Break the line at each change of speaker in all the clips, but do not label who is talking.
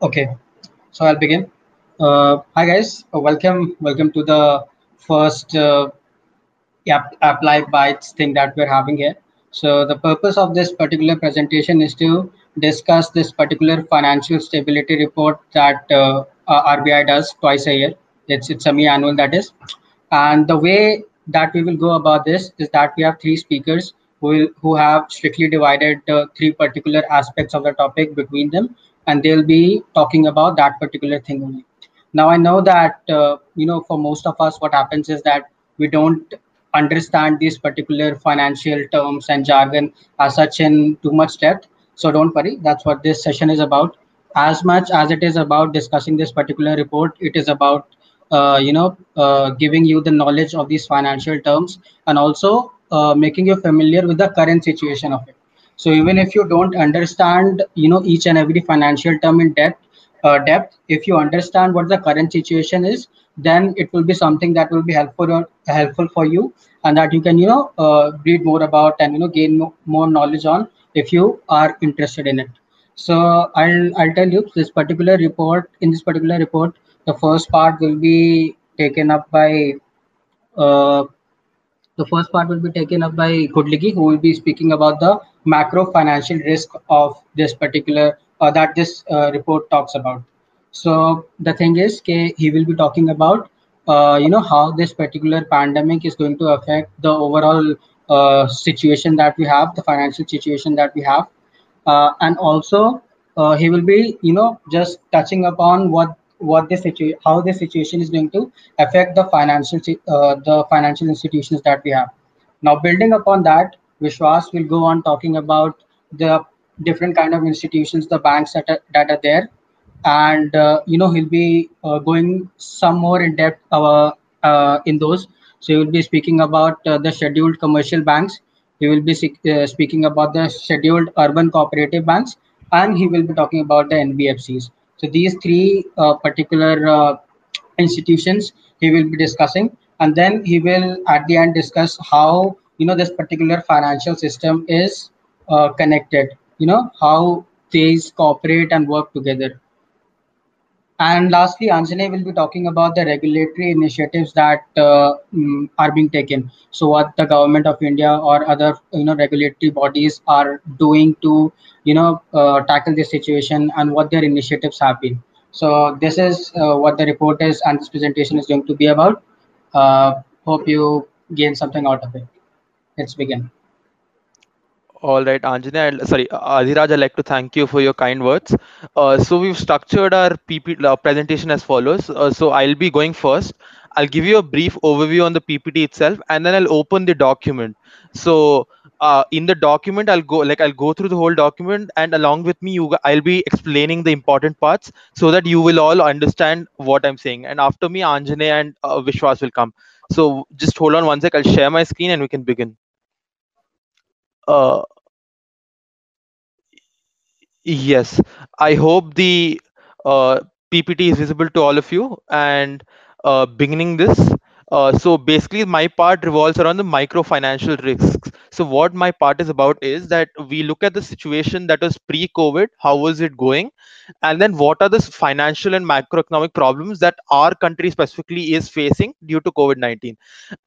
Okay, so I'll begin. Uh, hi guys, uh, welcome, welcome to the first uh, app, apply bytes thing that we're having here. So the purpose of this particular presentation is to discuss this particular financial stability report that uh, RBI does twice a year. It's it's semi-annual that is, and the way that we will go about this is that we have three speakers who will, who have strictly divided uh, three particular aspects of the topic between them, and they'll be talking about that particular thing only. Now I know that uh, you know for most of us, what happens is that we don't understand these particular financial terms and jargon as such in too much depth. So don't worry, that's what this session is about. As much as it is about discussing this particular report, it is about uh, you know uh, giving you the knowledge of these financial terms and also uh, making you familiar with the current situation of it. So even if you don't understand you know each and every financial term in depth, uh, depth, if you understand what the current situation is, then it will be something that will be helpful or helpful for you and that you can you know uh, read more about and you know gain more, more knowledge on if you are interested in it. So i'll i'll tell you this particular report in this particular report the first part will be taken up by uh, the first part will be taken up by Kudligi, who will be speaking about the macro financial risk of this particular uh, that this uh, report talks about. So the thing is, he will be talking about uh, you know how this particular pandemic is going to affect the overall uh, situation that we have, the financial situation that we have, uh, and also uh, he will be you know just touching upon what what the situation how the situation is going to affect the financial uh, the financial institutions that we have. Now building upon that vishwas will go on talking about the different kind of institutions the banks that are, that are there. And uh, you know he'll be uh, going some more in depth uh, uh, in those. So he will be speaking about uh, the scheduled commercial banks. He will be uh, speaking about the scheduled urban cooperative banks. And he will be talking about the nbfcs so these three uh, particular uh, institutions he will be discussing. And then he will at the end discuss how you know this particular financial system is uh, connected you know how these cooperate and work together and lastly, Anjane will be talking about the regulatory initiatives that uh, mm, are being taken. So, what the government of India or other you know regulatory bodies are doing to you know uh, tackle this situation and what their initiatives have been. So, this is uh, what the report is, and this presentation is going to be about. Uh, hope you gain something out of it. Let's begin.
All right, Anjana, sorry, Adhiraj, I'd like to thank you for your kind words. Uh, so we've structured our PP uh, presentation as follows. Uh, so I'll be going first. I'll give you a brief overview on the PPT itself, and then I'll open the document. So uh, in the document, I'll go like I'll go through the whole document, and along with me, you, I'll be explaining the important parts so that you will all understand what I'm saying. And after me, Anjane and uh, Vishwas will come. So just hold on one sec. I'll share my screen, and we can begin. Uh, Yes, I hope the uh, PPT is visible to all of you. And uh, beginning this, uh, so basically my part revolves around the micro financial risks. So what my part is about is that we look at the situation that was pre-COVID, how was it going, and then what are the financial and macroeconomic problems that our country specifically is facing due to COVID-19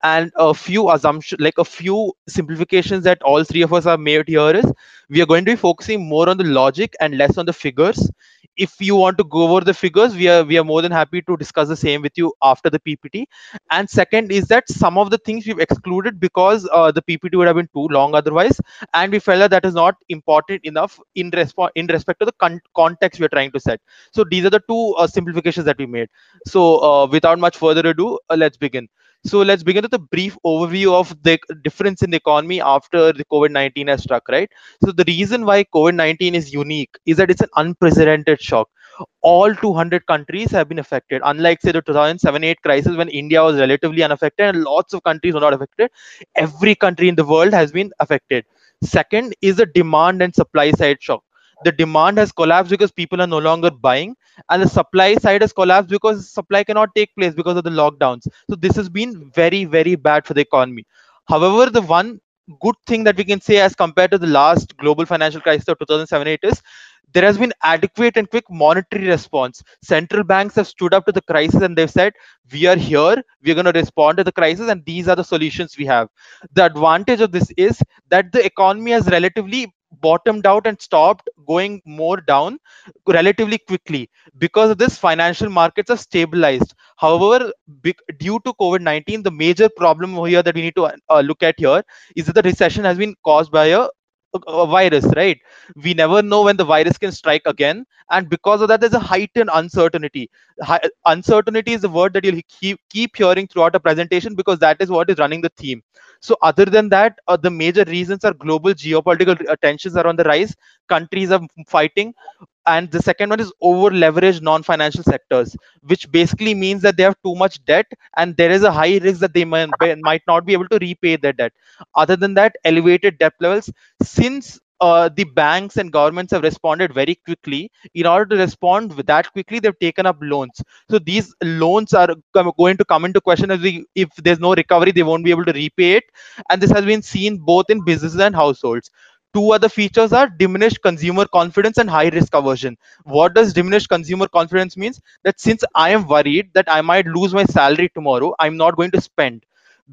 and a few assumptions like a few simplifications that all three of us have made here is we are going to be focusing more on the logic and less on the figures. If you want to go over the figures we are we are more than happy to discuss the same with you after the ppt and second is that some of the things we've excluded because uh, the ppt would have been too long otherwise. And we felt that that is not important enough in resp- in respect to the con- context we are trying to set so these are the two uh, simplifications that we made so uh, without much further ado uh, let's begin so let's begin with a brief overview of the difference in the economy after the COVID 19 has struck, right? So the reason why COVID 19 is unique is that it's an unprecedented shock. All 200 countries have been affected, unlike, say, the 2007 8 crisis when India was relatively unaffected and lots of countries were not affected. Every country in the world has been affected. Second is the demand and supply side shock. The demand has collapsed because people are no longer buying and the supply side has collapsed because supply cannot take place because of the lockdowns. So this has been very very bad for the economy. However the one good thing that we can say as compared to the last global financial crisis of 2007 8 is there has been adequate and quick monetary response. Central banks have stood up to the crisis and they've said we are here we're going to respond to the crisis and these are the solutions we have. The advantage of this is that the economy has relatively bottomed out and stopped going more down relatively quickly. Because of this financial markets have stabilized. However due to covid-19 the major problem here that we need to uh, look at here is that the recession has been caused by a a virus, right? We never know when the virus can strike again, and because of that, there's a heightened uncertainty. Hi- uncertainty is the word that you'll keep keep hearing throughout a presentation because that is what is running the theme. So, other than that, uh, the major reasons are global geopolitical tensions are on the rise. Countries are fighting and the second one is over leveraged non-financial sectors which basically means that they have too much debt and there is a high risk that they might, might not be able to repay their debt other than that elevated debt levels since uh, the banks and governments have responded very quickly. In order to respond that quickly, they've taken up loans. So these loans are going to come into question as we, if there's no recovery, they won't be able to repay it. And this has been seen both in businesses and households two other features are diminished consumer confidence and high risk aversion. What does diminished consumer confidence means? That since i am worried that i might lose my salary tomorrow i'm not going to spend.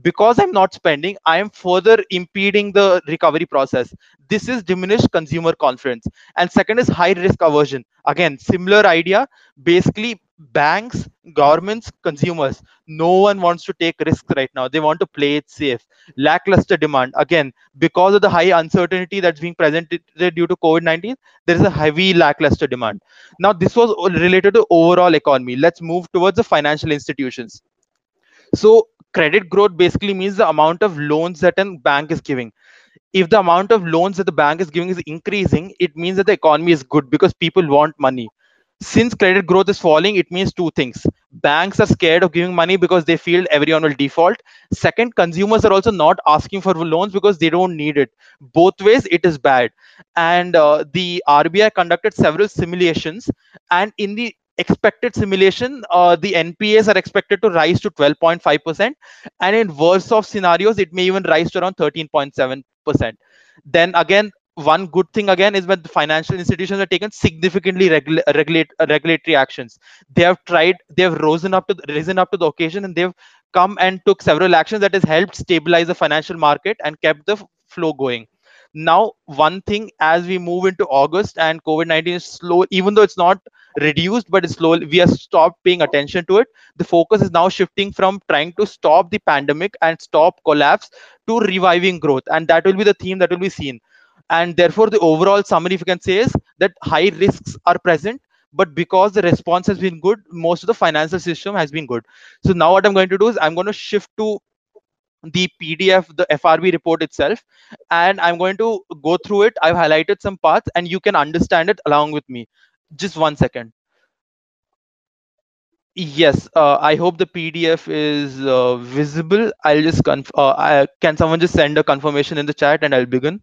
Because i'm not spending i am further impeding the recovery process. This is diminished consumer confidence. And second is high risk aversion. Again similar idea. Basically banks governments consumers. No one wants to take risks right now. They want to play it safe. Lackluster demand. Again because of the high uncertainty that's being presented due to covid-19 there is a heavy lackluster demand. Now this was related to overall economy. Let's move towards the financial institutions. So credit growth basically means the amount of loans that a bank is giving. If the amount of loans that the bank is giving is increasing it means that the economy is good because people want money since credit growth is falling it means two things. Banks are scared of giving money because they feel everyone will default. Second consumers are also not asking for loans because they don't need it. Both ways it is bad. And uh, the rbi conducted several simulations. And in the expected simulation, uh, the NPAs are expected to rise to 12.5%. And in worst of scenarios, it may even rise to around 13.7%. Then again, one good thing again is that the financial institutions have taken significantly regula- regulate uh, regulatory actions. They have tried, they have risen up to the, risen up to the occasion, and they've come and took several actions that has helped stabilize the financial market and kept the flow going. Now one thing as we move into august and covid-19 is slow even though it's not reduced but it's slow we have stopped paying attention to it. The focus is now shifting from trying to stop the pandemic and stop collapse to reviving growth. And that will be the theme that will be seen and therefore the overall summary if you can say is that high risks are present but because the response has been good most of the financial system has been good so now what i'm going to do is i'm going to shift to the PDF, the FRB report itself, and I'm going to go through it. I've highlighted some parts and you can understand it along with me. Just one second. Yes, uh, I hope the PDF is uh, visible. I'll just conf uh, I, can someone just send a confirmation in the chat and I'll begin.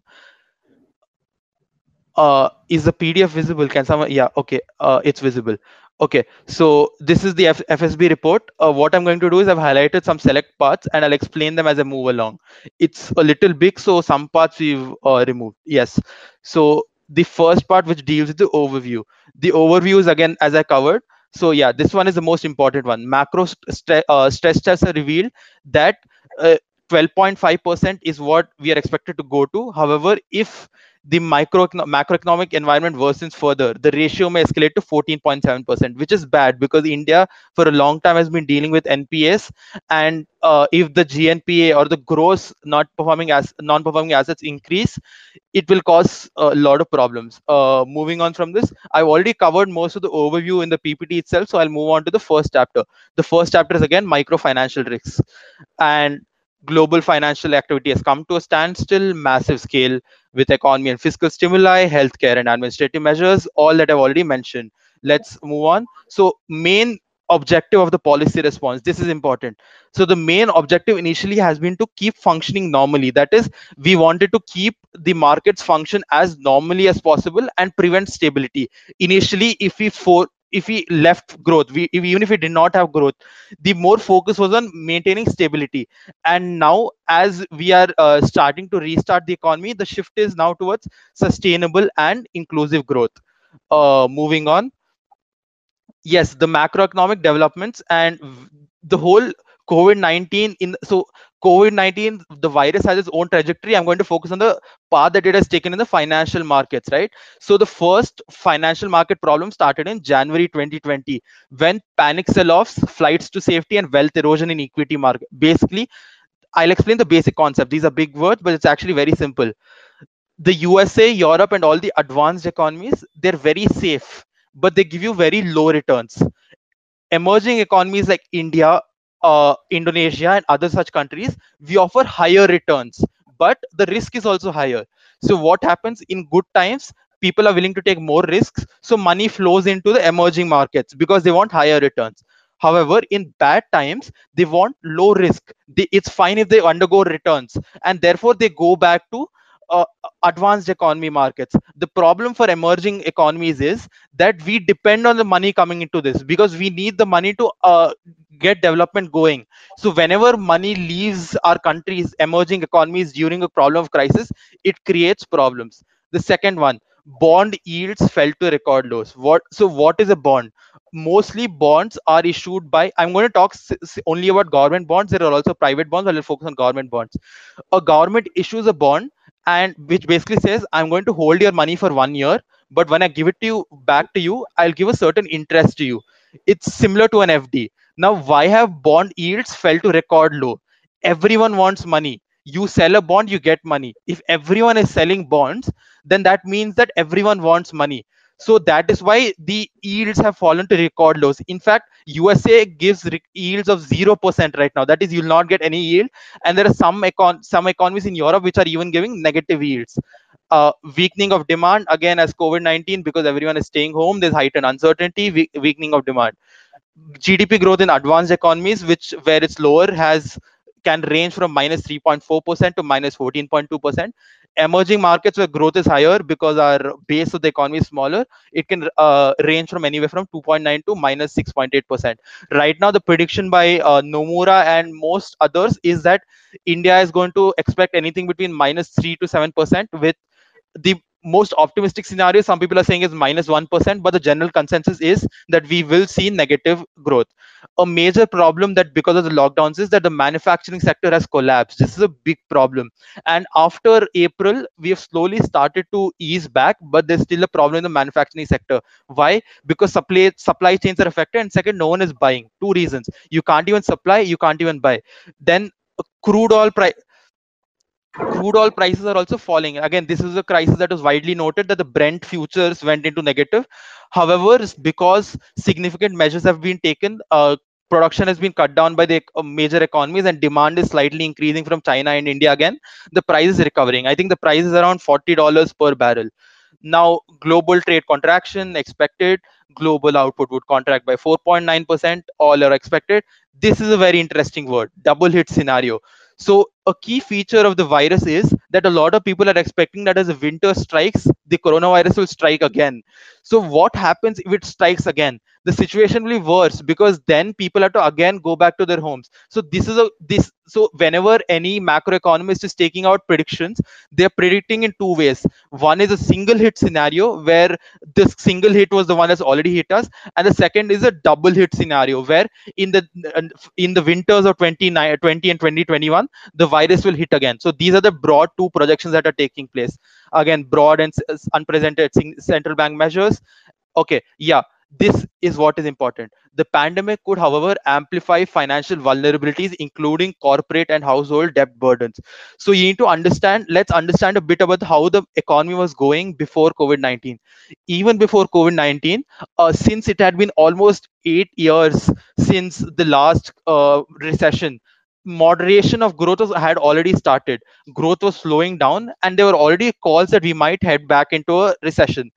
Uh, is the PDF visible? Can someone? Yeah, okay, uh, it's visible. Okay, so this is the F FSB report. Uh, what I'm going to do is I've highlighted some select parts and I'll explain them as I move along. It's a little big, so some parts we've uh, removed. Yes. So the first part which deals with the overview. The overview is again, as I covered. So yeah, this one is the most important one. Macro uh, stress tests are revealed that 12.5% uh, is what we are expected to go to. However, if the micro macroeconomic environment worsens further, the ratio may escalate to 14.7%, which is bad because India for a long time has been dealing with NPS, and uh, if the GNPA or the gross not performing as non-performing assets increase, it will cause a lot of problems. Uh, moving on from this, I've already covered most of the overview in the PPT itself, so I'll move on to the first chapter. The first chapter is again micro financial risks, and global financial activity has come to a standstill, massive scale with economy and fiscal stimuli, healthcare and administrative measures, all that I've already mentioned. Let's move on. So, main objective of the policy response this is important so the main objective initially has been to keep functioning normally that is we wanted to keep the markets function as normally as possible and prevent stability initially if we for if we left growth we if, even if we did not have growth the more focus was on maintaining stability. And now as we are uh, starting to restart the economy the shift is now towards sustainable and inclusive growth. Uh, moving on. Yes the macroeconomic developments and the whole covid-19 in so covid-19 the virus has its own trajectory. I'm going to focus on the path that it has taken in the financial markets right? So the first financial market problem started in january 2020 when panic sell-offs flights to safety and wealth erosion in equity market. Basically i'll explain the basic concept. These are big words but it's actually very simple. The usa europe and all the advanced economies they're very safe but they give you very low returns. Emerging economies like India, uh, Indonesia, and other such countries, we offer higher returns, but the risk is also higher. So, what happens in good times? People are willing to take more risks, so money flows into the emerging markets because they want higher returns. However, in bad times, they want low risk. They, it's fine if they undergo returns, and therefore they go back to uh, advanced economy markets. The problem for emerging economies is that we depend on the money coming into this because we need the money to uh, get development going. So whenever money leaves our countries emerging economies during a problem of crisis it creates problems. The second one bond yields fell to record lows. What so what is a bond? Mostly bonds are issued by i'm going to talk only about government bonds. There are also private bonds i'll focus on government bonds. A government issues a bond and which basically says i'm going to hold your money for one year but when i give it to you back to you i'll give a certain interest to you. It's similar to an fd now why have bond yields fell to record low? Everyone wants money. You sell a bond you get money. If everyone is selling bonds then that means that everyone wants money so that is why the yields have fallen to record lows. In fact usa gives yields of 0% right now. That is you'll not get any yield. And there are some econ some economies in europe which are even giving negative yields. Uh, weakening of demand again as covid-19 because everyone is staying home there's heightened uncertainty we weakening of demand. Gdp growth in advanced economies which where it's lower has can range from minus 3.4% to minus 14.2% emerging markets where growth is higher because our base of the economy is smaller, it can uh, range from anywhere from 2.9 to minus 6.8%. Right now, the prediction by uh, Nomura and most others is that India is going to expect anything between minus 3 to 7% with the most optimistic scenario some people are saying is minus 1 but the general consensus is that we will see negative growth. A major problem that because of the lockdowns is that the manufacturing sector has collapsed. This is a big problem. And after april we have slowly started to ease back but there's still a problem in the manufacturing sector. Why? Because supply supply chains are affected and second no one is buying. Two reasons. You can't even supply you can't even buy. Then crude oil price crude oil prices are also falling. Again, this is a crisis that was widely noted that the Brent futures went into negative. However, because significant measures have been taken, uh, production has been cut down by the uh, major economies and demand is slightly increasing from China and India again, the price is recovering. I think the price is around $40 per barrel. Now, global trade contraction expected, global output would contract by 4.9%, all are expected. This is a very interesting word, double hit scenario. So a key feature of the virus is that a lot of people are expecting that as winter strikes, the coronavirus will strike again. So what happens if it strikes again? The situation will be worse because then people have to again go back to their homes. So this is a this so whenever any macroeconomist is taking out predictions, they're predicting in two ways. One is a single hit scenario where this single hit was the one that's already hit us, and the second is a double hit scenario where in the in the winters of 2020 uh, and 2021 the virus will hit again. So these are the broad two projections that are taking place. Again broad and unprecedented central bank measures. Okay yeah this is what is important. The pandemic could, however, amplify financial vulnerabilities, including corporate and household debt burdens. So you need to understand, let's understand a bit about how the economy was going before COVID 19. Even before COVID 19, uh, since it had been almost eight years since the last uh, recession, moderation of growth was, had already started. Growth was slowing down, and there were already calls that we might head back into a recession.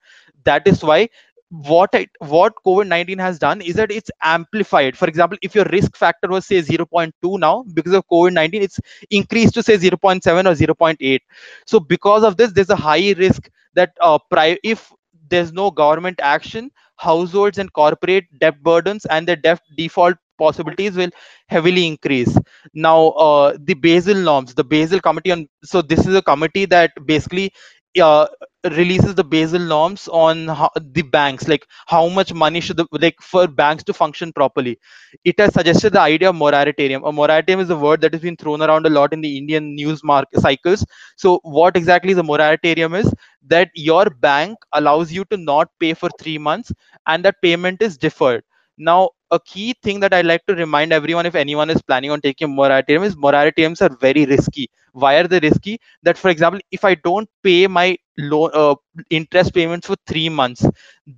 That is why what it, what covid-19 has done is that it's amplified. For example if your risk factor was say 0.2 now because of covid-19 it's increased to say 0.7 or 0.8 so because of this there's a high risk that uh, pri- if there's no government action households and corporate debt burdens and their debt default possibilities will heavily increase. Now uh, the basel norms the basel committee on so this is a committee that basically uh, releases the Basel norms on how, the banks, like how much money should the, like for banks to function properly. It has suggested the idea of moratorium. A moratorium is a word that has been thrown around a lot in the Indian news market cycles. So what exactly the moratorium is that your bank allows you to not pay for three months and that payment is deferred. Now, a key thing that I like to remind everyone, if anyone is planning on taking moratorium, is moratoriums are very risky. Why are they risky? That, for example, if I don't pay my loan uh, interest payments for three months,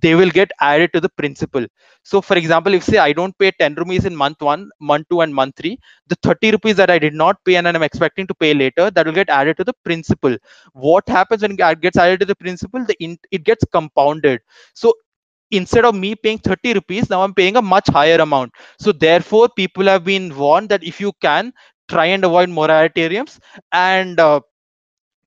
they will get added to the principal. So, for example, if say I don't pay 10 rupees in month one, month two, and month three, the 30 rupees that I did not pay and I'm expecting to pay later, that will get added to the principal. What happens when it gets added to the principal? The in, it gets compounded. So instead of me paying 30 rupees now i'm paying a much higher amount. So therefore people have been warned that if you can try and avoid moratoriums and uh,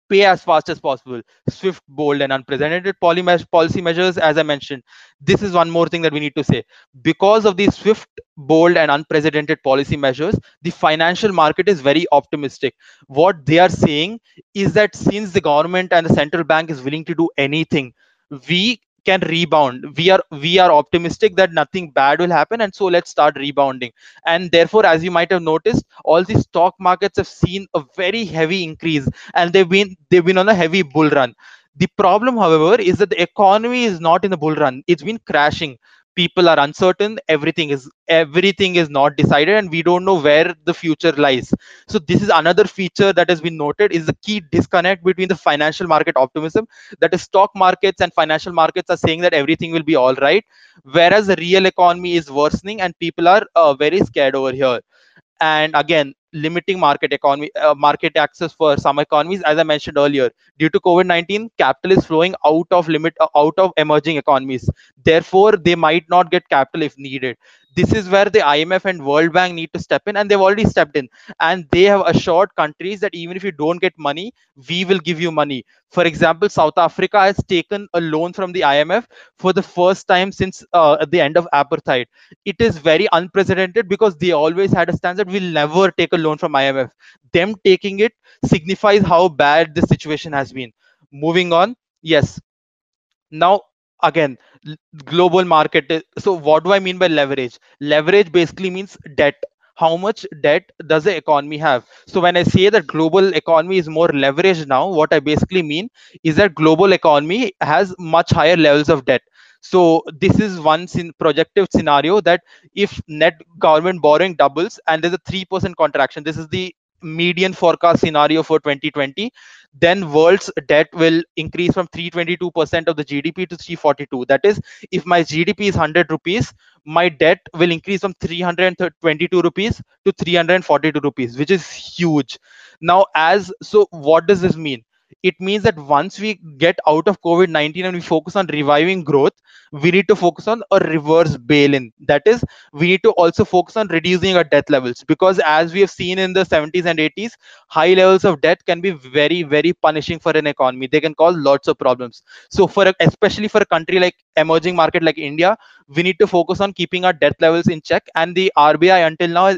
pay as fast as possible. Swift bold and unprecedented policy measures as i mentioned. This is one more thing that we need to say. Because of these swift bold and unprecedented policy measures the financial market is very optimistic. What they are saying is that since the government and the central bank is willing to do anything we can rebound. We are we are optimistic that nothing bad will happen and so let's start rebounding. And therefore as you might have noticed all the stock markets have seen a very heavy increase and they've been they've been on a heavy bull run. The problem however is that the economy is not in the bull run. It's been crashing people are uncertain everything is everything is not decided and we don't know where the future lies. So this is another feature that has been noted is the key disconnect between the financial market optimism that is stock markets and financial markets are saying that everything will be all right whereas the real economy is worsening and people are uh, very scared over here. And again limiting market economy uh, market access for some economies as i mentioned earlier. Due to covid-19 capital is flowing out of limit uh, out of emerging economies. Therefore they might not get capital if needed this is where the imf and world bank need to step in and they've already stepped in. And they have assured countries that even if you don't get money we will give you money. For example south africa has taken a loan from the imf for the first time since uh, the end of apartheid. It is very unprecedented because they always had a stance that we'll never take a loan from imf them taking it signifies how bad the situation has been. Moving on yes. Now again global market is, so what do i mean by leverage? Leverage basically means debt. How much debt does the economy have? So when i say that global economy is more leveraged now what i basically mean is that global economy has much higher levels of debt. So this is one projective scenario that if net government borrowing doubles and there's a 3% contraction this is the median forecast scenario for 2020 then world's debt will increase from 322% of the gdp to 342 that is if my gdp is 100 rupees my debt will increase from 322 rupees to 342 rupees which is huge. Now as so what does this mean? It means that once we get out of COVID 19 and we focus on reviving growth, we need to focus on a reverse bail in. That is, we need to also focus on reducing our debt levels because, as we have seen in the 70s and 80s, high levels of debt can be very, very punishing for an economy. They can cause lots of problems. So, for a, especially for a country like emerging market like India, we need to focus on keeping our debt levels in check. And the RBI until now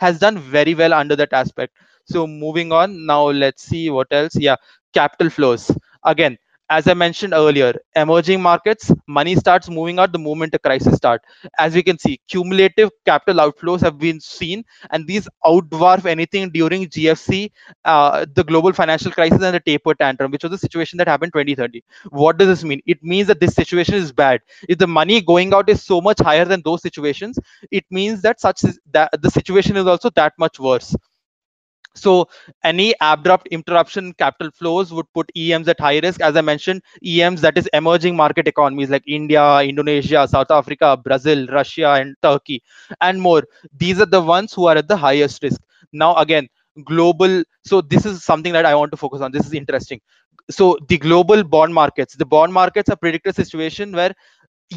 has done very well under that aspect so moving on now let's see what else yeah capital flows again as i mentioned earlier emerging markets money starts moving out the moment a crisis start. As we can see cumulative capital outflows have been seen and these outdwarf anything during gfc uh, the global financial crisis and the taper tantrum which was the situation that happened 2030 what does this mean? It means that this situation is bad. If the money going out is so much higher than those situations it means that such that the situation is also that much worse so any abrupt interruption capital flows would put EMs at high risk. As I mentioned, EMs that is emerging market economies like India, Indonesia, South Africa, Brazil, Russia, and Turkey, and more. These are the ones who are at the highest risk. Now again, global. So this is something that I want to focus on. This is interesting. So the global bond markets, the bond markets are predicted situation where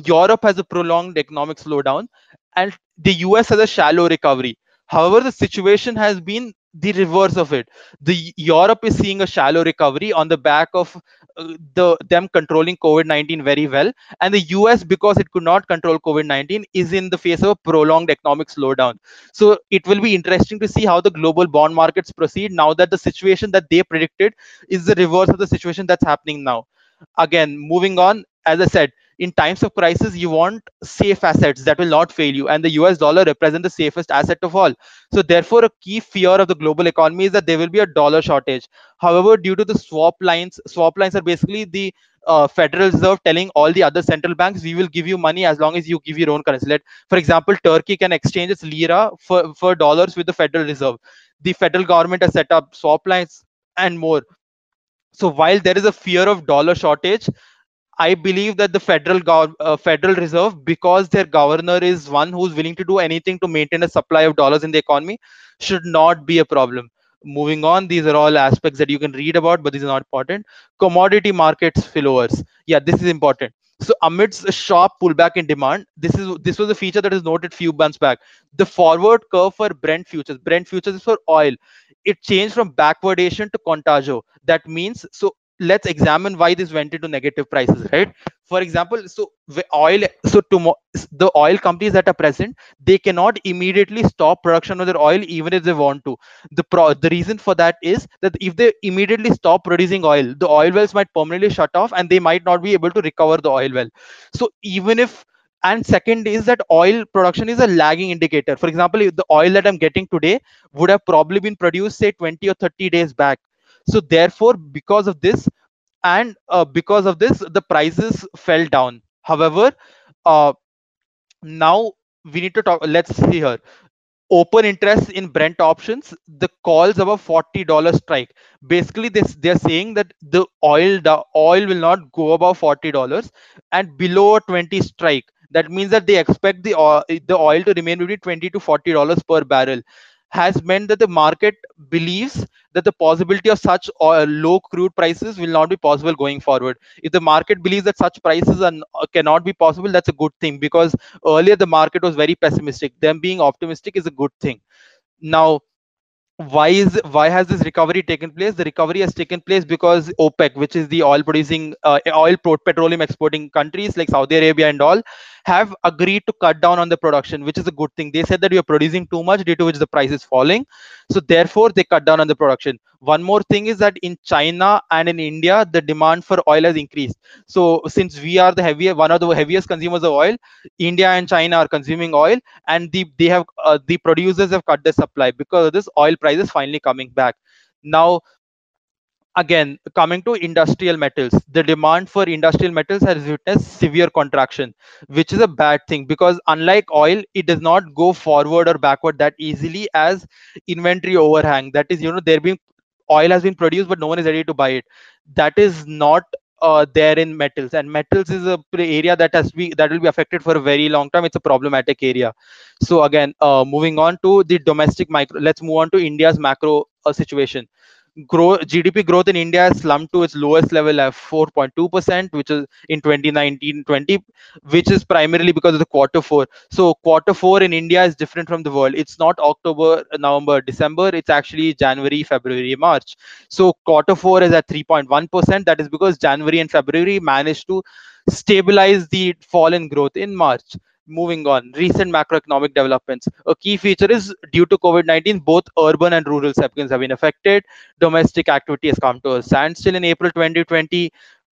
Europe has a prolonged economic slowdown and the US has a shallow recovery. However, the situation has been the reverse of it. The europe is seeing a shallow recovery on the back of uh, the them controlling covid-19 very well. And the us because it could not control covid-19 is in the face of a prolonged economic slowdown. So it will be interesting to see how the global bond markets proceed now that the situation that they predicted is the reverse of the situation that's happening now. Again moving on as i said in times of crisis you want safe assets that will not fail you and the us dollar represents the safest asset of all so therefore a key fear of the global economy is that there will be a dollar shortage however due to the swap lines swap lines are basically the uh, Federal Reserve telling all the other central banks, we will give you money as long as you give your own currency. Let, for example, Turkey can exchange its lira for, for dollars with the Federal Reserve. The federal government has set up swap lines and more. So while there is a fear of dollar shortage, I believe that the federal gov- uh, Federal Reserve, because their governor is one who's willing to do anything to maintain a supply of dollars in the economy, should not be a problem. Moving on, these are all aspects that you can read about, but these are not important. Commodity markets spillovers. Yeah, this is important. So amidst a sharp pullback in demand, this is this was a feature that is noted few months back. The forward curve for Brent futures, Brent futures is for oil. It changed from backwardation to contango. That means so let's examine why this went into negative prices right? For example so oil so tomorrow the oil companies that are present they cannot immediately stop production of their oil even if they want to. The pro the reason for that is that if they immediately stop producing oil the oil wells might permanently shut off and they might not be able to recover the oil well. So even if and second is that oil production is a lagging indicator. For example the oil that i'm getting today would have probably been produced say 20 or 30 days back so therefore because of this and uh, because of this the prices fell down. However uh, now we need to talk let's see here. Open interest in brent options the calls above $40 strike. Basically this they're saying that the oil the oil will not go above $40 and below 20 strike. That means that they expect the oil, the oil to remain between 20 to 40 dollars per barrel. Has meant that the market believes that the possibility of such uh, low crude prices will not be possible going forward. If the market believes that such prices are, uh, cannot be possible, that's a good thing because earlier the market was very pessimistic. Them being optimistic is a good thing. Now, why is why has this recovery taken place? The recovery has taken place because opec which is the oil producing uh, oil petroleum exporting countries like saudi arabia and all have agreed to cut down on the production which is a good thing. They said that we are producing too much due to which the price is falling. So therefore they cut down on the production one more thing is that in china and in india the demand for oil has increased. So since we are the heavier one of the heaviest consumers of oil india and china are consuming oil and the they have uh, the producers have cut their supply because this oil price is finally coming back. Now again coming to industrial metals the demand for industrial metals has witnessed severe contraction which is a bad thing because unlike oil it does not go forward or backward that easily as inventory overhang. That is you know there being oil has been produced but no one is ready to buy it. That is not uh, there in metals. And metals is a area that has be that will be affected for a very long time. It's a problematic area. So again uh, moving on to the domestic micro let's move on to india's macro uh, situation grow GDP growth in India has slumped to its lowest level at 4.2%, which is in 2019-20, which is primarily because of the quarter four. So quarter four in India is different from the world. It's not October, November, December. It's actually January, February, March. So quarter four is at 3.1%. That is because January and February managed to stabilize the fall in growth in March moving on recent macroeconomic developments. A key feature is due to covid-19 both urban and rural segments have been affected. Domestic activity has come to a standstill in april 2020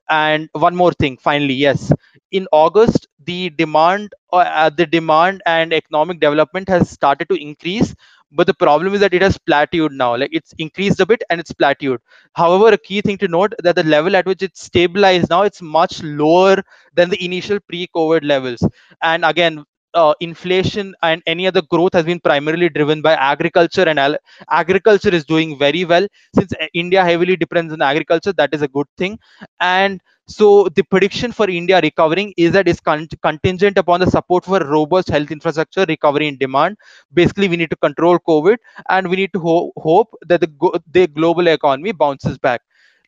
and one more thing finally yes in august the demand uh, the demand and economic development has started to increase but the problem is that it has plateaued now. Like it's increased a bit and it's plateaued. However a key thing to note that the level at which it's stabilized now it's much lower than the initial pre-covid levels. And again uh, inflation and any other growth has been primarily driven by agriculture and al- agriculture is doing very well. Since uh, india heavily depends on agriculture that is a good thing. And so the prediction for india recovering is that is con- contingent upon the support for robust health infrastructure recovery in demand. Basically we need to control covid and we need to ho- hope that the, go- the global economy bounces back.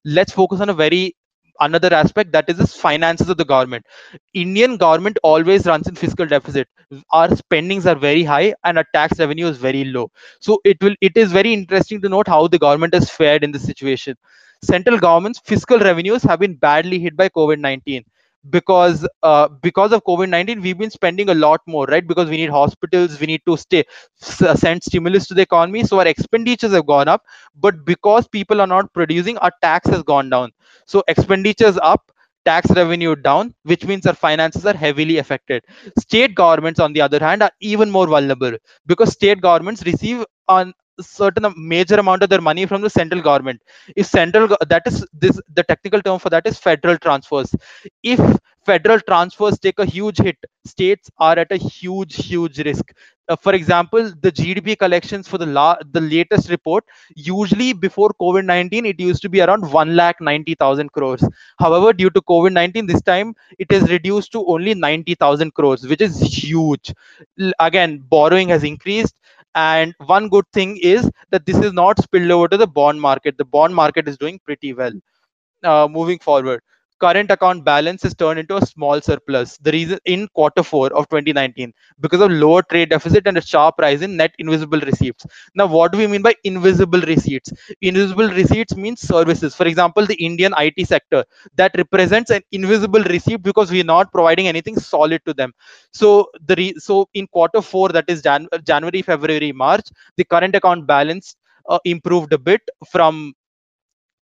Let's focus on a very another aspect that is the finances of the government. Indian government always runs in fiscal deficit. Our spendings are very high and our tax revenue is very low. So it will it is very interesting to note how the government has fared in this situation. Central government's fiscal revenues have been badly hit by covid-19 because uh, because of covid-19 we've been spending a lot more right? Because we need hospitals we need to stay send stimulus to the economy. So our expenditures have gone up but because people are not producing our tax has gone down. So expenditures up tax revenue down which means our finances are heavily affected. State governments on the other hand are even more vulnerable because state governments receive on certain major amount of their money from the central government. If central that is this the technical term for that is federal transfers. If federal transfers take a huge hit states are at a huge huge risk. Uh, for example the gdp collections for the la- the latest report usually before covid-19 it used to be around 1 lakh 90000 crores. However due to covid-19 this time it is reduced to only 90000 crores which is huge. Again borrowing has increased and one good thing is that this is not spilled over to the bond market. The bond market is doing pretty well uh, moving forward current account balance is turned into a small surplus. The reason in quarter four of 2019 because of lower trade deficit and a sharp rise in net invisible receipts. Now, what do we mean by invisible receipts? Invisible receipts means services. For example, the Indian IT sector that represents an invisible receipt because we are not providing anything solid to them. So the re- so in quarter four, that is Jan- January, February, March, the current account balance uh, improved a bit from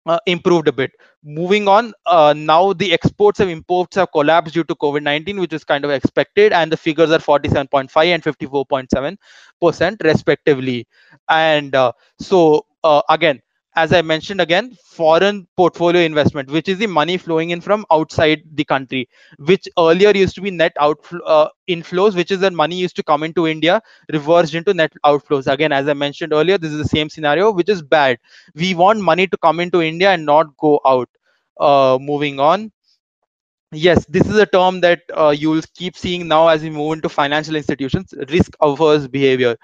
uh, improved a bit. Moving on, uh, now the exports and imports have collapsed due to COVID 19, which is kind of expected, and the figures are 47.5 and 54.7 percent respectively. And uh, so, uh, again, as I mentioned again, foreign portfolio investment, which is the money flowing in from outside the country, which earlier used to be net outflow uh, inflows, which is that money used to come into India, reversed into net outflows. Again, as I mentioned earlier, this is the same scenario, which is bad. We want money to come into India and not go out. Uh, moving on yes this is a term that uh, you'll keep seeing now as we move into financial institutions risk averse behavior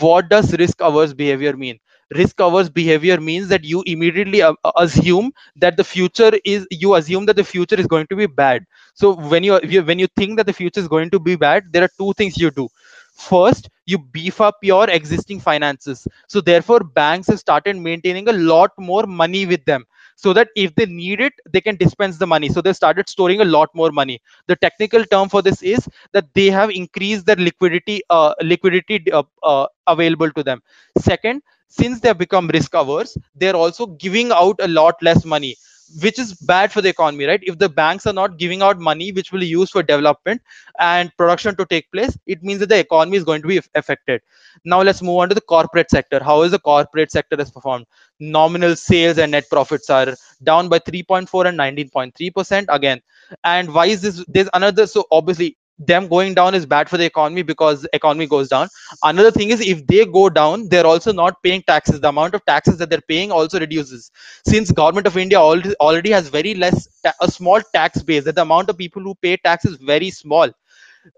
what does risk averse behavior mean risk averse behavior means that you immediately uh, assume that the future is you assume that the future is going to be bad. So when you when you think that the future is going to be bad there are two things you do. First you beef up your existing finances. So therefore banks have started maintaining a lot more money with them so that if they need it they can dispense the money. So they started storing a lot more money. The technical term for this is that they have increased their liquidity uh, liquidity uh, uh, available to them. Second since they have become risk averse they're also giving out a lot less money which is bad for the economy right? If the banks are not giving out money which will be used for development and production to take place it means that the economy is going to be affected. Now let's move on to the corporate sector. How is the corporate sector has performed? Nominal sales and net profits are down by 3.4 and 19.3 percent again. And why is this there's another so obviously them going down is bad for the economy because economy goes down. Another thing is if they go down they're also not paying taxes. The amount of taxes that they're paying also reduces. Since government of india already, has very less a small tax base that the amount of people who pay tax is very small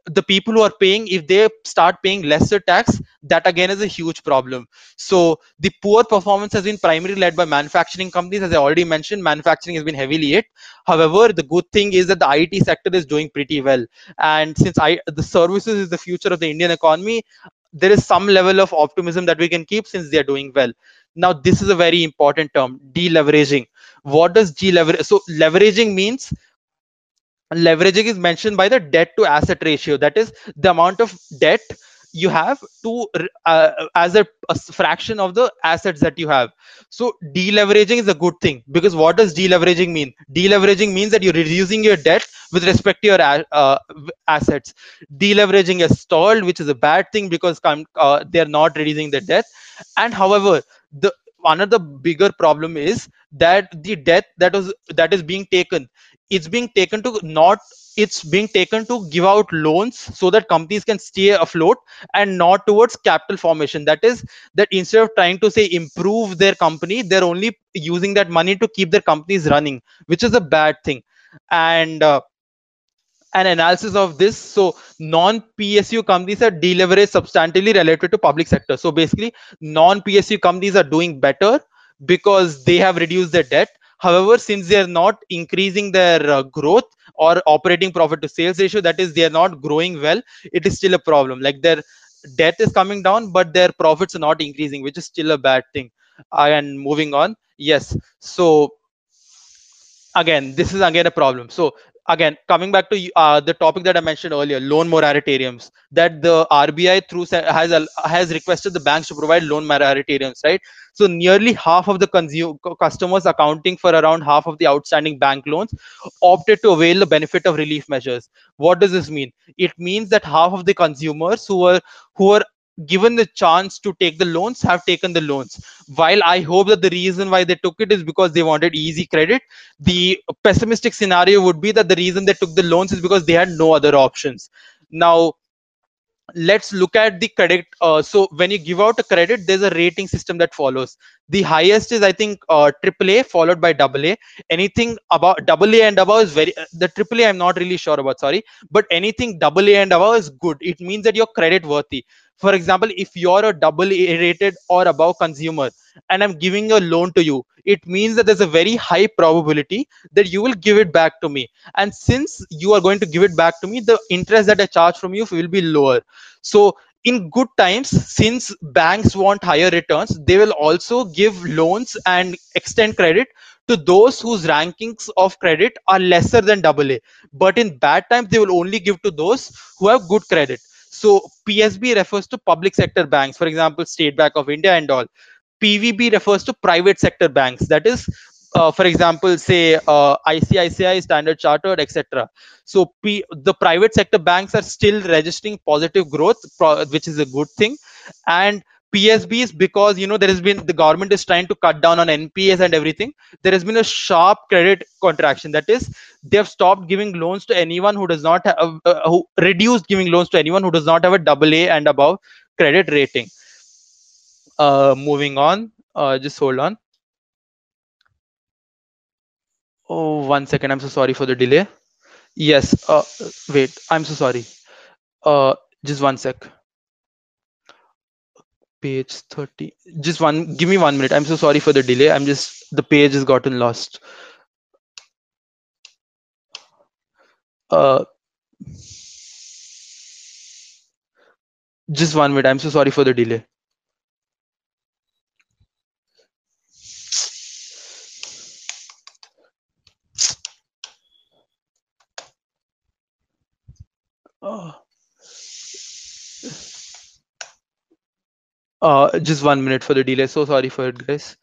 the people who are paying if they start paying lesser tax that again is a huge problem. So the poor performance has been primarily led by manufacturing companies as i already mentioned manufacturing has been heavily hit. However the good thing is that the it sector is doing pretty well. And since i the services is the future of the indian economy there is some level of optimism that we can keep since they are doing well. Now this is a very important term deleveraging. What does deleverage so leveraging means leveraging is mentioned by the debt to asset ratio. That is the amount of debt you have to uh, as a, a, fraction of the assets that you have. So deleveraging is a good thing because what does deleveraging mean? Deleveraging means that you're reducing your debt with respect to your uh, assets. Deleveraging is stalled which is a bad thing because uh, they're not reducing their debt. And however one of the another bigger problem is that the debt that was that is being taken it's being taken to not it's being taken to give out loans so that companies can stay afloat and not towards capital formation. That is that instead of trying to say improve their company they're only using that money to keep their companies running which is a bad thing. And uh, an analysis of this so non psu companies are deleveraged substantially related to public sector. So basically non psu companies are doing better because they have reduced their debt however since they are not increasing their uh, growth or operating profit to sales ratio that is they are not growing well it is still a problem. Like their debt is coming down but their profits are not increasing which is still a bad thing. Uh, and moving on yes. So again this is again a problem. So again coming back to uh, the topic that i mentioned earlier loan moratoriums that the rbi through has has requested the banks to provide loan moratoriums right? So nearly half of the consumer customers accounting for around half of the outstanding bank loans opted to avail the benefit of relief measures. What does this mean? It means that half of the consumers who are who are given the chance to take the loans have taken the loans. While i hope that the reason why they took it is because they wanted easy credit the pessimistic scenario would be that the reason they took the loans is because they had no other options. Now let's look at the credit. Uh, so when you give out a credit there's a rating system that follows the highest is i think uh, aaa followed by aa anything about aa and above is very uh, the aaa i'm not really sure about sorry. But anything aa and above is good. It means that you're credit worthy for example if you're a double a rated or above consumer and i'm giving a loan to you it means that there's a very high probability that you will give it back to me. And since you are going to give it back to me the interest that i charge from you will be lower. So in good times since banks want higher returns they will also give loans and extend credit to those whose rankings of credit are lesser than AA. But in bad times, they will only give to those who have good credit. So PSB refers to public sector banks, for example, State Bank of India and all. PVB refers to private sector banks. That is, uh, for example, say uh, ICICI, Standard Chartered, etc. So P- the private sector banks are still registering positive growth, which is a good thing. And PSBs because you know there has been the government is trying to cut down on NPAs and everything. There has been a sharp credit contraction. That is, they have stopped giving loans to anyone who does not have uh, who reduced giving loans to anyone who does not have a double A and above credit rating. Uh, moving on, uh, just hold on. Oh, one second. I'm so sorry for the delay. Yes. Uh, wait. I'm so sorry. Uh, just one sec page 30 just one give me one minute i'm so sorry for the delay i'm just the page has gotten lost uh just one minute i'm so sorry for the delay oh. Uh, just one minute for the delay. So sorry for it, guys.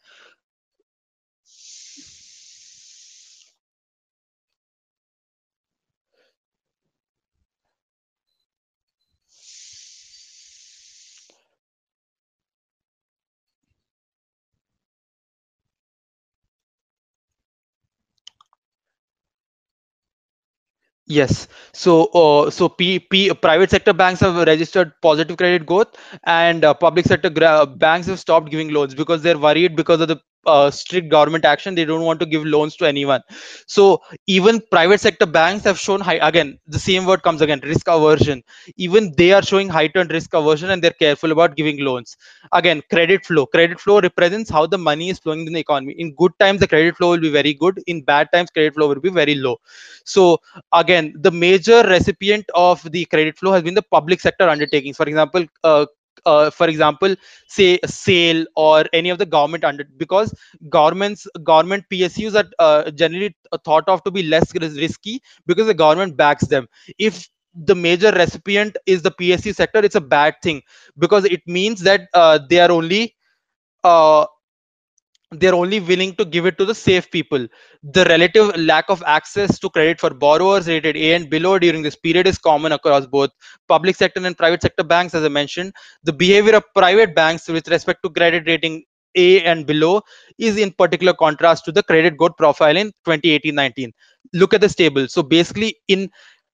Yes. So, uh, so P, P, private sector banks have registered positive credit growth, and uh, public sector banks have stopped giving loans because they're worried because of the uh, strict government action they don't want to give loans to anyone. So even private sector banks have shown high again the same word comes again risk aversion. Even they are showing heightened risk aversion and they're careful about giving loans. Again credit flow. Credit flow represents how the money is flowing in the economy. In good times the credit flow will be very good. In bad times credit flow will be very low. So again the major recipient of the credit flow has been the public sector undertakings for example uh, uh, for example say SAIL or any of the government under because governments government psus are uh, generally thought of to be less risky because the government backs them. If the major recipient is the psu sector it's a bad thing because it means that uh, they are only uh, they're only willing to give it to the safe people. The relative lack of access to credit for borrowers rated A and below during this period is common across both public sector and private sector banks, as I mentioned. The behavior of private banks with respect to credit rating A and below is in particular contrast to the credit growth profile in 2018-19. Look at this table. So basically in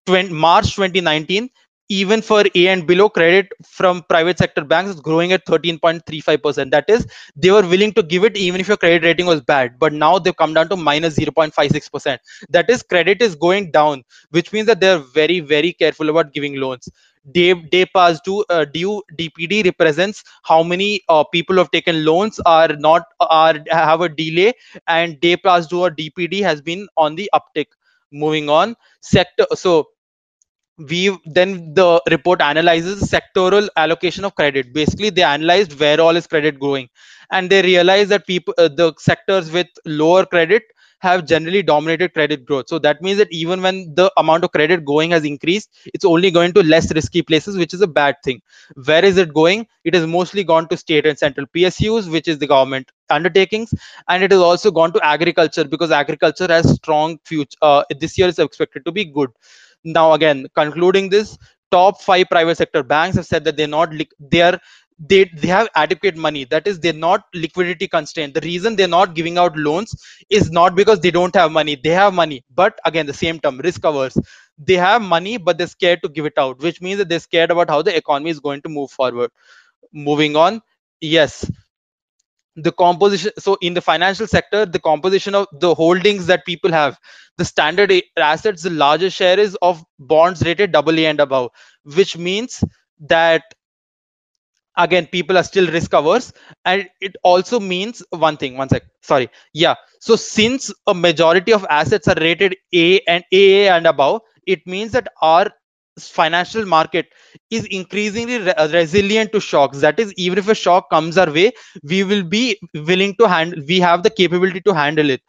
20, March 2019, even for A and below credit from private sector banks is growing at 13.35%. That is, they were willing to give it even if your credit rating was bad. But now they've come down to minus 0.56%. That is, credit is going down, which means that they're very, very careful about giving loans. day day past due uh, due dpd represents how many uh, people have taken loans are not are have a delay and day past due or dpd has been on the uptick moving on sector so we then the report analyzes sectoral allocation of credit. Basically they analyzed where all is credit going and they realized that people uh, the sectors with lower credit have generally dominated credit growth. So that means that even when the amount of credit going has increased it's only going to less risky places which is a bad thing. Where is it going? It has mostly gone to state and central psus which is the government undertakings. And it has also gone to agriculture because agriculture has strong future uh, this year is expected to be good now again concluding this top five private sector banks have said that they're not they are they they have adequate money. That is they're not liquidity constrained. The reason they're not giving out loans is not because they don't have money. They have money but again the same term risk averse. They have money but they're scared to give it out which means that they're scared about how the economy is going to move forward. Moving on. Yes the composition so in the financial sector the composition of the holdings that people have the standard assets the largest share is of bonds rated double a and above which means that again people are still risk averse. And it also means one thing one sec sorry yeah. So since a majority of assets are rated a and aa and above it means that our financial market is increasingly re- uh, resilient to shocks. That is even if a shock comes our way we will be willing to handle we have the capability to handle it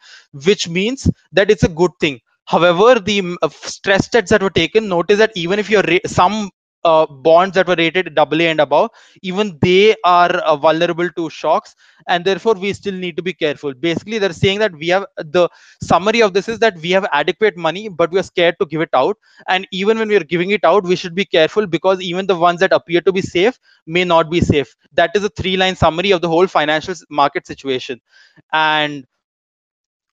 which means that it's a good thing. However the uh, stress tests that were taken notice that even if you're ra- some uh, bonds that were rated AA and above, even they are uh, vulnerable to shocks, and therefore we still need to be careful. Basically, they're saying that we have the summary of this is that we have adequate money, but we are scared to give it out. And even when we are giving it out, we should be careful because even the ones that appear to be safe may not be safe. That is a three-line summary of the whole financial market situation. And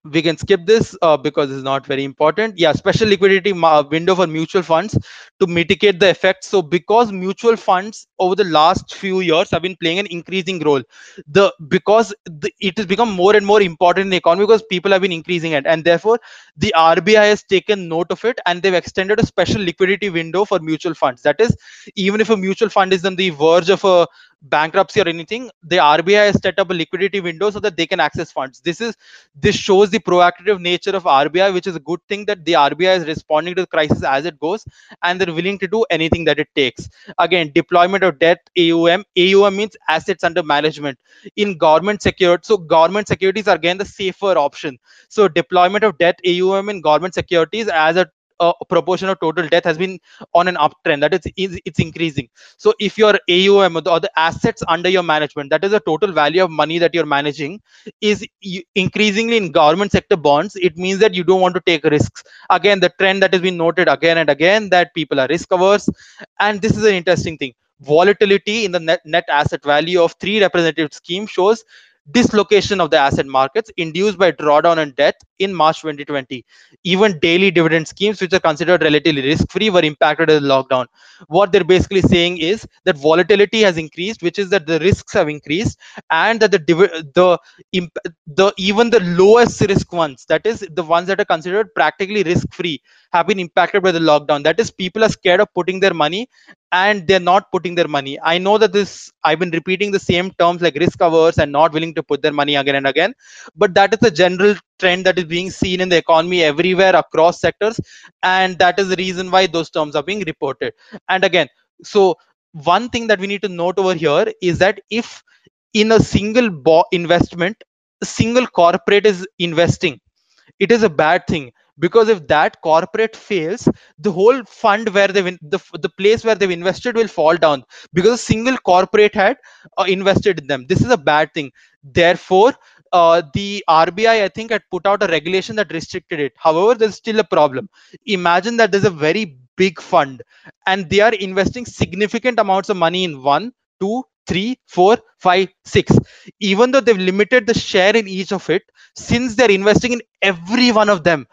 we can skip this uh, because it's not very important. Yeah special liquidity window for mutual funds to mitigate the effects so because mutual funds over the last few years have been playing an increasing role the because the, it has become more and more important in the economy because people have been increasing it. And therefore the rbi has taken note of it and they've extended a special liquidity window for mutual funds. That is even if a mutual fund is on the verge of a bankruptcy or anything the rbi has set up a liquidity window so that they can access funds. This is this shows the proactive nature of rbi which is a good thing that the rbi is responding to the crisis as it goes and they're willing to do anything that it takes. Again deployment of debt aum aum means assets under management. In government secured so government securities are again the safer option. So deployment of debt aum in government securities as a uh, proportion of total debt has been on an uptrend. That is it's increasing. So if your the, or the, assets under your management that is the total value of money that you're managing is increasingly in government sector bonds it means that you don't want to take risks. Again the trend that has been noted again and again that people are risk averse. And this is an interesting thing. Volatility in the net, net asset value of three representative schemes shows dislocation of the asset markets induced by drawdown and debt in March 2020. Even daily dividend schemes, which are considered relatively risk free, were impacted the lockdown. What they're basically saying is that volatility has increased, which is that the risks have increased, and that the the the even the lowest risk ones, that is the ones that are considered practically risk free, have been impacted by the lockdown. That is, people are scared of putting their money and they're not putting their money. I know that this, I've been repeating the same terms like risk averse and not willing to put their money again and again. But that is a general trend that is being seen in the economy everywhere across sectors. And that is the reason why those terms are being reported. And again, so one thing that we need to note over here is that if in a single bo- investment, a single corporate is investing, it is a bad thing because if that corporate fails the whole fund where they the, the place where they've invested will fall down because a single corporate had uh, invested in them this is a bad thing therefore uh, the RBI, I think, had put out a regulation that restricted it. However, there's still a problem. Imagine that there's a very big fund and they are investing significant amounts of money in one, two, three, four, five, six. Even though they've limited the share in each of it, since they're investing in every one of them,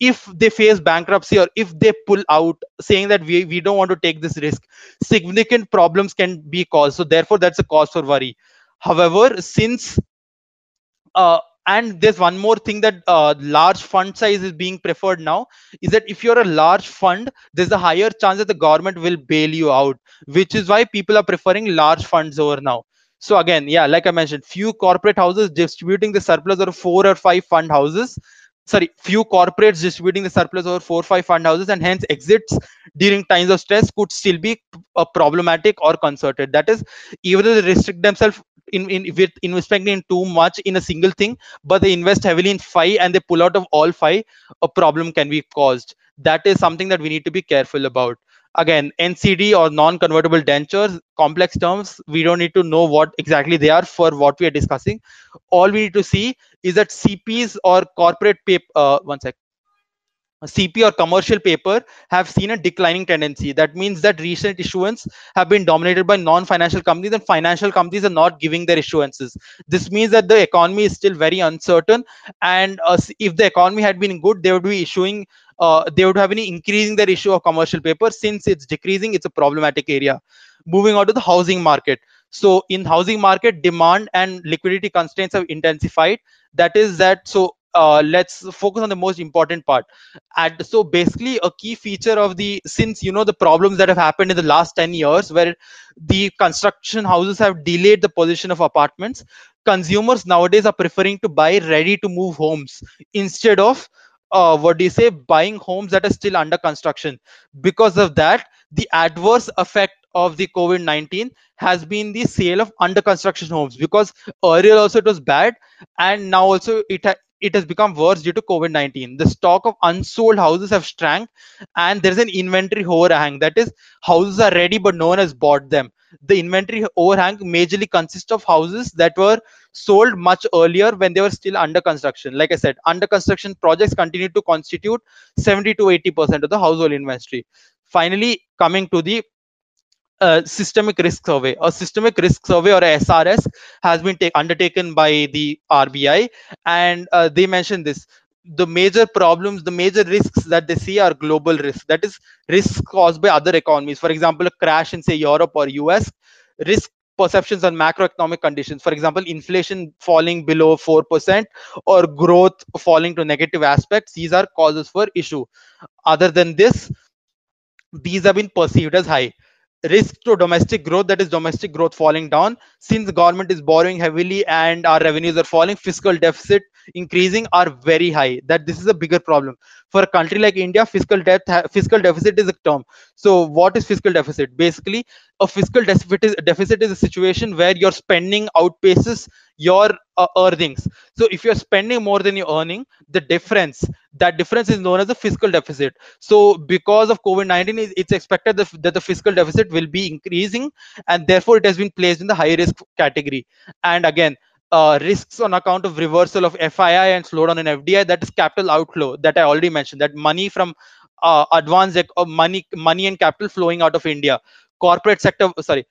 if they face bankruptcy or if they pull out, saying that we, we don't want to take this risk, significant problems can be caused. So therefore, that's a cause for worry. However, since uh, and there's one more thing that uh, large fund size is being preferred now is that if you're a large fund there's a higher chance that the government will bail you out which is why people are preferring large funds over now so again yeah like i mentioned few corporate houses distributing the surplus or four or five fund houses sorry few corporates distributing the surplus over four or five fund houses and hence exits during times of stress could still be uh, problematic or concerted. That is even though they restrict themselves in, in with investing in too much in a single thing but they invest heavily in five and they pull out of all five a problem can be caused. That is something that we need to be careful about again ncd or non-convertible debentures complex terms we don't need to know what exactly they are for what we are discussing. All we need to see is that cps or corporate paper uh, one sec CP or commercial paper have seen a declining tendency. That means that recent issuance have been dominated by non-financial companies and financial companies are not giving their issuances. This means that the economy is still very uncertain. And uh, if the economy had been good, they would be issuing, uh, they would have been increasing their issue of commercial paper. Since it's decreasing, it's a problematic area. Moving on to the housing market. So in housing market, demand and liquidity constraints have intensified. That is that so uh, let's focus on the most important part. And so basically a key feature of the since you know the problems that have happened in the last 10 years where the construction houses have delayed the position of apartments consumers nowadays are preferring to buy ready to move homes instead of uh, what do you say buying homes that are still under construction. Because of that the adverse effect of the covid-19 has been the sale of under construction homes. Because earlier also it was bad and now also it ha- it has become worse due to covid-19 the stock of unsold houses have shrank and there's an inventory overhang. That is houses are ready but no one has bought them. The inventory overhang majorly consists of houses that were sold much earlier when they were still under construction. Like i said under construction projects continue to constitute 70 to 80 percent of the household inventory. Finally coming to the uh, systemic risk survey. A systemic risk survey or a SRS has been undertaken by the RBI, and uh, they mentioned this. The major problems, the major risks that they see are global risks. That is, risks caused by other economies. For example, a crash in say Europe or US. Risk perceptions on macroeconomic conditions. For example, inflation falling below four percent or growth falling to negative aspects. These are causes for issue. Other than this, these have been perceived as high risk to domestic growth that is domestic growth falling down. Since government is borrowing heavily and our revenues are falling fiscal deficit increasing are very high. That this is a bigger problem for a country like india fiscal debt fiscal deficit is a term. So what is fiscal deficit? Basically a fiscal deficit is, a deficit is a situation where your spending outpaces your uh, earnings. So if you're spending more than you're earning the difference that difference is known as the fiscal deficit. So because of covid-19 it's expected that the fiscal deficit will be increasing and therefore it has been placed in the high risk category. And again uh, risks on account of reversal of FII and slowdown in FDI. That is capital outflow that I already mentioned. That money from uh, advanced uh, money, money and capital flowing out of India. Corporate sector, sorry,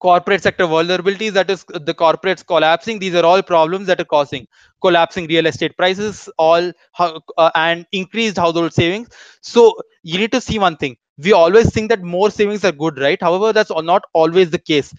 corporate sector vulnerabilities that is the corporates collapsing these are all problems that are causing collapsing real estate prices all uh, and increased household savings so you need to see one thing we always think that more savings are good right however that's not always the case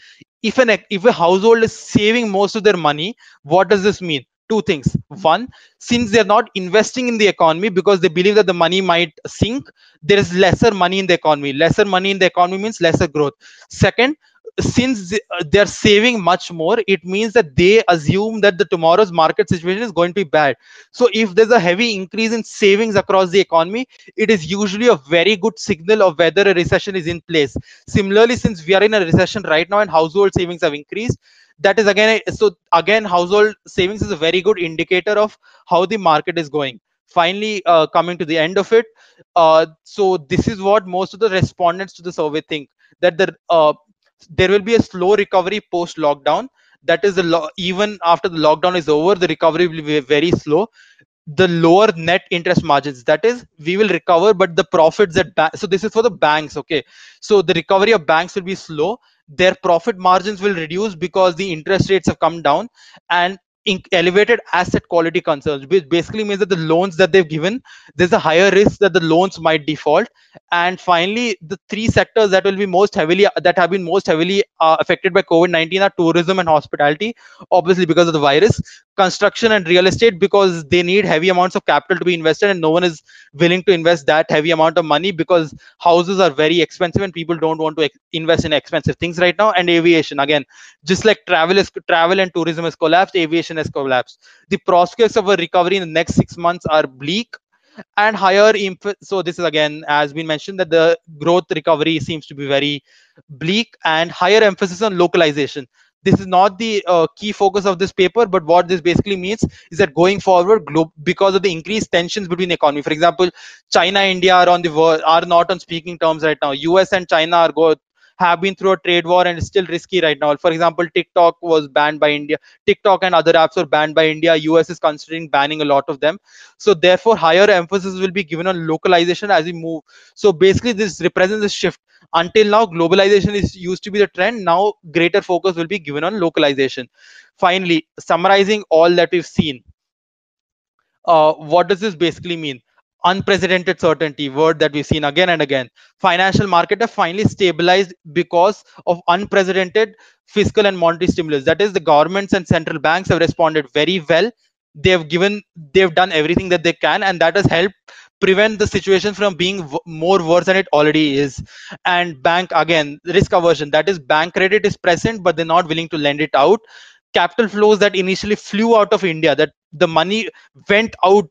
if an if a household is saving most of their money what does this mean? Two things. One since they're not investing in the economy because they believe that the money might sink there is lesser money in the economy. Lesser money in the economy means lesser growth. Second since uh, they're saving much more it means that they assume that the tomorrow's market situation is going to be bad. So if there's a heavy increase in savings across the economy it is usually a very good signal of whether a recession is in place. Similarly since we are in a recession right now and household savings have increased that is again so again household savings is a very good indicator of how the market is going. Finally uh, coming to the end of it uh, so this is what most of the respondents to the survey think that the uh, there will be a slow recovery post lockdown that is the lo- even after the lockdown is over the recovery will be very slow. The lower net interest margins that is we will recover but the profits that ba- so this is for the banks okay? So the recovery of banks will be slow. Their profit margins will reduce because the interest rates have come down. And elevated asset quality concerns which basically means that the loans that they've given there's a higher risk that the loans might default. And finally the three sectors that will be most heavily that have been most heavily uh, affected by covid-19 are tourism and hospitality obviously because of the virus construction and real estate because they need heavy amounts of capital to be invested and no one is willing to invest that heavy amount of money because houses are very expensive and people don't want to invest in expensive things right now and aviation. Again just like travel is travel and tourism has collapsed aviation has collapsed. The prospects of a recovery in the next 6 months are bleak and higher so this is again as been mentioned that the growth recovery seems to be very bleak and higher emphasis on localization this is not the uh, key focus of this paper but what this basically means is that going forward glo- because of the increased tensions between economy for example china india are on the are not on speaking terms right now us and china are have been through a trade war and it's still risky right now. For example, TikTok was banned by India. TikTok and other apps were banned by India. US is considering banning a lot of them. So therefore, higher emphasis will be given on localization as we move. So basically, this represents a shift. Until now, globalization is used to be the trend. Now, greater focus will be given on localization. Finally, summarizing all that we've seen. Uh, what does this basically mean? unprecedented certainty word that we've seen again and again financial market have finally stabilized because of unprecedented fiscal and monetary stimulus that is the governments and central banks have responded very well they've given they've done everything that they can and that has helped prevent the situation from being more worse than it already is. And bank again risk aversion that is bank credit is present but they're not willing to lend it out. Capital flows that initially flew out of india that the money went out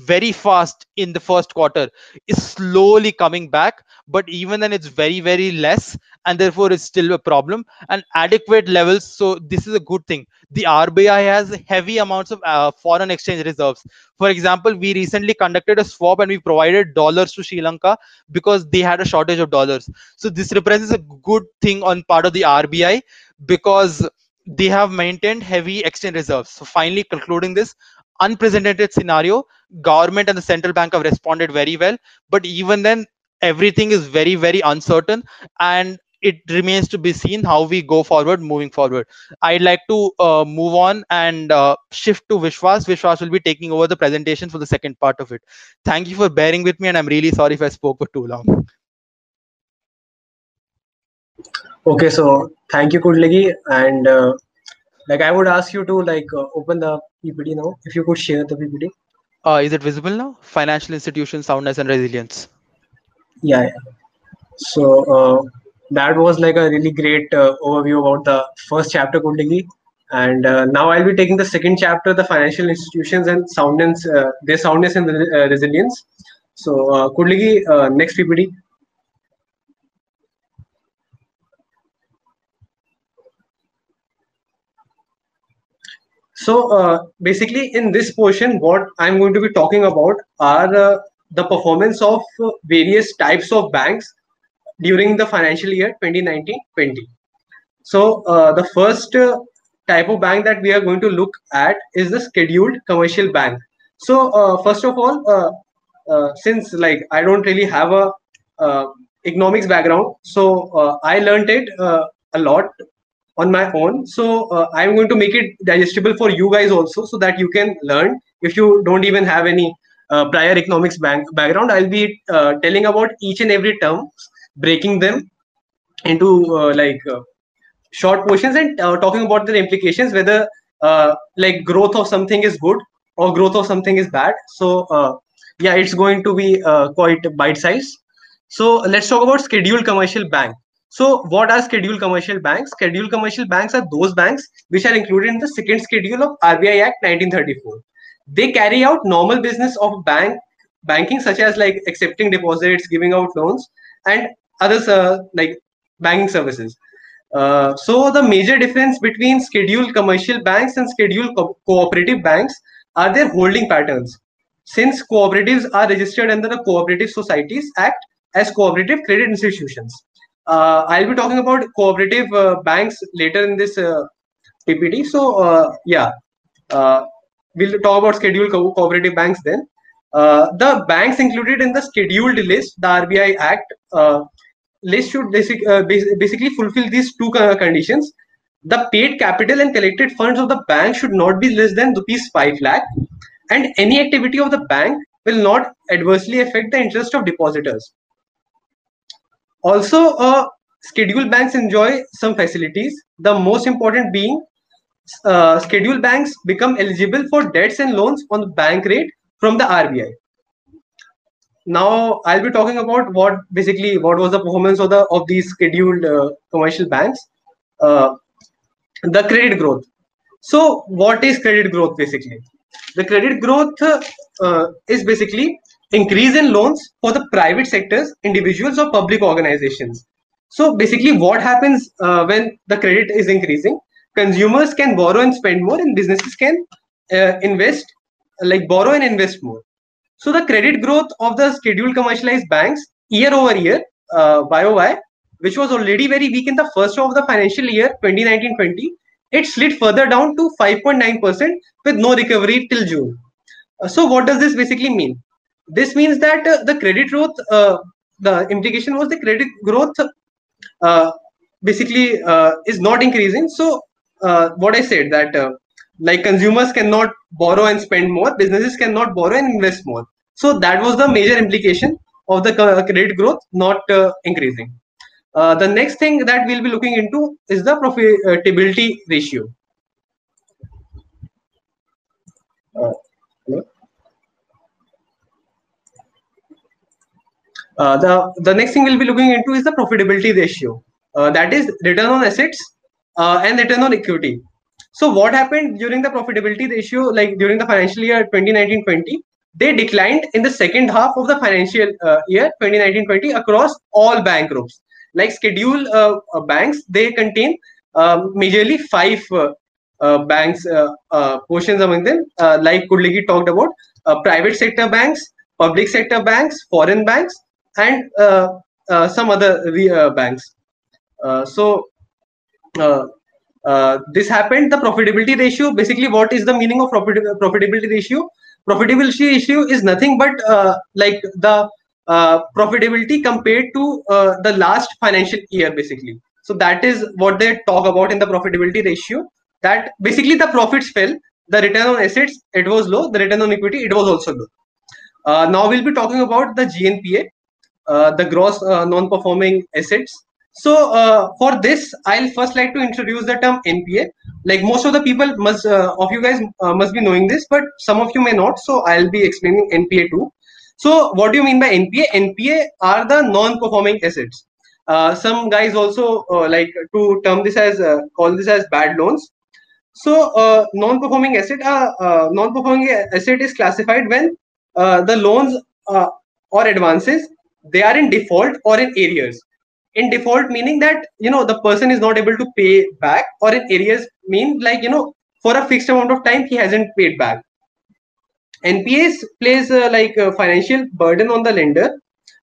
very fast in the first quarter is slowly coming back but even then it's very very less and therefore it's still a problem. And adequate levels so this is a good thing. The rbi has heavy amounts of uh, foreign exchange reserves. For example we recently conducted a swap and we provided dollars to sri lanka because they had a shortage of dollars. So this represents a good thing on part of the rbi because they have maintained heavy exchange reserves. So finally concluding this unprecedented scenario. Government and the central bank have responded very well but even then everything is very very uncertain and it remains to be seen how we go forward moving forward. I'd like to uh, move on and uh, shift to vishwas. Vishwas will be taking over the presentation for the second part of it. Thank you for bearing with me and i'm really sorry if i spoke for too long.
Okay so thank you kudlegi and uh, like i would ask you to like uh, open the ppt now if you could share the ppt
uh, is it visible now? Financial institution soundness and resilience.
Yeah. yeah. So uh, that was like a really great uh, overview about the first chapter, Kundalini. And uh, now I'll be taking the second chapter, the financial institutions and soundness, uh, their soundness and uh, resilience. So uh, Kundalini, uh, next PPT. So uh, basically, in this portion, what I'm going to be talking about are uh, the performance of uh, various types of banks during the financial year 2019-20. So uh, the first uh, type of bank that we are going to look at is the scheduled commercial bank. So uh, first of all, since like I don't really have a economics background, so I learned it a lot on my own. So uh, I'm going to make it digestible for you guys also, so that you can learn. If you don't even have any uh, prior economics bank background, I'll be uh, telling about each and every term, breaking them into uh, like uh, short portions and uh, talking about their implications, whether like growth of something is good or growth of something is bad. So yeah, it's going to be quite bite size. So let's talk about scheduled commercial bank. So, what are scheduled commercial banks? Scheduled commercial banks are those banks which are included in the second schedule of RBI Act 1934. They carry out normal business of bank banking, such as like accepting deposits, giving out loans, and others uh, like banking services. Uh, so, the major difference between scheduled commercial banks and scheduled co- cooperative banks are their holding patterns. Since cooperatives are registered under the Cooperative Societies Act as cooperative credit institutions I'll be talking about cooperative uh, banks later in this uh, PPT. So uh, yeah, uh, we'll talk about scheduled co cooperative banks then. Uh, the banks included in the scheduled list, the RBI Act list should basic, basically fulfill these two conditions. The paid capital and collected funds of the bank should not be less than rupees 5 lakh and any activity of the bank will not adversely affect the interest of depositors also, uh, scheduled banks enjoy some facilities, the most important being uh, scheduled banks become eligible for debts and loans on bank rate from the RBI. Now I'll be talking about what basically what was the performance of the of these scheduled uh, commercial banks. Uh, the credit growth. So what is credit growth basically? The credit growth uh, is basically increase in loans for the private sectors, individuals or public organizations. So basically what happens uh, when the credit is increasing? Consumers can borrow and spend more and businesses can uh, invest, like borrow and invest more. So the credit growth of the scheduled commercialized banks year over year, uh, YOY, which was already very weak in the first half of the financial year 2019-20, it slid further down to 5.9% with no recovery till June. Uh, so what does this basically mean? This means that uh, the credit growth, uh, the implication was the credit growth uh, basically uh, is not increasing. So uh, what I said that like consumers cannot borrow and spend more, businesses cannot borrow and invest more. So that was the major implication of the credit growth not increasing. Uh, the next thing that we'll be looking into is the profitability ratio. Uh, the, the next thing we'll be looking into is the profitability ratio. Uh, that is return on assets uh, and return on equity. So what happened during the profitability ratio, like during the financial year 2019-20, they declined in the second half of the financial uh, year 2019-20 across all bank groups like schedule uh, banks they contain um, majorly five banks portions among them like Kudlegi talked about private sector banks public sector banks foreign banks and some other banks. So uh, this happened the profitability ratio basically what is the meaning of profit, profitability ratio? Profitability ratio is nothing but uh, like the uh, profitability compared to uh, the last financial year basically. So that is what they talk about in the profitability ratio that basically the profits fell the return on assets it was low the return on equity it was also low. Uh, now we'll be talking about the gnpa uh, the gross uh, non-performing assets so for this i'll first like to introduce the term npa like most of the people must of you guys must be knowing this but some of you may not so i'll be explaining npa too so what do you mean by NPA? NPA are the non-performing assets. Uh, some guys also uh, like to term this as uh, call this as bad loans. So uh, non-performing asset, uh, uh, non-performing asset is classified when the loans or advances they are in default or in arrears. In default meaning that you know the person is not able to pay back, or in arrears mean like you know for a fixed amount of time he hasn't paid back. NPAs plays uh, like a financial burden on the lender.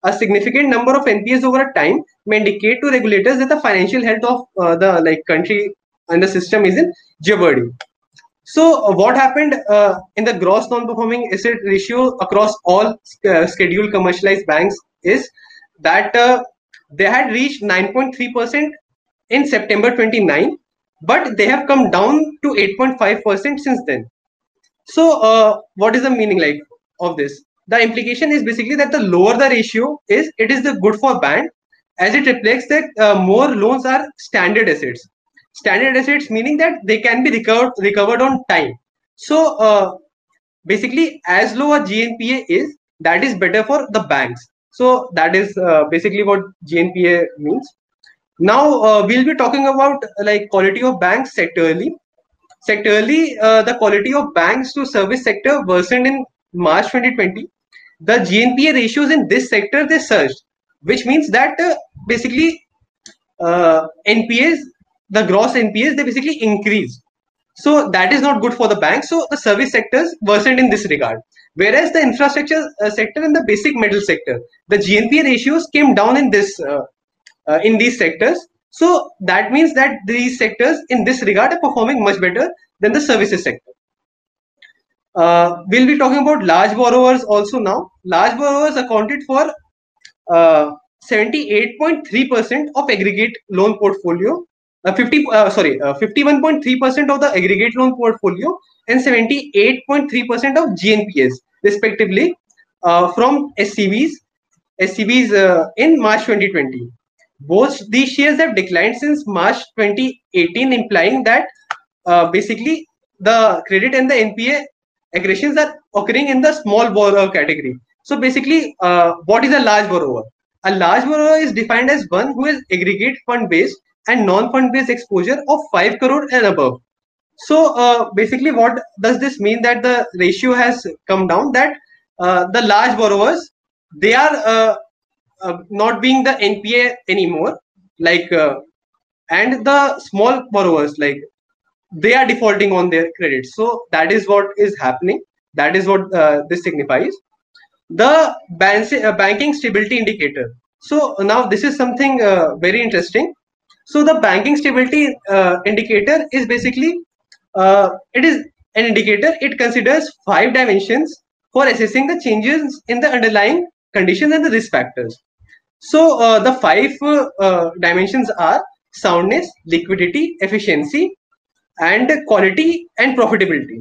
A significant number of NPAs over a time may indicate to regulators that the financial health of uh, the like country and the system is in jeopardy. So uh, what happened uh, in the gross non-performing asset ratio across all uh, scheduled commercialized banks is that uh, they had reached 9.3% in September 29, but they have come down to 8.5% since then. So, uh, what is the meaning like of this? The implication is basically that the lower the ratio is, it is the good for bank as it reflects that uh, more loans are standard assets. Standard assets meaning that they can be recovered recovered on time. So, uh, basically, as low a GNPA is, that is better for the banks. So that is uh, basically what GNPA means. Now uh, we'll be talking about like quality of banks sectorally. Sectorally, uh, the quality of banks to service sector worsened in March 2020. The GNPA ratios in this sector they surged, which means that uh, basically uh, NPAs, the gross NPAs, they basically increased. So that is not good for the bank. So the service sectors worsened in this regard. Whereas the infrastructure uh, sector and the basic metal sector, the GNPA ratios came down in this uh, uh, in these sectors so that means that these sectors in this regard are performing much better than the services sector. Uh, we'll be talking about large borrowers also now. Large borrowers accounted for 78.3% uh, of aggregate loan portfolio, uh, 50 uh, sorry, 51.3% uh, of the aggregate loan portfolio, and 78.3% of GNPAs respectively uh, from SCBs, SCBs in March 2020. Both these shares have declined since March 2018, implying that uh, basically the credit and the NPA aggressions are occurring in the small borrower category. So basically, uh, what is a large borrower? A large borrower is defined as one who has aggregate fund based and non fund based exposure of 5 crore and above. So uh, basically, what does this mean that the ratio has come down? That uh, the large borrowers they are uh, uh, not being the NPA anymore, like uh, and the small borrowers like they are defaulting on their credit. So that is what is happening. That is what uh, this signifies. The ban- banking stability indicator. So now this is something very interesting. So the banking stability indicator is basically uh, it is an indicator. It considers five dimensions for assessing the changes in the underlying conditions and the risk factors. So uh, the five uh, dimensions are soundness, liquidity, efficiency, and quality and profitability.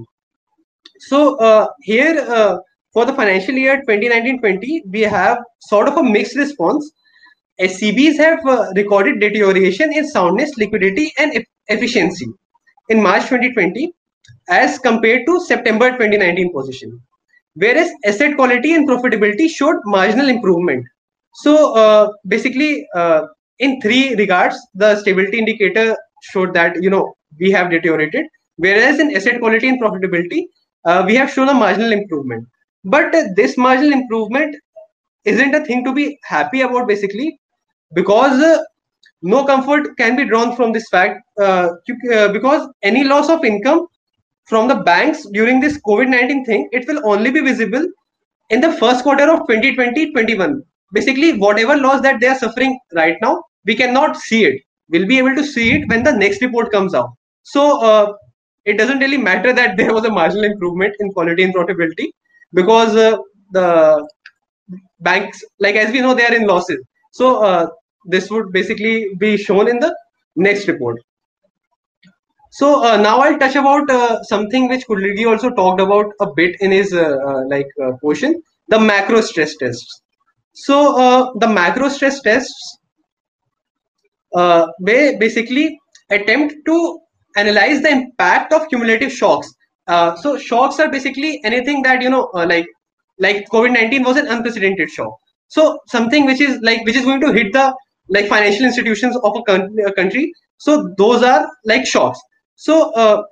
So uh, here uh, for the financial year 2019-20, we have sort of a mixed response. SCBs have uh, recorded deterioration in soundness, liquidity, and e efficiency in March 2020 as compared to September 2019 position, whereas asset quality and profitability showed marginal improvement. So uh, basically, uh, in three regards, the stability indicator showed that you know we have deteriorated, whereas in asset quality and profitability, uh, we have shown a marginal improvement. But this marginal improvement isn't a thing to be happy about, basically, because no comfort can be drawn from this fact uh, uh, because any loss of income from the banks during this covid-19 thing it will only be visible in the first quarter of 2020-21 basically whatever loss that they are suffering right now we cannot see it. We'll be able to see it when the next report comes out. So uh, it doesn't really matter that there was a marginal improvement in quality and profitability because uh, the banks like as we know they are in losses. So uh, this would basically be shown in the next report. So uh, now I'll touch about uh, something which Kudligi also talked about a bit in his uh, uh like uh, portion, the macro stress tests. So the macro stress tests, they basically attempt to analyze the impact of cumulative shocks. so shocks are basically anything that you know, like like COVID-19 was an unprecedented shock. So something which is like which is going to hit the like financial institutions of a, country. So those are like shocks. So uh,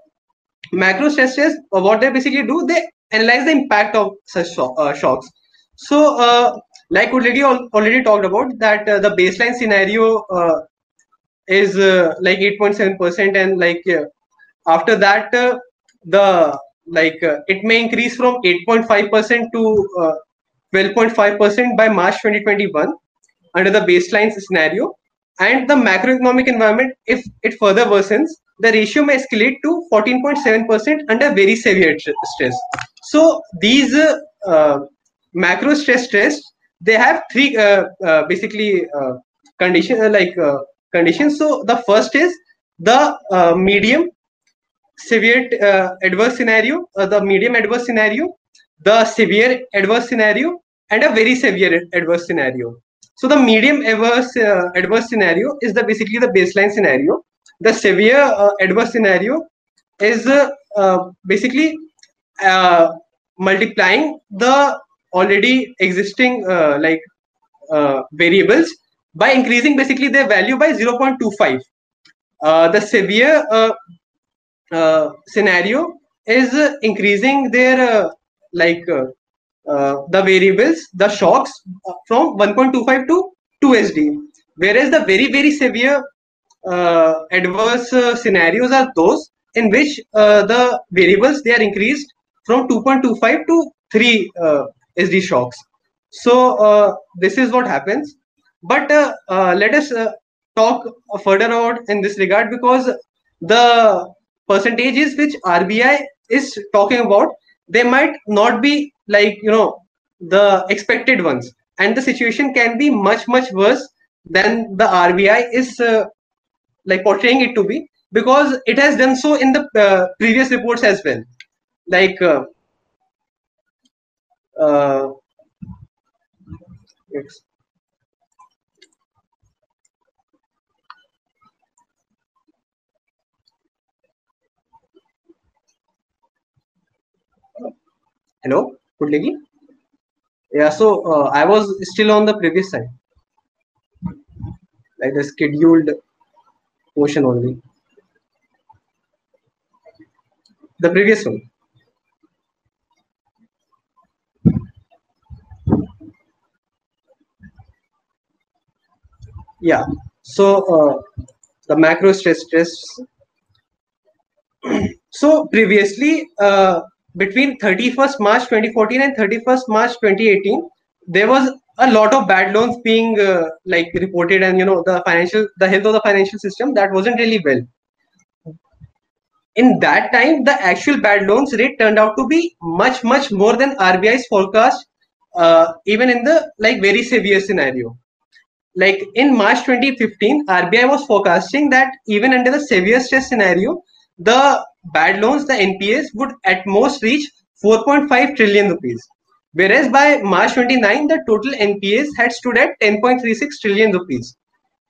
macro stress tests, uh, what they basically do, they analyze the impact of such uh, shocks. So uh, like already already talked about that uh, the baseline scenario uh, is like 8.7% and like after that the like it may increase from 8.5% to 12.5% by March 2021 under the baseline scenario and the macroeconomic environment, if it further worsens, the ratio may escalate to 14.7% under very severe stress. So these uh, macro stress tests, they have three uh, uh, basically uh, conditions uh, like uh, conditions. So the first is the medium severe adverse scenario, the medium adverse scenario, the severe adverse scenario, and a very severe adverse scenario. So the medium adverse uh, adverse scenario is the basically the baseline scenario. The severe uh, adverse scenario is uh, basically uh, multiplying the already existing uh, like uh, variables by increasing basically their value by 0.25. the severe scenario is increasing their like uh, the variables, the shocks from 1.25 to 2 SD. Whereas the very, very severe uh, adverse uh, scenarios are those in which uh, the variables, they are increased from 2.25 to 3 uh, SD shocks. So this is what happens. But let us talk further out in this regard because the percentages which RBI is talking about, they might not be like you know the expected ones. And the situation can be much much worse than the RBI is uh, like portraying it to be because it has done so in the uh, previous reports as well. Like uh, uh, hello? Yeah, so uh, I was still on the previous side, like the scheduled portion only. The previous one. Yeah, so uh, the macro stress tests. so previously, uh, between 31st March 2014 and 31st March 2018, there was a lot of bad loans being uh, like reported, and you know the financial, the health of the financial system that wasn't really well. In that time, the actual bad loans rate turned out to be much much more than RBI's forecast, uh, even in the like very severe scenario like in March 2015, RBI was forecasting that even under the severe stress scenario, the bad loans, the NPAs, would at most reach 4.5 trillion rupees. Whereas by March 29, the total NPAs had stood at 10.36 trillion rupees.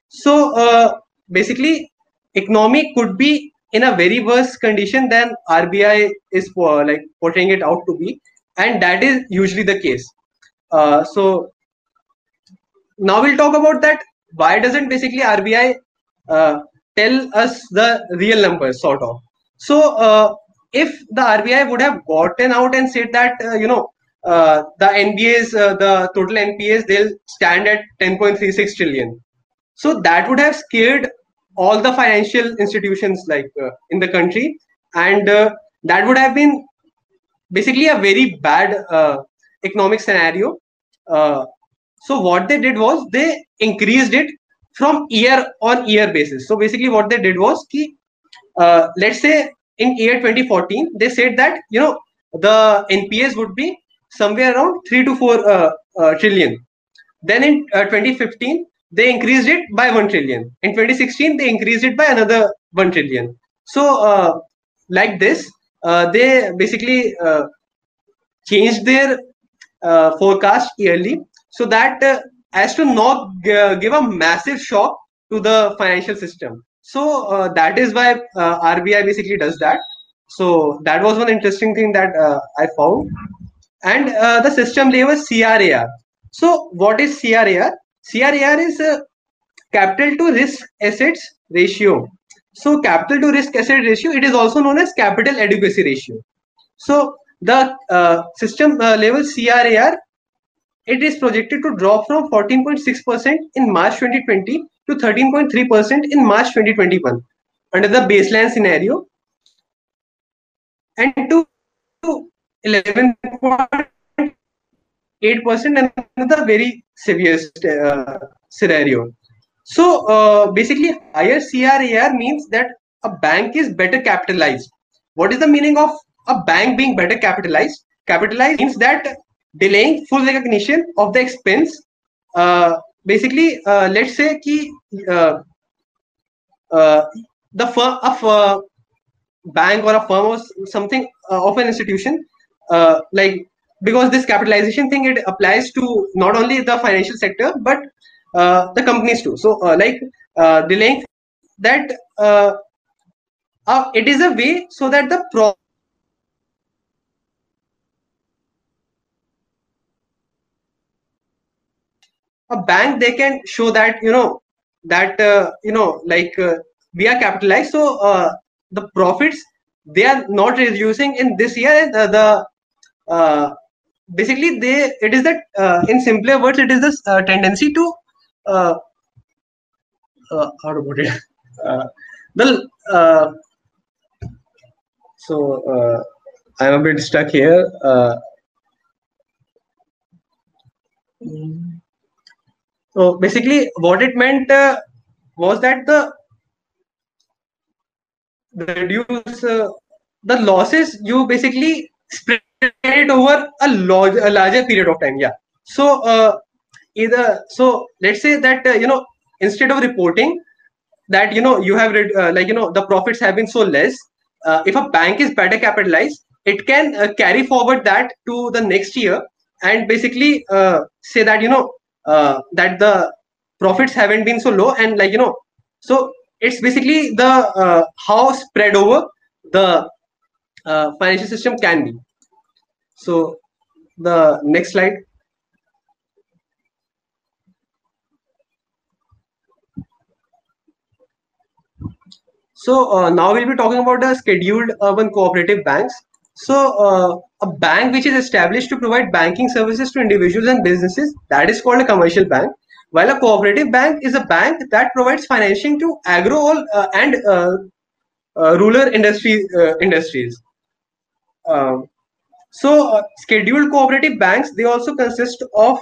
So uh, basically, economy could be in a very worse condition than RBI is uh, like portraying it out to be, and that is usually the case. Uh, so now we'll talk about that. Why doesn't basically RBI uh, tell us the real numbers, sort of? So uh, if the RBI would have gotten out and said that uh, you know uh, the NPAs, uh, the total NPAs, they'll stand at 10.36 trillion. So that would have scared all the financial institutions like uh, in the country, and that would have been basically a very bad economic scenario so what they did was they increased it from year on year basis. So basically what they did was ki, uh, let's say in year 2014 they said that you know the NPAs would be somewhere around 3 to 4 uh, uh, trillion. Then in uh, 2015 they increased it by 1 trillion. In 2016 they increased it by another 1 trillion. So uh, like this uh, they basically changed their forecast yearly so that as to not give a massive shock to the financial system. So uh, that is why uh, RBI basically does that. So that was one interesting thing that uh, I found. And uh, the system level CRAR. So what is CRAR? CRAR is a capital to risk assets ratio. So capital to risk asset ratio, it is also known as capital adequacy ratio. So the uh, system level CRAR it is projected to drop from 14.6% in March 2020 to 13.3% in March 2021 under the baseline scenario and to 11.8% under the very severe uh, scenario. So uh, basically, higher CRAR means that a bank is better capitalized. What is the meaning of a bank being better capitalized? Capitalized means that delaying full recognition of the expense. Uh, basically uh, let's say ki, uh, uh the firm of a bank or a firm or something uh, of an institution uh, like because this capitalization thing it applies to not only the financial sector but the companies too. So like delaying that it is a way so that the pro a bank they can show that you know that uh, you know like uh, we are capitalized. So uh, the profits they are not reducing in this year. Uh, the uh, basically they it is that uh, in simpler words it is this tendency to how to put it? The so i'm a bit stuck here so basically, what it meant uh, was that the reduce uh, the losses you basically spread it over a large a larger period of time. Yeah. So uh, either so let's say that uh, you know instead of reporting that you know you have read uh, like you know the profits have been so less. Uh, if a bank is better capitalized, it can carry forward that to the next year and basically say that you know uh, that the profits haven't been so low and like you know so it's basically the uh, how spread over the uh, financial system can be so the next slide. So uh, now we'll be talking about the scheduled urban cooperative banks. So uh, a bank which is established to provide banking services to individuals and businesses that is called a commercial bank. While a cooperative bank is a bank that provides financing to agro uh, and uh, uh, rural industry uh, industries. Um, so scheduled cooperative banks they also consist of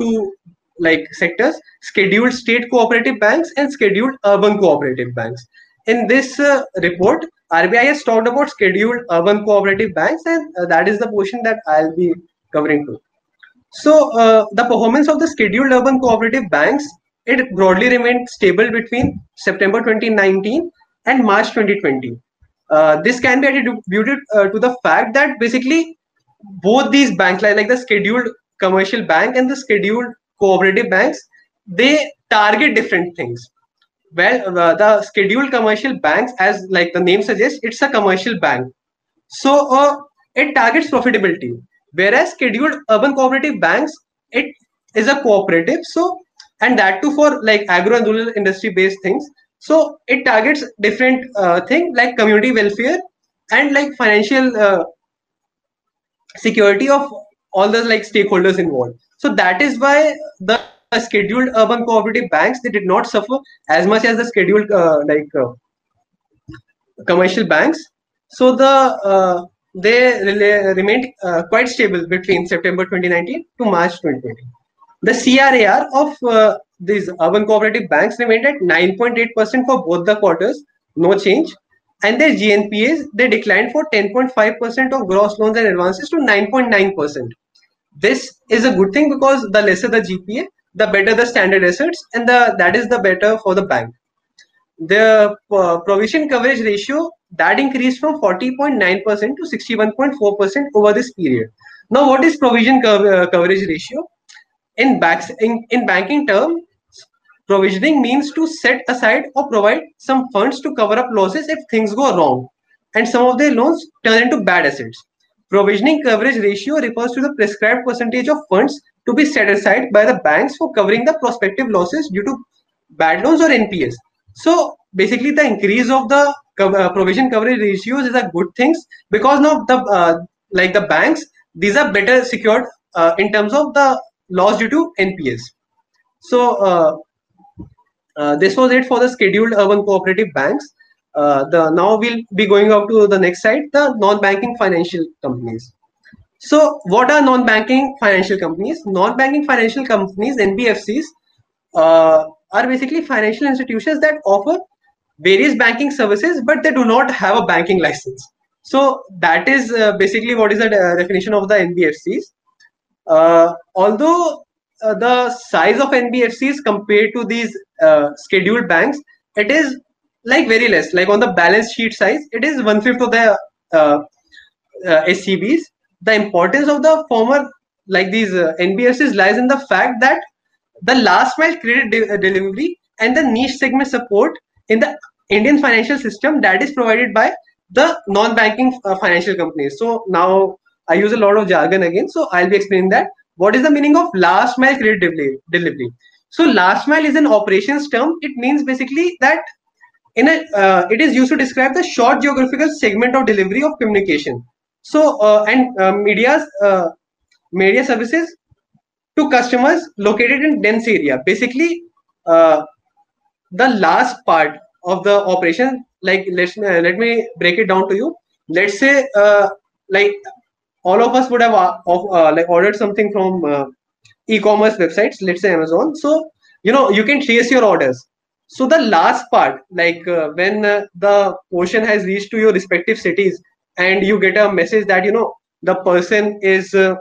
two like sectors: scheduled state cooperative banks and scheduled urban cooperative banks in this uh, report, RBI has talked about scheduled urban cooperative banks, and uh, that is the portion that I'll be covering too. So, uh, the performance of the scheduled urban cooperative banks it broadly remained stable between September 2019 and March 2020. Uh, this can be attributed uh, to the fact that basically both these banks, like, like the scheduled commercial bank and the scheduled cooperative banks, they target different things well uh, the scheduled commercial banks as like the name suggests it's a commercial bank. So uh, it targets profitability whereas scheduled urban cooperative banks it is a cooperative so and that too for like agro and rural industry based things. So it targets different uh, thing like community welfare and like financial uh, security of all the like stakeholders involved. So that is why the scheduled urban cooperative banks they did not suffer as much as the scheduled uh, like uh, commercial banks. So the uh, they remained uh, quite stable between september 2019 to march 2020 the crar of uh, these urban cooperative banks remained at 9.8% for both the quarters no change. And their gnpas they declined for 10.5% of gross loans and advances to 9.9% this is a good thing because the lesser the gpa the better the standard assets and the that is the better for the bank. The uh, provision coverage ratio that increased from 40.9% to 61.4% over this period. Now what is provision co uh, coverage ratio? In backs in, in banking term provisioning means to set aside or provide some funds to cover up losses if things go wrong and some of their loans turn into bad assets. Provisioning coverage ratio refers to the prescribed percentage of funds to be set aside by the banks for covering the prospective losses due to bad loans or NPAs. So basically, the increase of the uh, provision coverage ratios is a good thing because now the uh, like the banks these are better secured uh, in terms of the loss due to NPAs. So uh, uh, this was it for the scheduled urban cooperative banks. Uh, the now we'll be going out to the next side, the non-banking financial companies. So, what are non-banking financial companies? Non-banking financial companies (NBFCs) uh, are basically financial institutions that offer various banking services, but they do not have a banking license. So that is uh, basically what is the uh, definition of the NBFCs. Uh, although uh, the size of NBFCs compared to these uh, scheduled banks, it is like very less. Like on the balance sheet size, it is one fifth of the SCBs the importance of the former like these uh, lies in the fact that the last mile credit de uh, delivery and the niche segment support in the Indian financial system that is provided by the non-banking uh, financial companies. So now I use a lot of jargon again. So I'll be explaining that. What is the meaning of last mile credit delivery? So last mile is an operations term. It means basically that in a uh, it is used to describe the short geographical segment of delivery of communication so uh, and uh, media's uh, media services to customers located in dense area. Basically, uh, the last part of the operation, like let's uh, let me break it down to you. Let's say uh, like all of us would have like ordered something from e-commerce websites. Let's say Amazon. So you know you can trace your orders. So the last part, like when the portion has reached to your respective cities, and you get a message that you know the person is uh,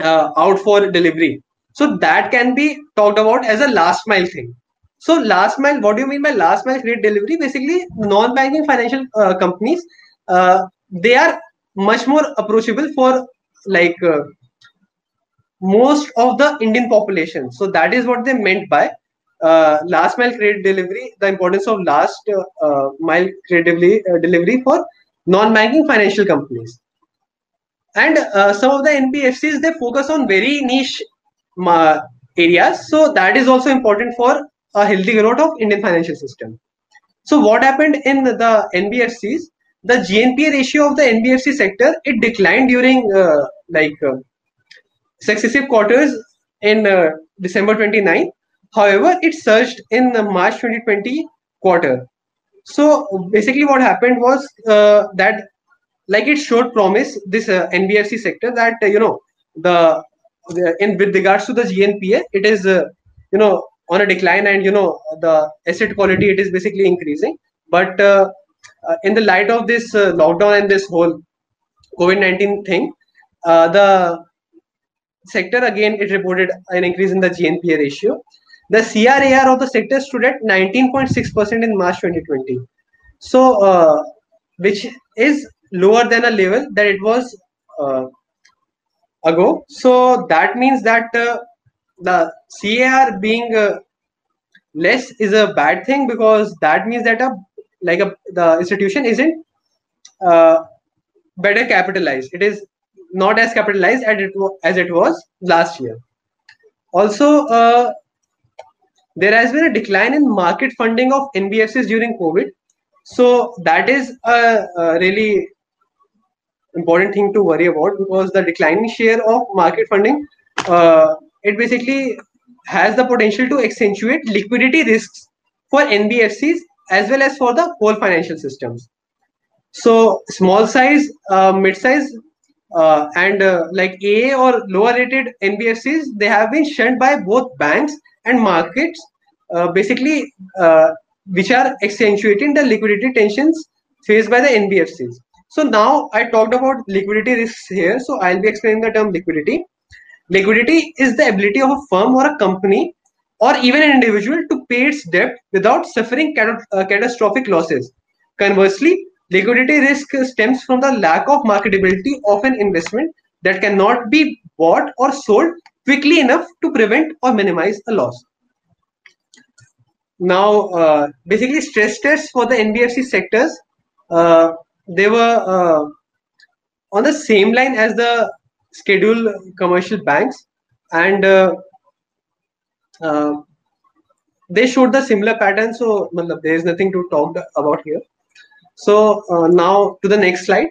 uh, out for delivery. So that can be talked about as a last mile thing. So last mile what do you mean by last mile credit delivery? Basically non-banking financial uh, companies uh, they are much more approachable for like uh, most of the indian population. So that is what they meant by uh, last mile credit delivery the importance of last mile credit delivery, delivery for non-banking financial companies. And uh, some of the nbfcs they focus on very niche areas. So that is also important for a healthy growth of indian financial system. So what happened in the nbfcs the gnpa ratio of the nbfc sector it declined during uh, like uh, successive quarters in uh, december 29 however it surged in the march 2020 quarter so basically what happened was uh, that like it showed promise this uh, nbfc sector that uh, you know the, the, in with regards to the gnpa it is uh, you know on a decline and you know the asset quality it is basically increasing. But uh, uh, in the light of this lockdown and this whole covid-19 thing the sector again it reported an increase in the gnpa ratio the CRAR of the sector stood at 19.6% in March 2020. So, uh, which is lower than a level that it was uh, ago. So that means that uh, the CAR being uh, less is a bad thing because that means that a like a the institution isn't uh, better capitalized. It is not as capitalized as it as it was last year. Also, uh, there has been a decline in market funding of NBFCs during COVID. So that is a, a really important thing to worry about because the declining share of market funding, uh, it basically has the potential to accentuate liquidity risks for NBFCs as well as for the whole financial systems. So small size, uh, mid size, uh, and uh, like A or lower rated NBFCs, they have been shunned by both banks and markets, uh, basically, uh, which are accentuating the liquidity tensions faced by the NBFCs. So now I talked about liquidity risks here. So I'll be explaining the term liquidity. Liquidity is the ability of a firm or a company or even an individual to pay its debt without suffering cat uh, catastrophic losses. Conversely, liquidity risk stems from the lack of marketability of an investment that cannot be bought or sold quickly enough to prevent or minimize a loss. Now, uh, basically, stress tests for the NBFC sectors, uh, they were uh, on the same line as the scheduled commercial banks, and uh, uh, they showed the similar pattern. So, there is nothing to talk about here. So, uh, now to the next slide.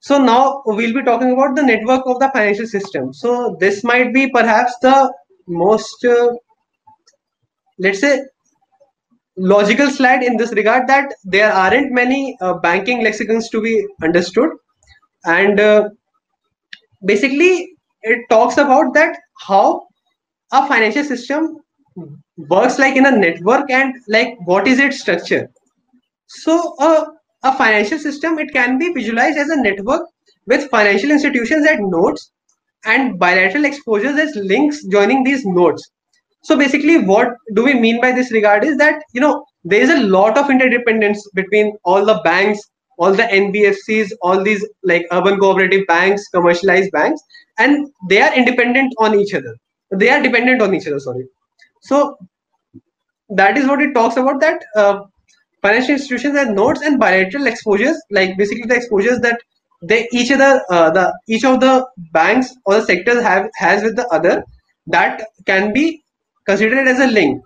So now we'll be talking about the network of the financial system. So this might be perhaps the most, uh, let's say, logical slide in this regard that there aren't many uh, banking lexicons to be understood. And uh, basically, it talks about that how a financial system works like in a network and like what is its structure. So uh, a financial system, it can be visualized as a network with financial institutions at nodes and bilateral exposures as links joining these nodes. So basically, what do we mean by this regard is that, you know, there is a lot of interdependence between all the banks, all the NBFCs, all these like urban cooperative banks, commercialized banks, and they are independent on each other. They are dependent on each other, sorry. So that is what it talks about that uh, financial institutions have nodes and bilateral exposures, like basically the exposures that they each other uh, the each of the banks or the sectors have has with the other that can be considered as a link.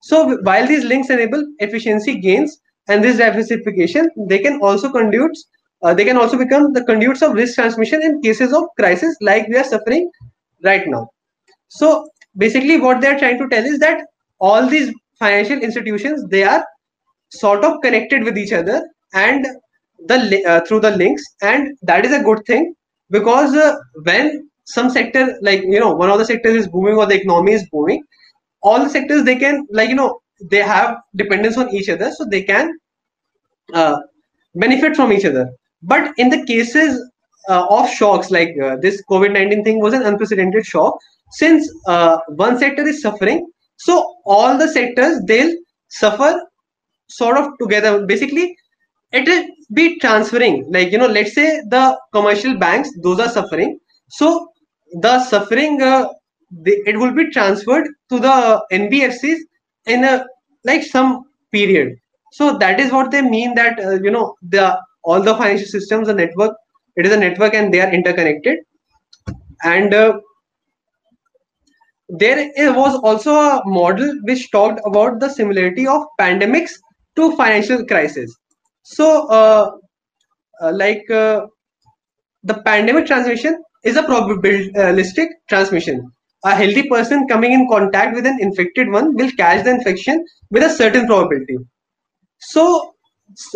So while these links enable efficiency gains and this diversification, they can also conduit uh, they can also become the conduits of risk transmission in cases of crisis like we are suffering right now. So basically what they are trying to tell is that all these financial institutions they are sort of connected with each other and the uh, through the links. And that is a good thing because uh, when some sector like you know one of the sectors is booming or the economy is booming all the sectors they can like you know they have dependence on each other so they can uh, benefit from each other. But in the cases uh, of shocks like uh, this covid-19 thing was an unprecedented shock. Since uh, one sector is suffering so all the sectors they'll suffer sort of together basically it will be transferring like you know let's say the commercial banks those are suffering so the suffering uh, it will be transferred to the nbfcs in a like some period so that is what they mean that uh, you know the all the financial systems, a network. It is a network, and they are interconnected. And uh, there was also a model which talked about the similarity of pandemics to financial crisis. So, uh, uh, like uh, the pandemic transmission is a probabilistic transmission. A healthy person coming in contact with an infected one will catch the infection with a certain probability. So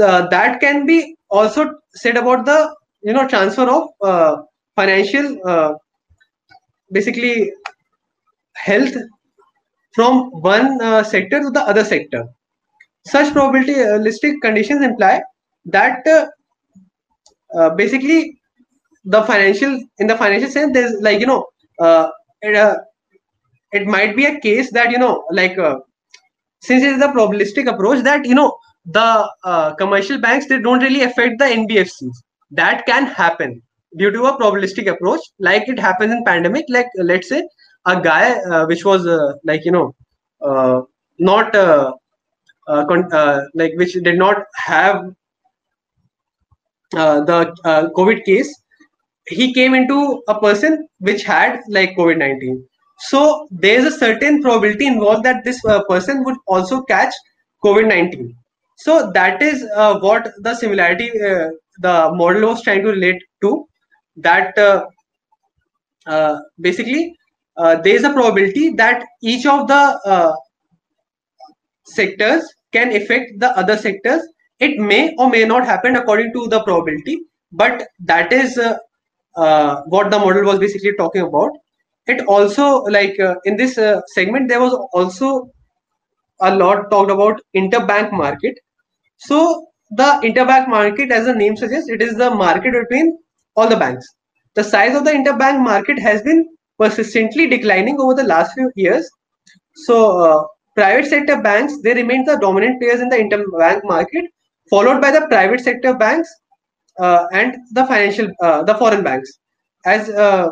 uh, that can be also said about the you know transfer of uh, financial basically health from one sector to the other sector. Such probabilistic conditions imply that uh, uh, basically the financial in the financial sense there's like you know uh, it, uh, it might be a case that you know like uh, since it is a probabilistic approach that you know the uh, commercial banks they don't really affect the nbfcs that can happen due to a probabilistic approach like it happens in pandemic like let's say a guy uh, which was uh, like you know uh, not uh, uh, uh, like which did not have the covid case he came into a person which had like covid-19 so there's a certain probability involved that this person would also catch covid-19 so that is what the similarity the model was trying to relate to that basically uh, there is a probability that each of the uh, sectors can affect the other sectors. It may or may not happen according to the probability, but that is uh, uh what the model was basically talking about. It also like uh, in this segment there was also a lot talked about interbank market. So the interbank market, as the name suggests, it is the market between all the banks. The size of the interbank market has been persistently declining over the last few years. So uh, private sector banks, they remain the dominant players in the interbank market, followed by the private sector banks uh, and the financial, uh, the foreign banks. As uh,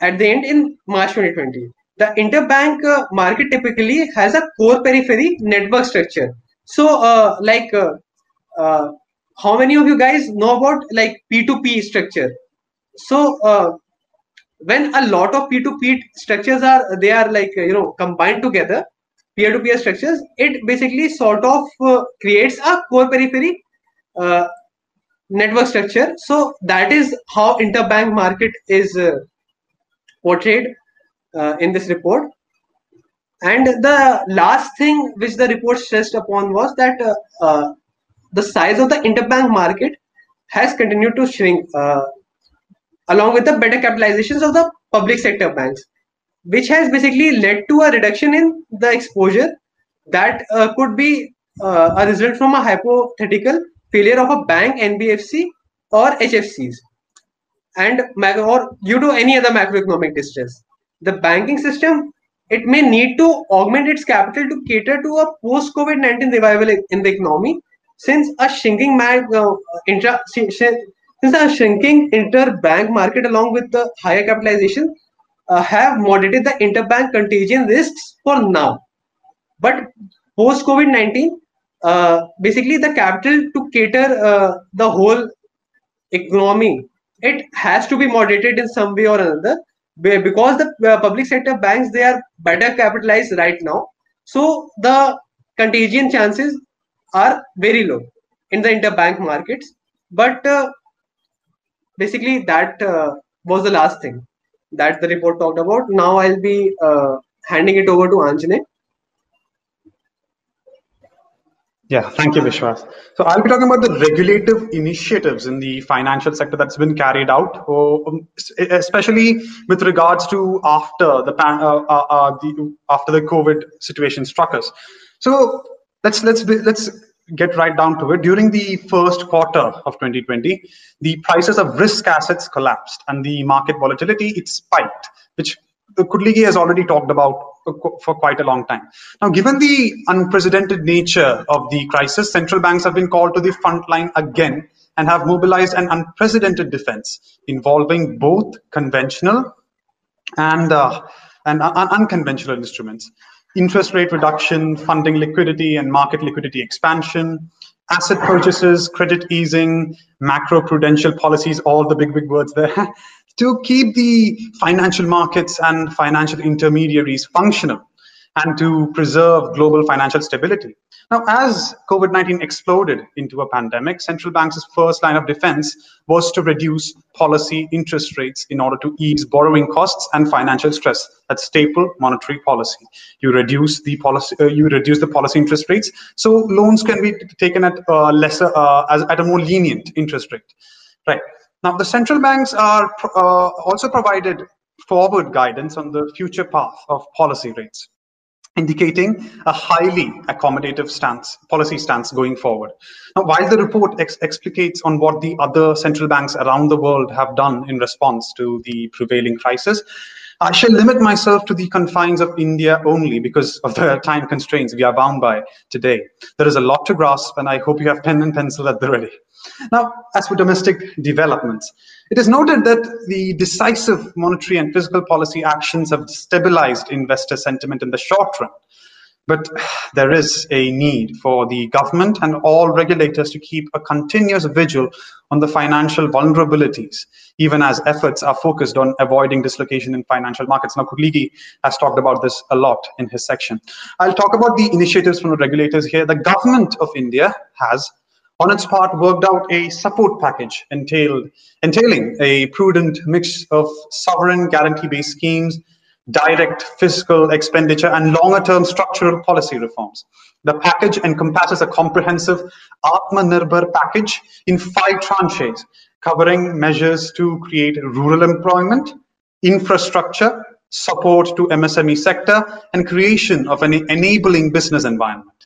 at the end in March 2020, the interbank uh, market typically has a core periphery network structure. So, uh, like, how many of you guys know about like P2P structure? So, when a lot of p2p structures are they are like you know combined together peer-to-peer structures it basically sort of uh, creates a core periphery uh, network structure. So that is how interbank market is uh, portrayed uh, in this report. And the last thing which the report stressed upon was that uh, uh, the size of the interbank market has continued to shrink along with the better capitalizations of the public sector banks, which has basically led to a reduction in the exposure that uh, could be uh, a result from a hypothetical failure of a bank, NBFC, or HFCs, and or due to any other macroeconomic distress. The banking system it may need to augment its capital to cater to a post-COVID-19 revival in the economy, since a shrinking mag, uh, intra, since the shrinking interbank market along with the higher capitalization uh, have moderated the interbank contagion risks for now. But post COVID 19, uh, basically the capital to cater uh, the whole economy, it has to be moderated in some way or another because the uh, public sector banks they are better capitalized right now. So the contagion chances are very low in the interbank markets. But uh, basically that uh, was the last thing that the report talked about. Now I'll be uh, handing it over to Anjane.
Yeah, thank you, Vishwas. So I'll be talking about the regulative initiatives in the financial sector that's been carried out, um, especially with regards to after the, uh, uh, uh, the after the COVID situation struck us. So let's let's let's get right down to it, during the first quarter of 2020, the prices of risk assets collapsed and the market volatility it spiked, which Kudligi has already talked about for quite a long time. Now, given the unprecedented nature of the crisis, central banks have been called to the front line again and have mobilized an unprecedented defense involving both conventional and, uh, and uh, unconventional instruments. Interest rate reduction, funding liquidity and market liquidity expansion, asset purchases, credit easing, macro prudential policies, all the big, big words there, to keep the financial markets and financial intermediaries functional and to preserve global financial stability. Now, as COVID 19 exploded into a pandemic, central banks' first line of defense was to reduce policy interest rates in order to ease borrowing costs and financial stress. That's staple monetary policy. You reduce the policy, uh, you reduce the policy interest rates, so loans can be taken at uh, lesser, uh, as, at a more lenient interest rate. Right now, the central banks are uh, also provided forward guidance on the future path of policy rates indicating a highly accommodative stance, policy stance going forward. Now, while the report ex explicates on what the other central banks around the world have done in response to the prevailing crisis, I shall limit myself to the confines of India only because of the time constraints we are bound by today. There is a lot to grasp, and I hope you have pen and pencil at the ready. Now, as for domestic developments, it is noted that the decisive monetary and fiscal policy actions have stabilized investor sentiment in the short run. But there is a need for the government and all regulators to keep a continuous vigil on the financial vulnerabilities, even as efforts are focused on avoiding dislocation in financial markets. Now, Kutligi has talked about this a lot in his section. I'll talk about the initiatives from the regulators here. The government of India has on its part worked out a support package entailed, entailing a prudent mix of sovereign guarantee-based schemes, direct fiscal expenditure, and longer-term structural policy reforms. The package encompasses a comprehensive Atmanirbhar package in five tranches, covering measures to create rural employment, infrastructure, support to MSME sector, and creation of an enabling business environment.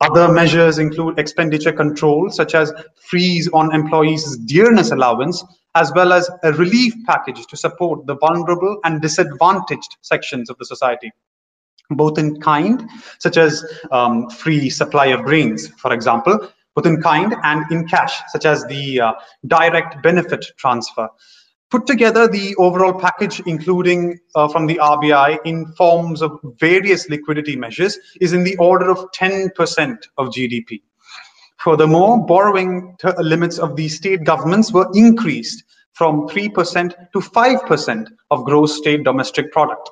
Other measures include expenditure control, such as freeze on employees' dearness allowance, as well as a relief package to support the vulnerable and disadvantaged sections of the society, both in kind, such as um, free supply of grains, for example, both in kind and in cash, such as the uh, direct benefit transfer, put together the overall package, including uh, from the RBI in forms of various liquidity measures, is in the order of 10% of GDP. Furthermore, borrowing limits of the state governments were increased from 3% to 5% of gross state domestic product.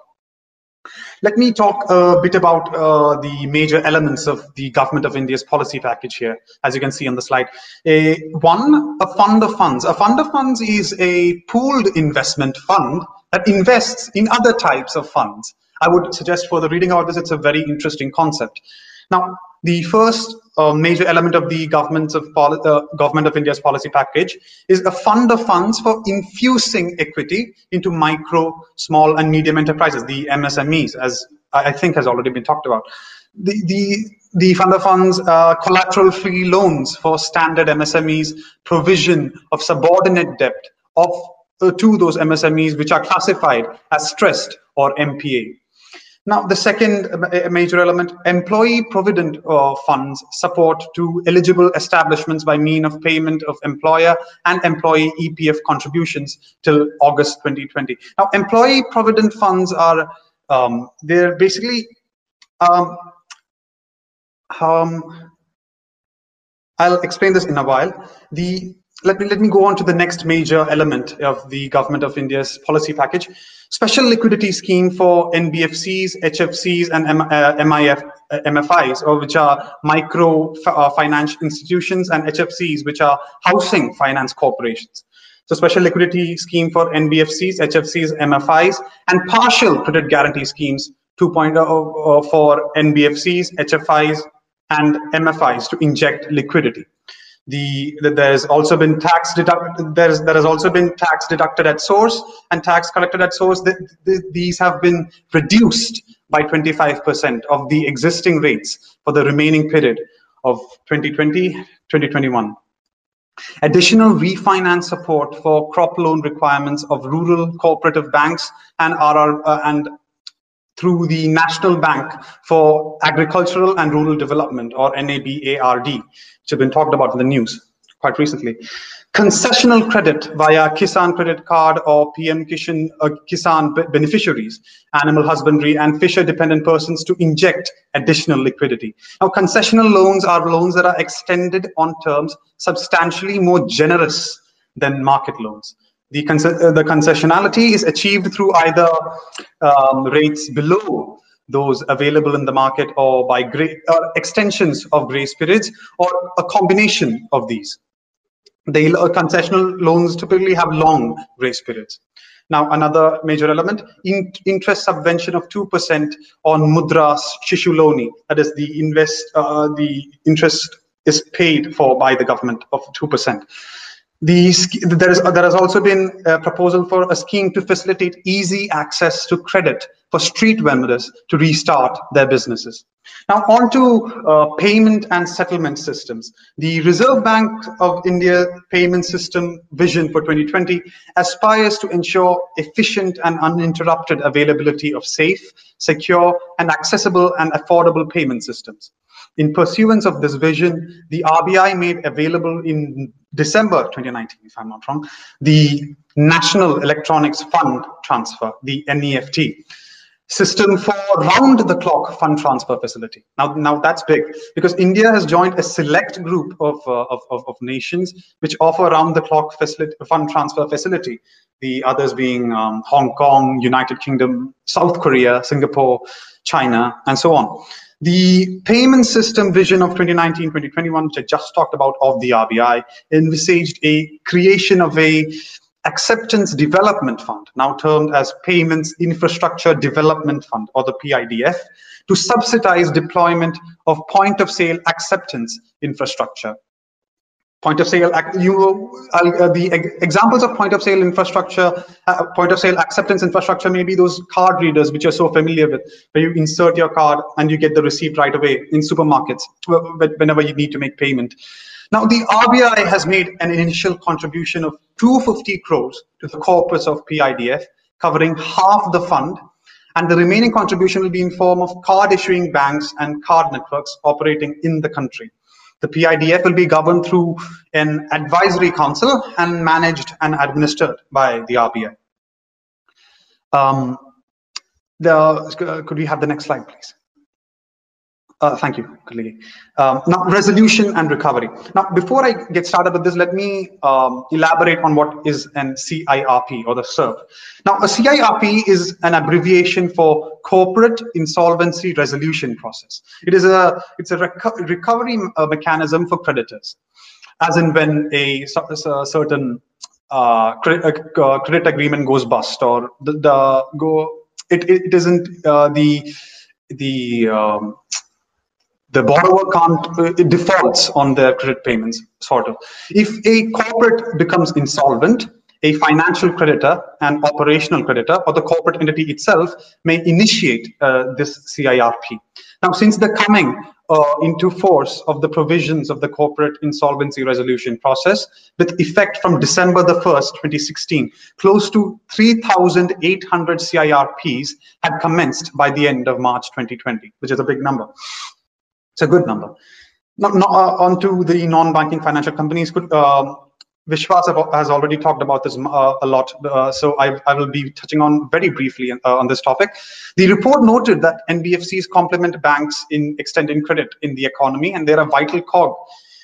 Let me talk a bit about uh, the major elements of the government of India's policy package here, as you can see on the slide. A, one, a fund of funds. A fund of funds is a pooled investment fund that invests in other types of funds. I would suggest for the reading of this, it's a very interesting concept. Now, the first uh, major element of the government of, uh, government of India's policy package is a fund of funds for infusing equity into micro, small, and medium enterprises, the MSMEs, as I think has already been talked about. The, the, the fund of funds uh, collateral-free loans for standard MSMEs, provision of subordinate debt of uh, to those MSMEs which are classified as stressed or NPA now, the second major element, employee provident uh, funds support to eligible establishments by mean of payment of employer and employee EPF contributions till August 2020. Now, employee provident funds are, um, they're basically, um, um, I'll explain this in a while. The let me let me go on to the next major element of the government of India's policy package, special liquidity scheme for NBFCs, HFCs, and M, uh, MIF, uh, MFIs, or which are micro uh, finance institutions, and HFCs, which are housing finance corporations. So special liquidity scheme for NBFCs, HFCs, MFIs, and partial credit guarantee schemes 2.0 uh, for NBFCs, HFIs, and MFIs to inject liquidity the, the, there's also been tax deduct there's there has also been tax deducted at source and tax collected at source. The, the, these have been reduced by 25% of the existing rates for the remaining period of 2020 2021 additional refinance support for crop loan requirements of rural cooperative banks and RR, uh, and through the National Bank for Agricultural and Rural Development, or NABARD, which have been talked about in the news quite recently. Concessional credit via Kisan Credit Card or PM Kisan, uh, Kisan beneficiaries, animal husbandry and fisher dependent persons to inject additional liquidity. Now, concessional loans are loans that are extended on terms substantially more generous than market loans. The, con uh, the concessionality is achieved through either um, rates below those available in the market or by uh, extensions of grace periods or a combination of these. The uh, concessional loans typically have long grace periods. Now, another major element, in, interest subvention of 2% on Mudra Shishu loans, that is the invest, uh, the interest is paid for by the government of 2%. The, there, is, there has also been a proposal for a scheme to facilitate easy access to credit for street vendors to restart their businesses. Now, on to uh, payment and settlement systems. The Reserve Bank of India payment system vision for 2020 aspires to ensure efficient and uninterrupted availability of safe, secure, and accessible and affordable payment systems. In pursuance of this vision, the RBI made available in December 2019, if I'm not wrong, the National Electronics Fund Transfer, the NEFT system for round the clock fund transfer facility. Now, now that's big because India has joined a select group of, uh, of, of, of, nations which offer round the clock facility, fund transfer facility. The others being um, Hong Kong, United Kingdom, South Korea, Singapore, China, and so on. The payment system vision of 2019-2021, which I just talked about of the RBI, envisaged a creation of a acceptance development fund, now termed as Payments Infrastructure Development Fund, or the PIDF, to subsidize deployment of point of sale acceptance infrastructure point of sale you uh, the examples of point of sale infrastructure uh, point of sale acceptance infrastructure may be those card readers which you're so familiar with where you insert your card and you get the receipt right away in supermarkets whenever you need to make payment. Now the rbi has made an initial contribution of 250 crores to the corpus of pidf covering half the fund and the remaining contribution will be in form of card issuing banks and card networks operating in the country the PIDF will be governed through an advisory council and managed and administered by the RBI. Um, the, could we have the next slide, please? Uh, thank you, colleague. Um, now, resolution and recovery. Now, before I get started with this, let me um, elaborate on what is an CIRP or the CIRP. Now, a CIRP is an abbreviation for Corporate Insolvency Resolution Process. It is a it's a reco recovery uh, mechanism for creditors, as in when a, a certain uh, credit, uh, credit agreement goes bust or the, the go it, it isn't uh, the the um, the borrower can't uh, defaults on their credit payments sort of if a corporate becomes insolvent a financial creditor an operational creditor or the corporate entity itself may initiate uh, this CIRP. Now, since the coming uh, into force of the provisions of the corporate insolvency resolution process with effect from December the 1st, 2016, close to 3,800 CIRPs had commenced by the end of March 2020, which is a big number. It's a good number. Now, now uh, on to the non-banking financial companies. Could, uh, Vishwas has already talked about this uh, a lot, uh, so I, I, will be touching on very briefly uh, on this topic. The report noted that NBFCs complement banks in extending credit in the economy, and they're a vital cog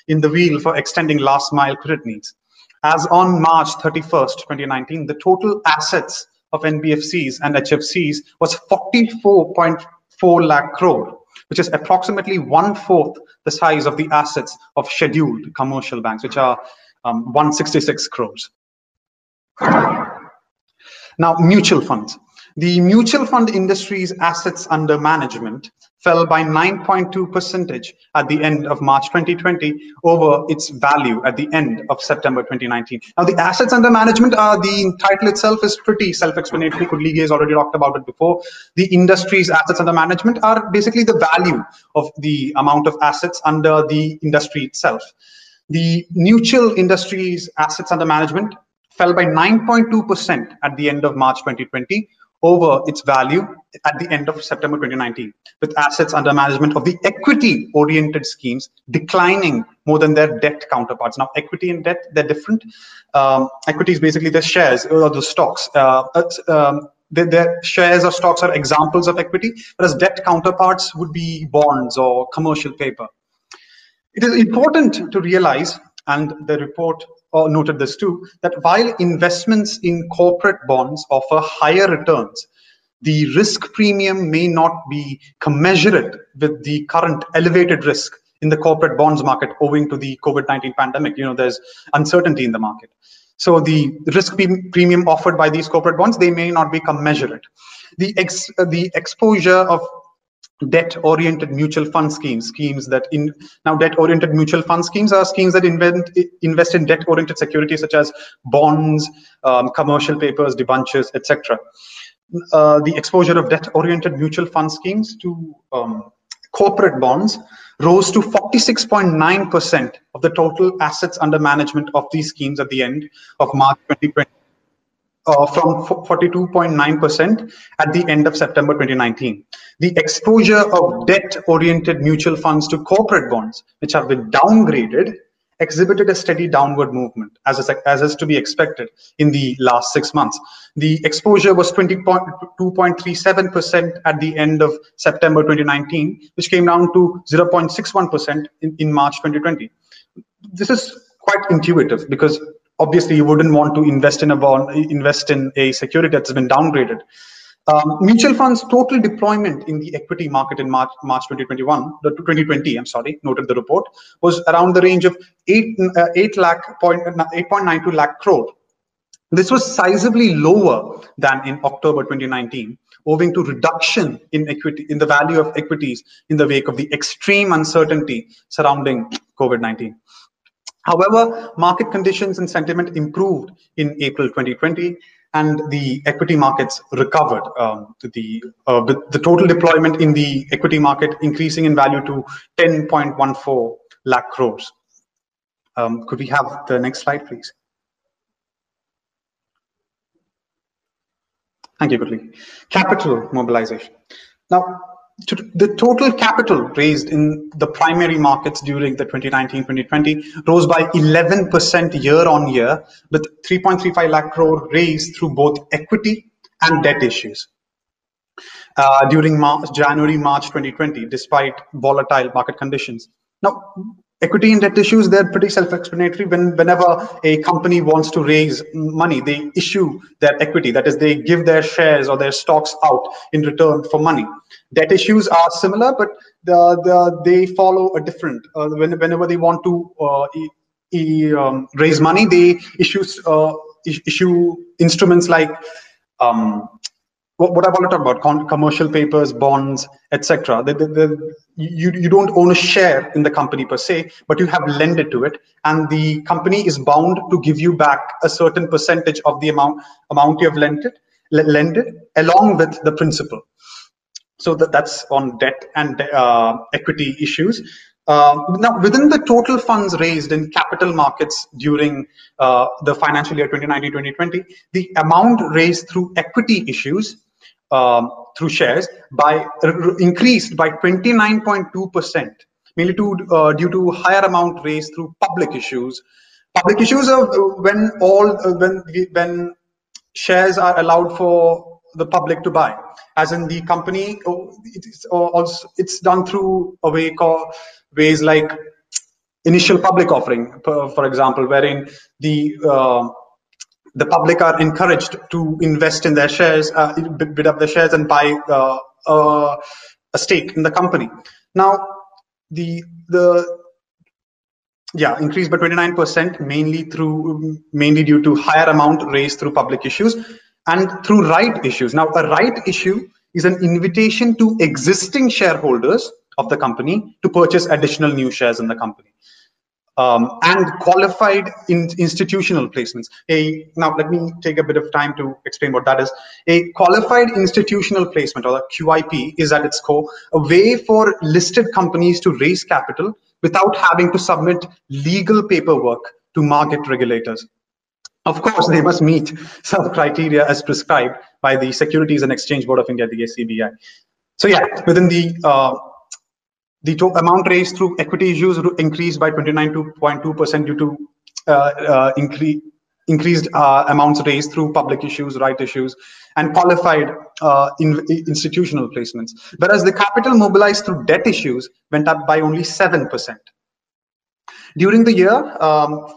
in the wheel for extending last mile credit needs. As on March 31st, 2019, the total assets of NBFCs and HFCs was 44.4 lakh crore which is approximately one fourth the size of the assets of scheduled commercial banks, which are um, 166 crores. Now, mutual funds. The mutual fund industry's assets under management fell by 9.2 percentage at the end of March 2020 over its value at the end of September 2019. Now, the assets under management are the title itself is pretty self-explanatory. Kudlige has already talked about it before. The industry's assets under management are basically the value of the amount of assets under the industry itself. The mutual industry's assets under management fell by 9.2% at the end of March 2020 over its value at the end of September 2019, with assets under management of the equity oriented schemes declining more than their debt counterparts. Now, equity and debt, they're different. Um, equity is basically the shares or the stocks. Uh, um, their, shares or stocks are examples of equity, whereas debt counterparts would be bonds or commercial paper. It is important to realize, and the report uh, noted this too, that while investments in corporate bonds offer higher returns, the risk premium may not be commensurate with the current elevated risk in the corporate bonds market owing to the COVID-19 pandemic. You know, there's uncertainty in the market. So the risk premium offered by these corporate bonds, they may not be commensurate. The, ex, the exposure of debt-oriented mutual fund schemes, schemes that in now debt-oriented mutual fund schemes are schemes that invent, invest in debt-oriented securities such as bonds, um, commercial papers, debentures, etc. Uh, the exposure of debt-oriented mutual fund schemes to um, corporate bonds rose to 46.9% of the total assets under management of these schemes at the end of March 2020 uh, from 42.9% at the end of September 2019. The exposure of debt-oriented mutual funds to corporate bonds, which have been downgraded, exhibited a steady downward movement, as is, as is to be expected in the last six months. The exposure was 22.37% at the end of September 2019, which came down to 0.61% in, in March 2020. This is quite intuitive because obviously you wouldn't want to invest in a bond, invest in a security that's been downgraded. Um, mutual funds total deployment in the equity market in March, March 2021, the 2020, I'm sorry, noted the report, was around the range of 8, uh, 8 lakh point, 8.92 lakh crore. This was sizably lower than in October 2019, owing to reduction in equity in the value of equities in the wake of the extreme uncertainty surrounding COVID-19. However, market conditions and sentiment improved in April 2020, and the equity markets recovered. Um, the uh, the total deployment in the equity market increasing in value to 10.14 lakh crores. Um, could we have the next slide, please? Thank you, Gurli. Capital mobilization. Now, the total capital raised in the primary markets during the 2019-2020 rose by 11% year on year, with 3.35 lakh crore raised through both equity and debt issues. Uh, during March, January, March 2020, despite volatile market conditions. Now, equity and debt issues they're pretty self-explanatory. When whenever a company wants to raise money they issue their equity. That is they give their shares or their stocks out in return for money. Debt issues are similar but the, the they follow a different uh, when, whenever they want to uh, e, e, um, raise money they issue uh, issue instruments like um, what, what I want to talk about, con- commercial papers, bonds, etc. You, you don't own a share in the company per se, but you have lended to it, and the company is bound to give you back a certain percentage of the amount amount you have lent it, lended, along with the principal. So that, that's on debt and uh, equity issues. Uh, now, within the total funds raised in capital markets during uh, the financial year 2019-2020, the amount raised through equity issues um, through shares by increased by 29.2%, mainly to, uh, due to higher amount raised through public issues. Public issues are when all uh, when when shares are allowed for the public to buy, as in the company. Oh, it's also it's done through a way called ways like initial public offering, for example, wherein the uh, the public are encouraged to invest in their shares, uh, bid up their shares and buy uh, uh, a stake in the company. Now, the the yeah increased by 29% mainly through mainly due to higher amount raised through public issues and through right issues. Now, a right issue is an invitation to existing shareholders of the company to purchase additional new shares in the company um, and qualified in institutional placements. A now let me take a bit of time to explain what that is. A qualified institutional placement or a QIP is at its core a way for listed companies to raise capital without having to submit legal paperwork to market regulators. Of course, they must meet some criteria as prescribed by the Securities and Exchange Board of India, the SEBI. So yeah, within the uh, the amount raised through equity issues increased by 29.2% due to uh, uh, incre increased uh, amounts raised through public issues, right issues, and qualified uh, in institutional placements. Whereas the capital mobilized through debt issues went up by only 7%. During the year, um,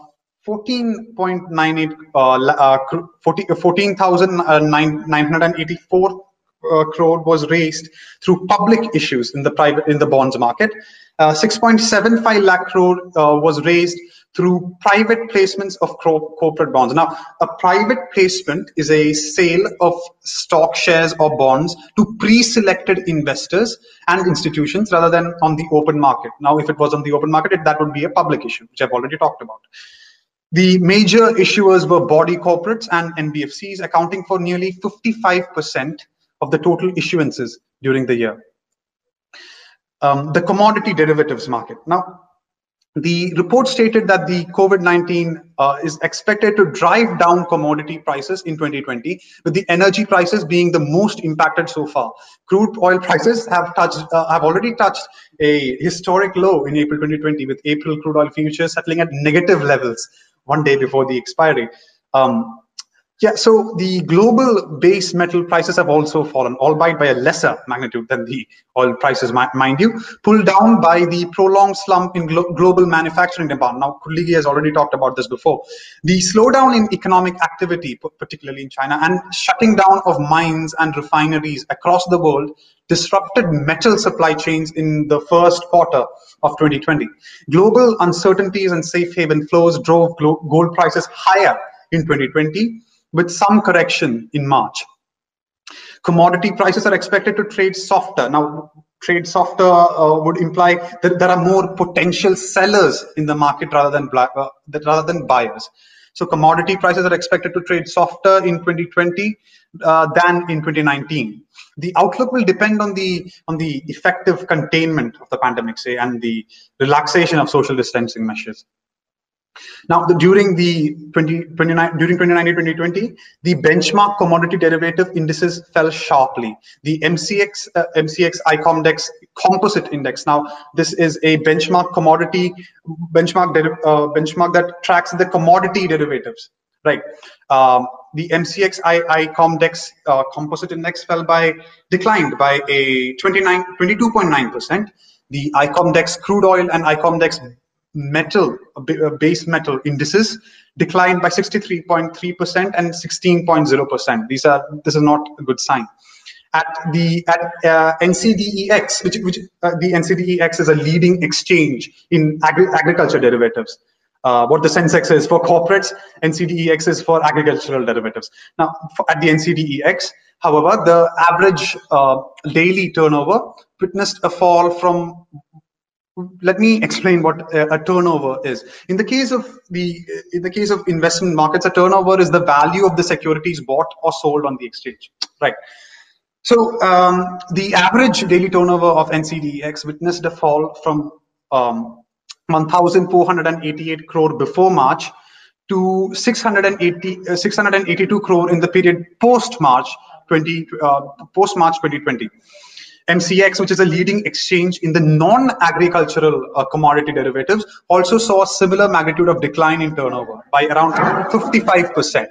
14.98 uh, 14,984 14, uh, crore was raised through public issues in the private in the bonds market. Uh, 6.75 lakh crore uh, was raised through private placements of corporate bonds. Now, a private placement is a sale of stock shares or bonds to pre-selected investors and institutions rather than on the open market. Now, if it was on the open market, that would be a public issue, which I've already talked about. The major issuers were body corporates and NBFCs, accounting for nearly 55% of the total issuances during the year. Um, the commodity derivatives market. Now, the report stated that the COVID-19 uh, is expected to drive down commodity prices in 2020, with the energy prices being the most impacted so far. Crude oil prices have touched, uh, have already touched a historic low in April 2020, with April crude oil futures settling at negative levels one day before the expiry. Um, yeah, so the global base metal prices have also fallen, albeit by a lesser magnitude than the oil prices, mind you, pulled down by the prolonged slump in glo global manufacturing demand. Now, Kudligi has already talked about this before. The slowdown in economic activity, particularly in China, and shutting down of mines and refineries across the world disrupted metal supply chains in the first quarter of 2020. Global uncertainties and safe haven flows drove gold prices higher in 2020 with some correction in March. Commodity prices are expected to trade softer. Now, trade softer uh, would imply that there are more potential sellers in the market rather than uh, rather than buyers. So commodity prices are expected to trade softer in 2020 uh, than in 2019. The outlook will depend on the on the effective containment of the pandemic, say, and the relaxation of social distancing measures. Now, the, during the 20, 29, during 2019-2020, the benchmark commodity derivative indices fell sharply. The MCX uh, MCX ICOMDEX composite index. Now, this is a benchmark commodity benchmark uh, benchmark that tracks the commodity derivatives. Right. Um, the MCX ICOMDEX uh, composite index fell by declined by a 29 22.9 percent. The ICOMDEX crude oil and ICOMDEX metal, base metal indices declined by 63.3% and 16.0%. These are this is not a good sign. At the at uh, NCDEX, which, which uh, the NCDEX is a leading exchange in agri agriculture derivatives. Uh, what the Sensex is for corporates, NCDEX is for agricultural derivatives. Now, for, at the NCDEX, however, the average uh, daily turnover witnessed a fall from let me explain what a, turnover is. In the case of the in the case of investment markets a turnover is the value of the securities bought or sold on the exchange. Right. So um, the average daily turnover of ncdex witnessed a fall from um, 1488 crore before march to 680 uh, 682 crore in the period post march 20 uh, post march 2020 MCX, which is a leading exchange in the non-agricultural uh, commodity derivatives, also saw a similar magnitude of decline in turnover by around 55%.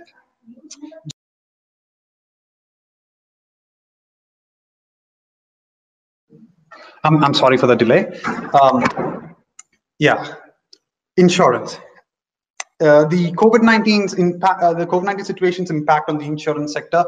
I'm, I'm sorry for the delay. Um, yeah, insurance. Uh, the COVID-19's impact, uh, the COVID-19 situation's impact on the insurance sector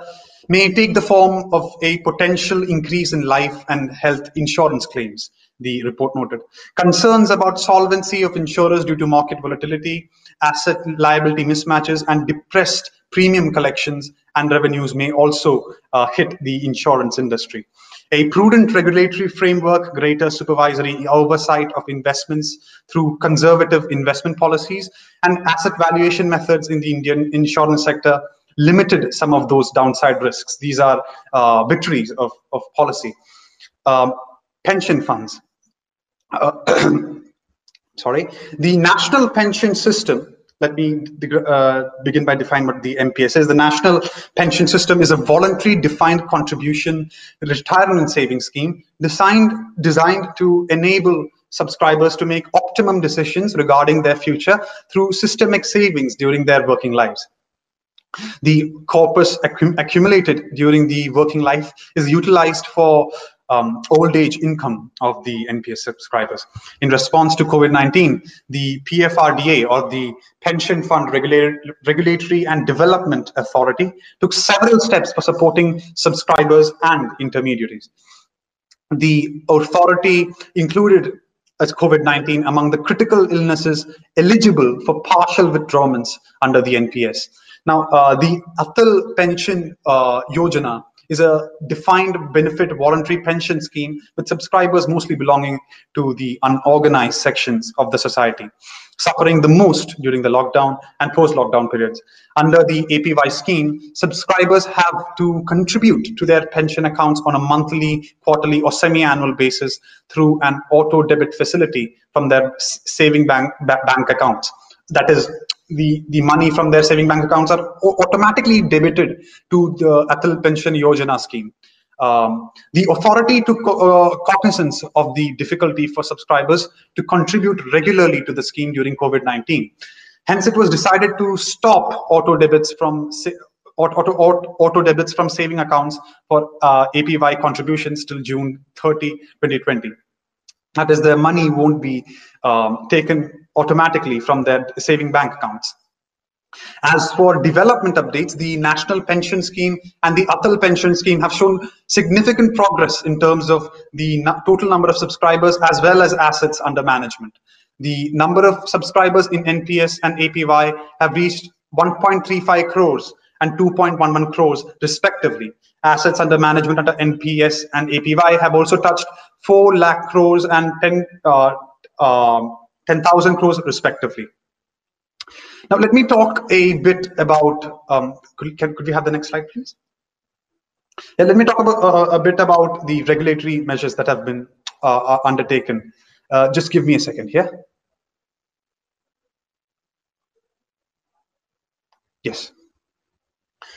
may take the form of a potential increase in life and health insurance claims, the report noted. Concerns about solvency of insurers due to market volatility, asset liability mismatches, and depressed premium collections and revenues may also uh, hit the insurance industry. A prudent regulatory framework, greater supervisory oversight of investments through conservative investment policies, and asset valuation methods in the Indian insurance sector limited some of those downside risks. These are uh, victories of, of policy. Um, pension funds. Uh, sorry, the national pension system let me uh, begin by defining what the NPS is. The National Pension System is a voluntary defined contribution retirement savings scheme designed, designed to enable subscribers to make optimum decisions regarding their future through systemic savings during their working lives. The corpus accumulated during the working life is utilized for um, old age income of the NPS subscribers. In response to COVID-19, the PFRDA or the Pension Fund Regulatory and Development Authority took several steps for supporting subscribers and intermediaries. The authority included as COVID-19 among the critical illnesses eligible for partial withdrawals under the NPS. Now, uh, the Atal Pension uh, Yojana is a defined benefit voluntary pension scheme with subscribers mostly belonging to the unorganized sections of the society, suffering the most during the lockdown and post-lockdown periods. Under the APY scheme, subscribers have to contribute to their pension accounts on a monthly, quarterly, or semi-annual basis through an auto debit facility from their saving bank, bank accounts. That is the, the money from their saving bank accounts are automatically debited to the Atal Pension Yojana scheme. Um, the authority took uh, cognizance of the difficulty for subscribers to contribute regularly to the scheme during COVID-19. Hence, it was decided to stop auto debits from auto, auto, auto debits from saving accounts for uh, APY contributions till June 30, 2020. That is, the money won't be um, taken automatically from their saving bank accounts. As for development updates, the National Pension Scheme and the Atal Pension Scheme have shown significant progress in terms of the total number of subscribers as well as assets under management. The number of subscribers in NPS and APY have reached 1.35 crores and 2.11 crores respectively. Assets under management under NPS and APY have also touched 4 lakh crores and 10 uh, uh, 10,000 crores respectively. Now, let me talk a bit about, um, could, can, could we have the next slide, please? Yeah, let me talk about uh, a bit about the regulatory measures that have been uh, uh undertaken. Uh, just give me a second here. Yes.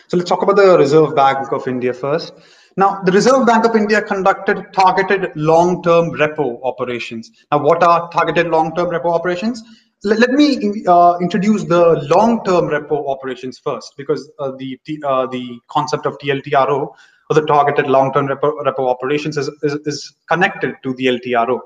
So let's talk about the Reserve Bank of India first. Now, the Reserve Bank of India conducted targeted long-term repo operations. Now, what are targeted long-term repo operations? Let, let me uh, introduce the long-term repo operations first, because uh, the uh, the concept of TLTRO or the targeted long-term repo, repo operations is, is, is connected to the LTRO.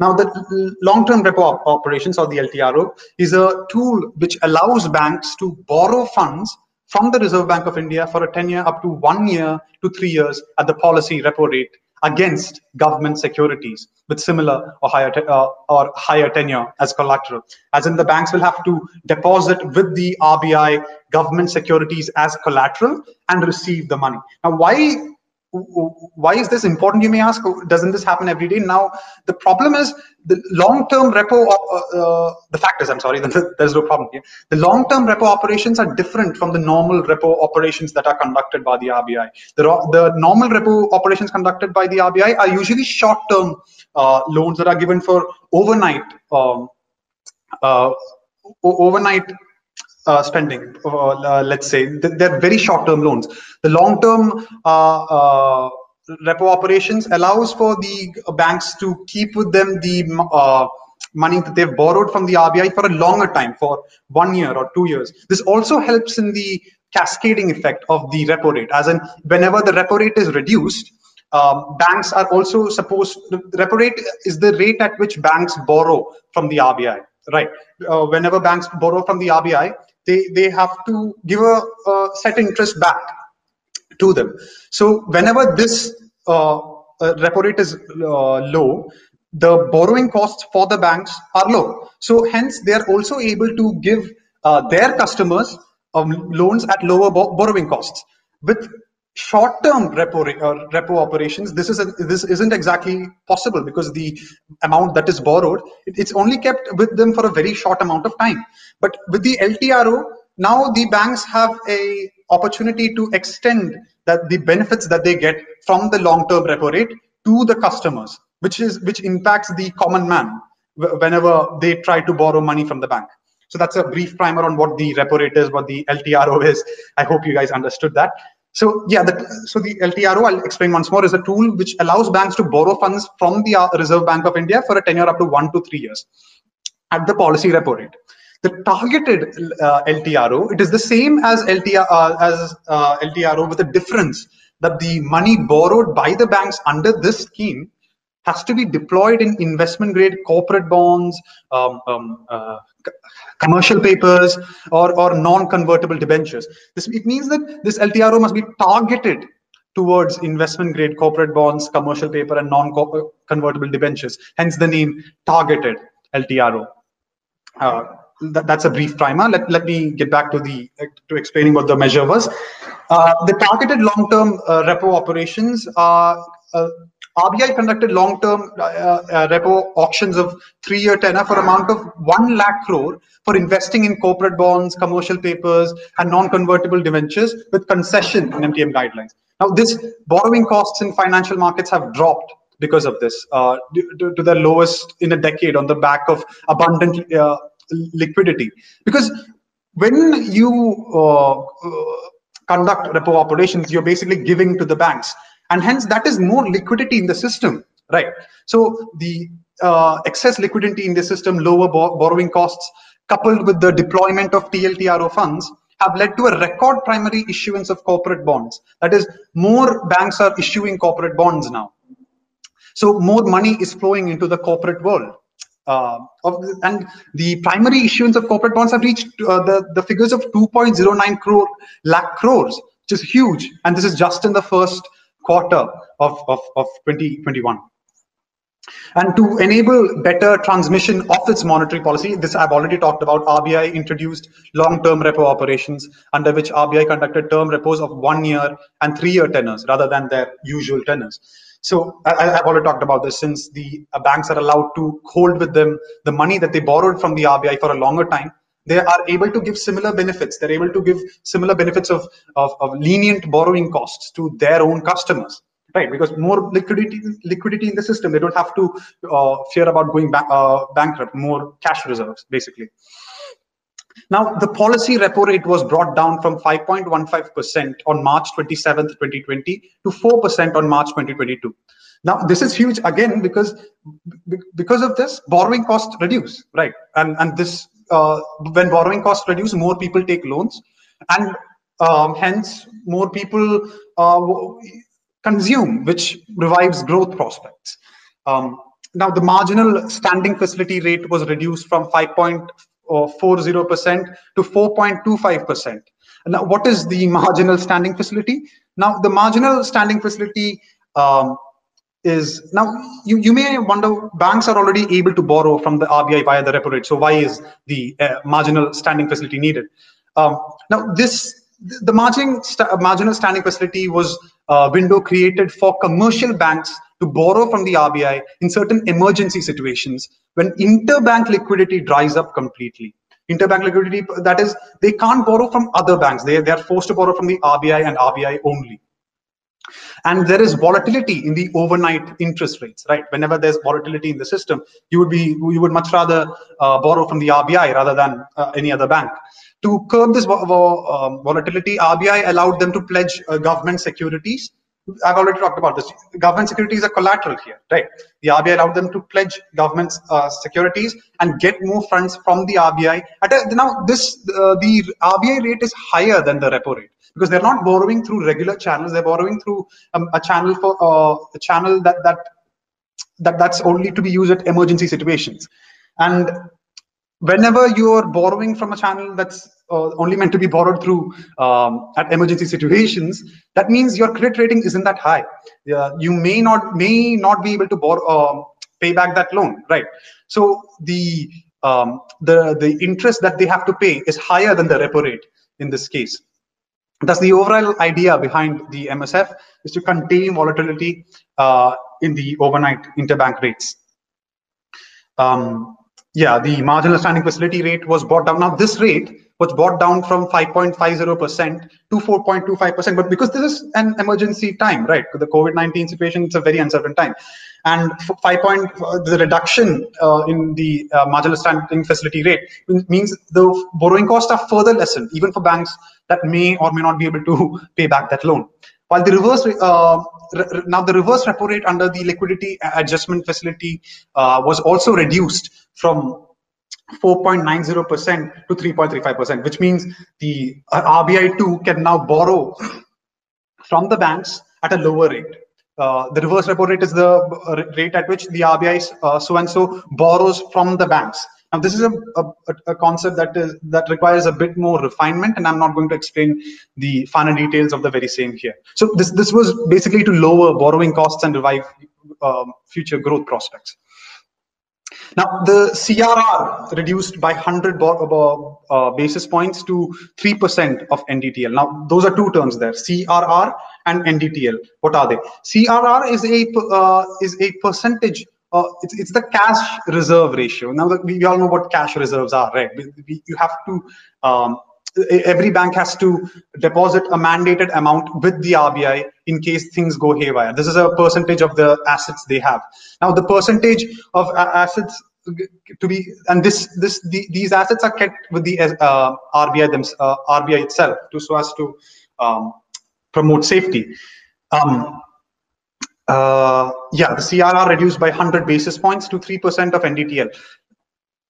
Now, the long-term repo operations or the LTRO is a tool which allows banks to borrow funds from the Reserve Bank of India for a tenure up to one year to three years at the policy repo rate against government securities with similar or higher uh, or higher tenure as collateral. As in the banks will have to deposit with the RBI government securities as collateral and receive the money. Now why why is this important you may ask? Doesn't this happen every day? Now the problem is the long-term repo uh, uh, the fact is i'm sorry there's no problem here. The long-term repo operations are different from the normal repo operations that are conducted by the rbi the, the normal repo operations conducted by the rbi are usually short-term uh, loans that are given for overnight um, uh, overnight uh, spending, uh, let's say, they're very short-term loans. The long-term uh, uh, repo operations allows for the banks to keep with them the uh, money that they've borrowed from the RBI for a longer time, for one year or two years. This also helps in the cascading effect of the repo rate, as in whenever the repo rate is reduced, um, banks are also supposed, the repo rate is the rate at which banks borrow from the RBI, right? Uh, whenever banks borrow from the RBI, they they have to give a, a set interest back to them. So whenever this uh, uh, repo rate is uh, low, the borrowing costs for the banks are low. So hence they are also able to give uh, their customers um, loans at lower bo borrowing costs. With short-term repo uh, repo operations, this is a, this isn't exactly possible because the amount that is borrowed it's only kept with them for a very short amount of time. But with the LTRO, now the banks have a opportunity to extend that the benefits that they get from the long-term repo rate to the customers, which is which impacts the common man whenever they try to borrow money from the bank. So that's a brief primer on what the repo rate is, what the LTRO is. I hope you guys understood that. So yeah, the, so the LTRO, I'll explain once more, is a tool which allows banks to borrow funds from the uh, Reserve Bank of India for a tenure up to one to three years at the policy repo rate. The targeted uh, LTRO, it is the same as LTR uh, as uh, LTRO with a difference that the money borrowed by the banks under this scheme has to be deployed in investment grade corporate bonds, um, um, uh, commercial papers, or, or non-convertible debentures. This it means that this LTRO must be targeted towards investment grade corporate bonds, commercial paper, and non-convertible debentures. Hence the name targeted LTRO. Uh, that, that's a brief primer. Let, let me get back to the to explaining what the measure was. Uh, the targeted long-term uh, repo operations are uh, RBI conducted long-term uh, uh, repo auctions of three-year tenor for amount of one lakh crore for investing in corporate bonds, commercial papers, and non-convertible debentures with concession in MTM guidelines. Now, this borrowing costs in financial markets have dropped because of this uh, to, to, the lowest in a decade on the back of abundant uh, liquidity. Because when you uh, uh, conduct repo operations, you're basically giving to the banks. And hence that is more liquidity in the system, right? So the uh, excess liquidity in the system, lower bo borrowing costs, coupled with the deployment of TLTRO funds, have led to a record primary issuance of corporate bonds. That is, more banks are issuing corporate bonds now. So more money is flowing into the corporate world. Uh, of, and the primary issuance of corporate bonds have reached uh, the, the figures of 2.09 crore lakh crores, which is huge. And this is just in the first quarter of, of, of 2021. And to enable better transmission of its monetary policy, this I've already talked about, RBI introduced long-term repo operations under which RBI conducted term repos of one year and three-year tenors rather than their usual tenors. So I, have already talked about this since the uh, banks are allowed to hold with them the money that they borrowed from the RBI for a longer time. They are able to give similar benefits. They're able to give similar benefits of, of, of lenient borrowing costs to their own customers, right? Because more liquidity liquidity in the system, they don't have to uh, fear about going uh, bankrupt. More cash reserves, basically. Now, the policy repo rate was brought down from 5.15% on March 27th, 2020 to 4% on March 2022. Now, this is huge again because because of this, borrowing costs reduce, right? And and this uh, when borrowing costs reduce, more people take loans, and um, hence more people uh, consume, which revives growth prospects. Um, now, the marginal standing facility rate was reduced from 5. 40% to 4.25%. Now, what is the marginal standing facility? Now, the marginal standing facility um, is now you, you may wonder banks are already able to borrow from the RBI via the repo rate. So why is the uh, marginal standing facility needed? Um, now, this the margin st marginal standing facility was a window created for commercial banks to borrow from the RBI in certain emergency situations when interbank liquidity dries up completely. Interbank liquidity, that is, they can't borrow from other banks. They, they are forced to borrow from the RBI and RBI only. And there is volatility in the overnight interest rates, right? Whenever there's volatility in the system, you would be you would much rather uh, borrow from the RBI rather than uh, any other bank. To curb this um, volatility, RBI allowed them to pledge uh, government securities I've already talked about this. Government securities are collateral here, right? The RBI allowed them to pledge government uh, securities and get more funds from the RBI. A, now, this uh, the RBI rate is higher than the repo rate because they're not borrowing through regular channels. They're borrowing through um, a channel for uh, a channel that that that that's only to be used at emergency situations. And whenever you're borrowing from a channel that's uh, only meant to be borrowed through um, at emergency situations, that means your credit rating isn't that high. Uh, you may not may not be able to borrow, uh, pay back that loan, right? So the um, the the interest that they have to pay is higher than the repo rate in this case. That's the overall idea behind the MSF is to contain volatility uh, in the overnight interbank rates. Um, yeah, the marginal standing facility rate was brought down. Now, this rate was brought down from 5.50% to 4.25%. But because this is an emergency time, right? The COVID-19 situation, it's a very uncertain time. And 5 point, the reduction uh, in the uh, marginal standing facility rate means the borrowing costs are further lessened, even for banks that may or may not be able to pay back that loan. While the reverse, uh, now the reverse repo rate under the liquidity adjustment facility uh, was also reduced from 4.90% to 3.35%, which means the uh, RBI too can now borrow from the banks at a lower rate. Uh, the reverse repo rate is the uh, rate at which the RBI uh, so and so borrows from the banks. Now, this is a, a, a, concept that is that requires a bit more refinement, and I'm not going to explain the finer details of the very same here. So this this was basically to lower borrowing costs and revive um, future growth prospects. Now, the CRR reduced by 100 uh, basis points to 3% of NDTL. Now, those are two terms there, CRR and NDTL. What are they? CRR is a uh, is a percentage uh, it's, it's the cash reserve ratio. Now we, we all know what cash reserves are, right? We, we, you have to, um, every bank has to deposit a mandated amount with the RBI in case things go haywire. This is a percentage of the assets they have. Now the percentage of assets to be and this this the, these assets are kept with the uh, RBI them uh, RBI itself to so as to um, promote safety. Um, uh, yeah, the CRR reduced by 100 basis points to 3% of NDTL.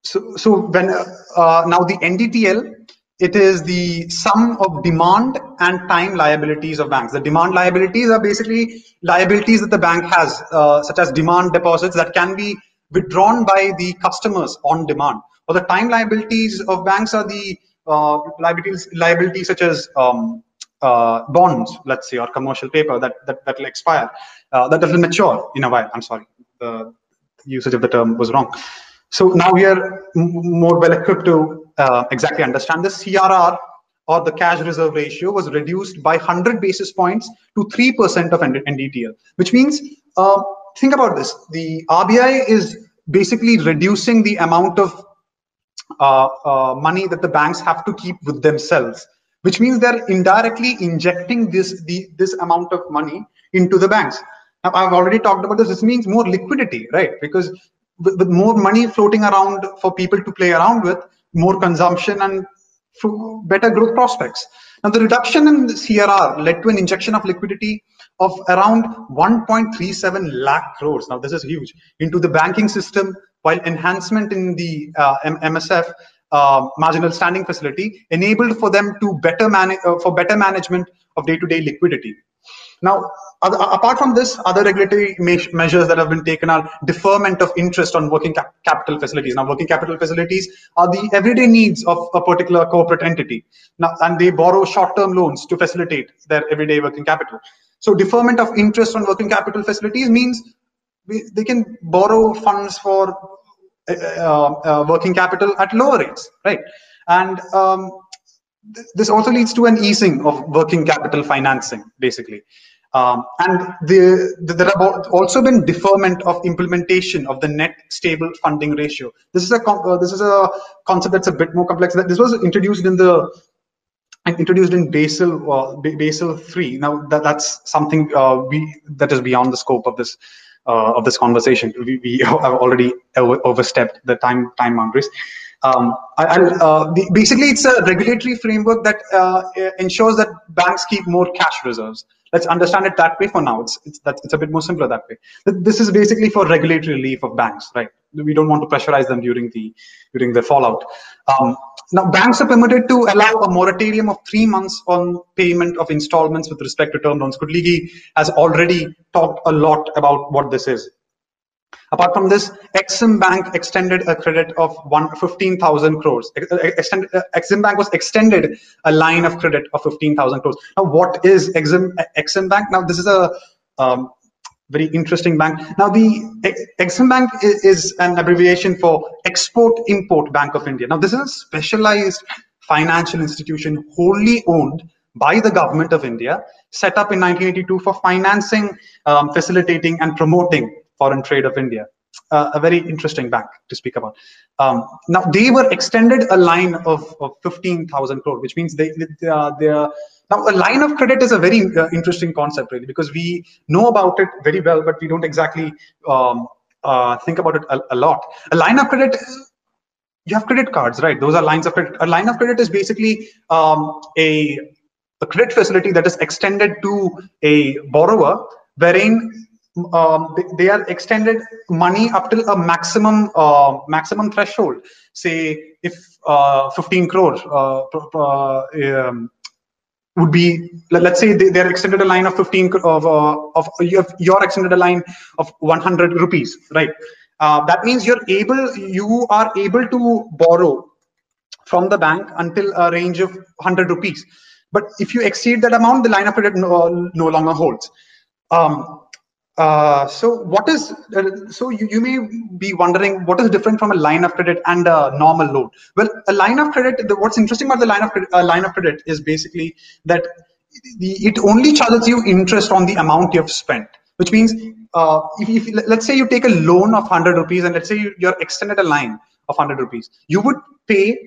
So, so when uh, now the NDTL, it is the sum of demand and time liabilities of banks. The demand liabilities are basically liabilities that the bank has, uh, such as demand deposits that can be withdrawn by the customers on demand. Or the time liabilities of banks are the uh, liabilities, liabilities such as um, uh, bonds, let's say, or commercial paper that that, will expire, uh, that will mature in a while. I'm sorry, the usage of the term was wrong. So now we are more well equipped to uh, exactly understand this. CRR or the cash reserve ratio was reduced by 100 basis points to 3% of NDTL, which means, uh, think about this. The RBI is basically reducing the amount of uh, uh, money that the banks have to keep with themselves which means they're indirectly injecting this the, this amount of money into the banks. Now, I've already talked about this. This means more liquidity, right? Because with, with more money floating around for people to play around with, more consumption and better growth prospects. Now, the reduction in the CRR led to an injection of liquidity of around 1.37 lakh crores. Now, this is huge into the banking system, while enhancement in the uh, MSF uh, marginal standing facility enabled for them to better manage uh, for better management of day-to-day liquidity. Now, apart from this, other regulatory me measures that have been taken are deferment of interest on working cap capital facilities. Now, working capital facilities are the everyday needs of a particular corporate entity. Now, and they borrow short-term loans to facilitate their everyday working capital. So, deferment of interest on working capital facilities means they can borrow funds for uh, uh, working capital at lower rates, right? And um, th this also leads to an easing of working capital financing, basically. Um, and the, the, there have also been deferment of implementation of the net stable funding ratio. This is a uh, this is a concept that's a bit more complex. This was introduced in the introduced in Basel uh, Basel three. Now that, that's something uh, we that is beyond the scope of this uh, of this conversation. We, we have already overstepped the time time boundaries. Um, uh, basically, it's a regulatory framework that uh, ensures that banks keep more cash reserves. Let's understand it that way for now. It's it's that it's a bit more simpler that way. This is basically for regulatory relief of banks, right? We don't want to pressurize them during the during the fallout. Um, now, banks are permitted to allow a moratorium of three months on payment of installments with respect to term loans. Kudligi has already talked a lot about what this is. Apart from this, Exim Bank extended a credit of 15,000 crores. Extended, uh, Exim Bank was extended a line of credit of 15,000 crores. Now, what is Exim, Exim Bank? Now, this is a um, very interesting bank. Now, the Exim Bank is an abbreviation for Export Import Bank of India. Now, this is a specialized financial institution wholly owned by the government of India, set up in 1982 for financing, um, facilitating, and promoting foreign trade of India. uh, a very interesting bank to speak about. Um, now they were extended a line of, of 15,000 crore, which means they, they, are, they are now, a line of credit is a very uh, interesting concept, really, because we know about it very well, but we don't exactly um, uh, think about it a, a, lot. A line of credit, you have credit cards, right? Those are lines of credit. A line of credit is basically um, a, a credit facility that is extended to a borrower, wherein um, they, are extended money up till a maximum uh, maximum threshold. Say if uh, 15 crores uh, uh um, would be let's say they, they're extended a line of 15 of uh, of you're extended a line of 100 rupees right? Uh, that means you're able you are able to borrow from the bank until a range of 100 rupees. But if you exceed that amount the line of credit no, no longer holds. Um, uh, so what is uh, so you, you may be wondering what is different from a line of credit and a normal loan. Well a line of credit the, what's interesting about the line of credit, uh, line of credit is basically that the, it only charges you interest on the amount you have spent which means uh, if, if let's say you take a loan of 100 rupees and let's say you, you're extended a line of 100 rupees you would pay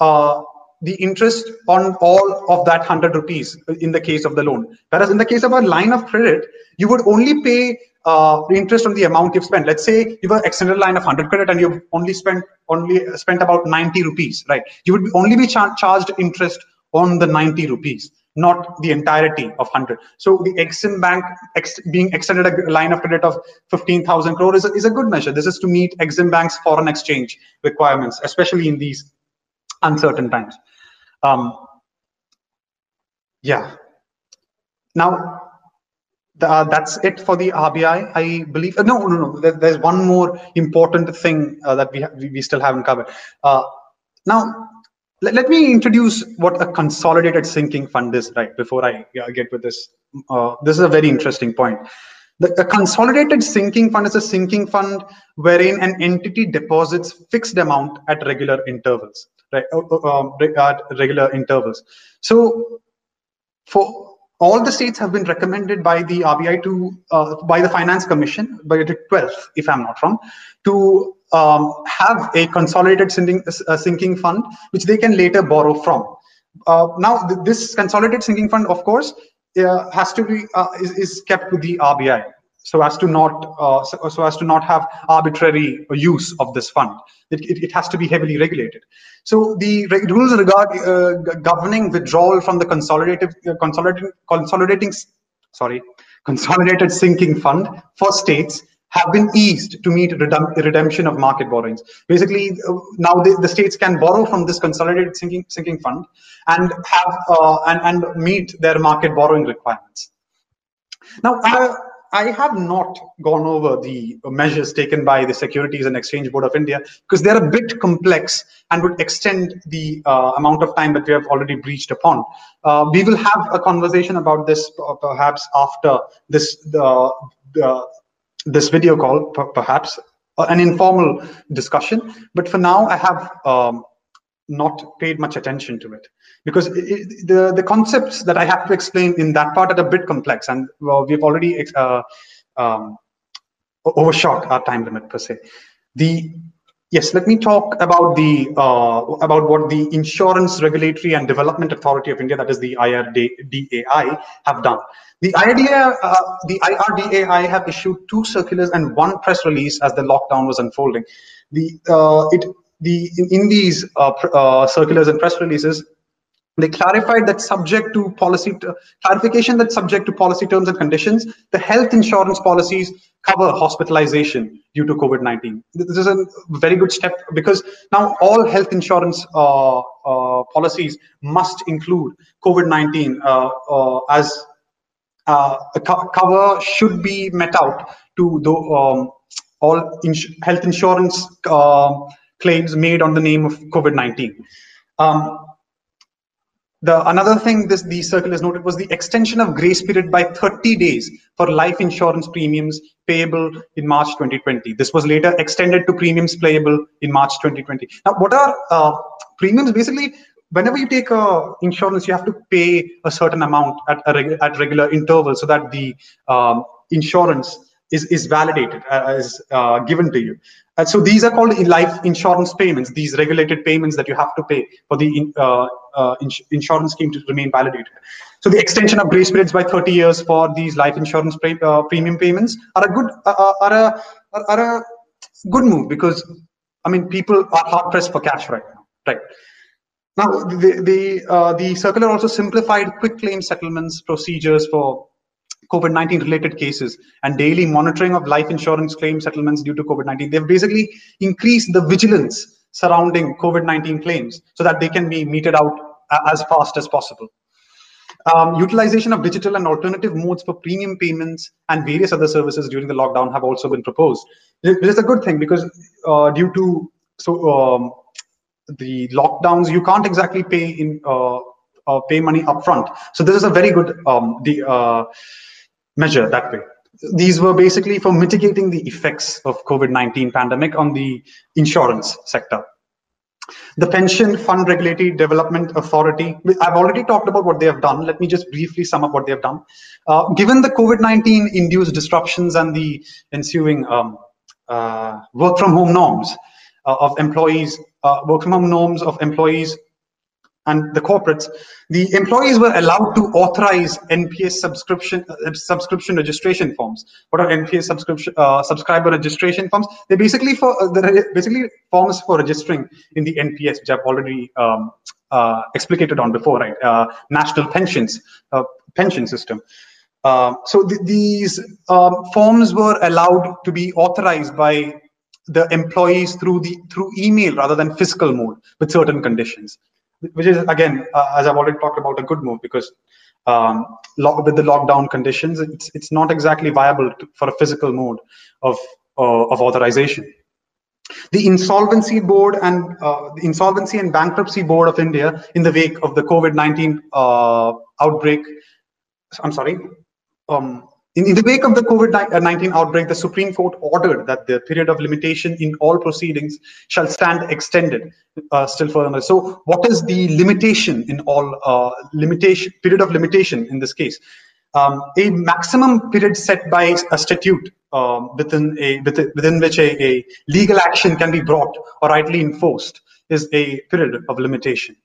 uh, the interest on all of that 100 rupees in the case of the loan. Whereas in the case of a line of credit, you would only pay uh, interest on the amount you've spent. Let's say you have extended line of 100 credit and you've only spent only spent about 90 rupees, right? You would only be char charged interest on the 90 rupees, not the entirety of 100. So the Exim Bank ex being extended a line of credit of 15,000 crore is a, is a good measure. This is to meet Exim Bank's foreign exchange requirements, especially in these uncertain times. Um, yeah. Now, the, uh, that's it for the RBI, I believe. Uh, no, no, no. There, there's one more important thing uh, that we, we still haven't covered. Uh, now, let, let, me introduce what a consolidated sinking fund is, right, before I get with this. Uh, this is a very interesting point. The, a consolidated sinking fund is a sinking fund wherein an entity deposits fixed amount at regular intervals right, uh, uh, um, at regular intervals. So for all the states have been recommended by the RBI to, uh, by the Finance Commission, by the 12th, if I'm not wrong, to um, have a consolidated sinking, uh, sinking fund, which they can later borrow from. Uh, now, th this consolidated sinking fund, of course, uh, has to be is, is kept with the RBI so as to not uh, so, so, as to not have arbitrary use of this fund. It, it, it has to be heavily regulated. So the reg rules regard uh, governing withdrawal from the consolidated uh, consolidating consolidating sorry consolidated sinking fund for states have been eased to meet redem redemption of market borrowings. Basically, uh, now the, the, states can borrow from this consolidated sinking sinking fund and have uh, and, and meet their market borrowing requirements. Now, uh, I have not gone over the measures taken by the Securities and Exchange Board of India because they're a bit complex and would extend the uh, amount of time that we have already breached upon. Uh, we will have a conversation about this perhaps after this this video call, perhaps uh, an informal discussion. But for now, I have um, not paid much attention to it because it, the the concepts that I have to explain in that part are a bit complex, and well, we've already uh, um, overshot our time limit per se. The yes, let me talk about the uh, about what the Insurance Regulatory and Development Authority of India, that is the IRDAI, have done. The IRDAI, uh, the IRDAI have issued two circulars and one press release as the lockdown was unfolding. The uh, it the in, these uh, uh, circulars and press releases, they clarified that subject to policy clarification that subject to policy terms and conditions, the health insurance policies cover hospitalization due to COVID-19. This is a very good step because now all health insurance uh, uh, policies must include COVID-19 uh, uh, as uh, a co cover should be met out to the um, all ins health insurance claims made on the name of COVID-19. Um, the another thing this the circulars noted was the extension of grace period by 30 days for life insurance premiums payable in March 2020. This was later extended to premiums payable in March 2020. Now, what are uh, premiums? Basically, whenever you take a insurance, you have to pay a certain amount at, reg at regular intervals so that the um, insurance is, is validated, uh, is uh, given to you. Uh, so these are called life insurance payments, these regulated payments that you have to pay for the uh, uh, ins insurance scheme to remain validated. So the extension of grace periods by 30 years for these life insurance pre uh, premium payments are a good are a are a good move because I mean people are hard pressed for cash right now, right? Now the the the circular also simplified quick claim settlements procedures for COVID-19 related cases and daily monitoring of life insurance claim settlements due to COVID-19. They've basically increased the vigilance surrounding COVID-19 claims so that they can be meted out as fast as possible. Um, utilization of digital and alternative modes for premium payments and various other services during the lockdown have also been proposed. It is a good thing because uh, due to so um, the lockdowns, you can't exactly pay in uh, uh, pay money upfront. So this is a very good um, the uh, measure that way. These were basically for mitigating the effects of COVID-19 pandemic on the insurance sector. The Pension Fund Regulatory Development Authority, I've already talked about what they have done. Let me just briefly sum up what they have done. Uh, given the COVID-19 induced disruptions and the ensuing um, uh, work from home norms uh, of employees, uh, work from home norms of employees and the corporates, the employees were allowed to authorize NPS subscription uh, subscription registration forms. What are NPS subscription uh, subscriber registration forms? They basically for uh, they're basically forms for registering in the NPS, which I've already um, uh, explicated on before, right? Uh, national pensions uh, pension system. so th these um, forms were allowed to be authorized by the employees through the through email rather than physical mode with certain conditions which is again, uh, as I've already talked about, a good move because um, with the lockdown conditions, it's it's not exactly viable to, for a physical mode of uh, of authorization. The Insolvency Board and uh, the Insolvency and Bankruptcy Board of India, in the wake of the COVID-19 uh, outbreak, I'm sorry, um, in, in the wake of the COVID-19 outbreak, the Supreme Court ordered that the period of limitation in all proceedings shall stand extended uh, still further. So what is the limitation in all uh, limitation period of limitation in this case? Um, a maximum period set by a statute um, within a within, within which a, a legal action can be brought or rightly enforced is a period of limitation.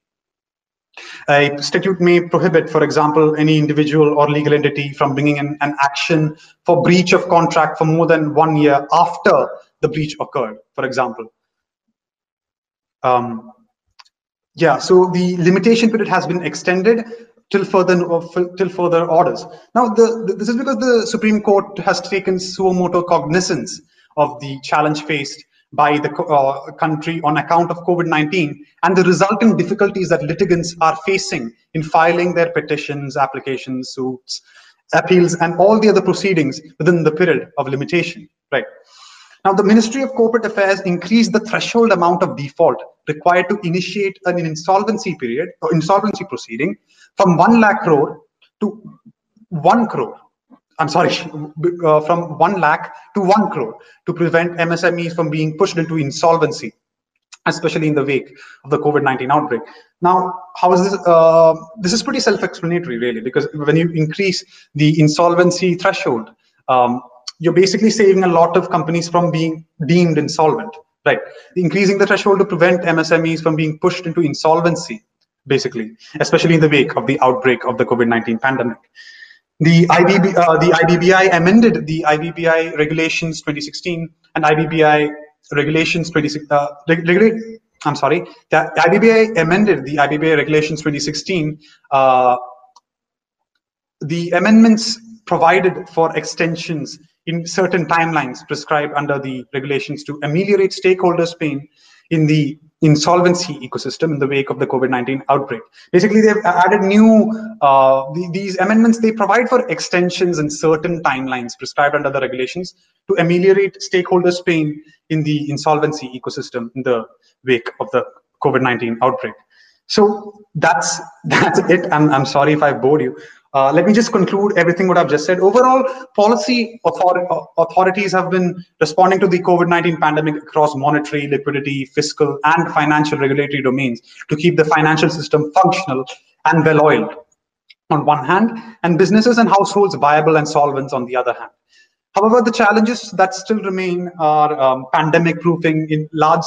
A statute may prohibit, for example, any individual or legal entity from bringing in an action for breach of contract for more than one year after the breach occurred, for example. Um, yeah, so the limitation period has been extended till further till further orders. Now, the, the, this is because the Supreme Court has taken suo motu cognizance of the challenge faced by the uh, country on account of COVID-19 and the resulting difficulties that litigants are facing in filing their petitions, applications, suits, appeals, and all the other proceedings within the period of limitation, right? Now, the Ministry of Corporate Affairs increased the threshold amount of default required to initiate an insolvency period or insolvency proceeding from 1 lakh crore to 1 crore I'm sorry, uh, from 1 lakh to 1 crore to prevent MSMEs from being pushed into insolvency, especially in the wake of the COVID-19 outbreak. Now, how is this? Uh, this is pretty self-explanatory, really, because when you increase the insolvency threshold, um, you're basically saving a lot of companies from being deemed insolvent, right? Increasing the threshold to prevent MSMEs from being pushed into insolvency, basically, especially in the wake of the outbreak of the COVID-19 pandemic. The, IBB, uh, the IBBI amended the IBBI regulations 2016 and IBBI regulations 26. Uh, I'm sorry, the IBBI amended the IBBI regulations 2016. Uh, the amendments provided for extensions in certain timelines prescribed under the regulations to ameliorate stakeholders' pain in the insolvency ecosystem in the wake of the COVID-19 outbreak. Basically, they've added new, uh, the, these amendments, they provide for extensions in certain timelines prescribed under the regulations to ameliorate stakeholders' pain in the insolvency ecosystem in the wake of the COVID-19 outbreak. So that's that's it. I'm, I'm sorry if I bored you. Uh, let me just conclude everything what I've just said. Overall, policy author authorities have been responding to the COVID-19 pandemic across monetary, liquidity, fiscal, and financial regulatory domains to keep the financial system functional and well-oiled on one hand, and businesses and households viable and solvent on the other hand. However, the challenges that still remain are um, pandemic proofing in large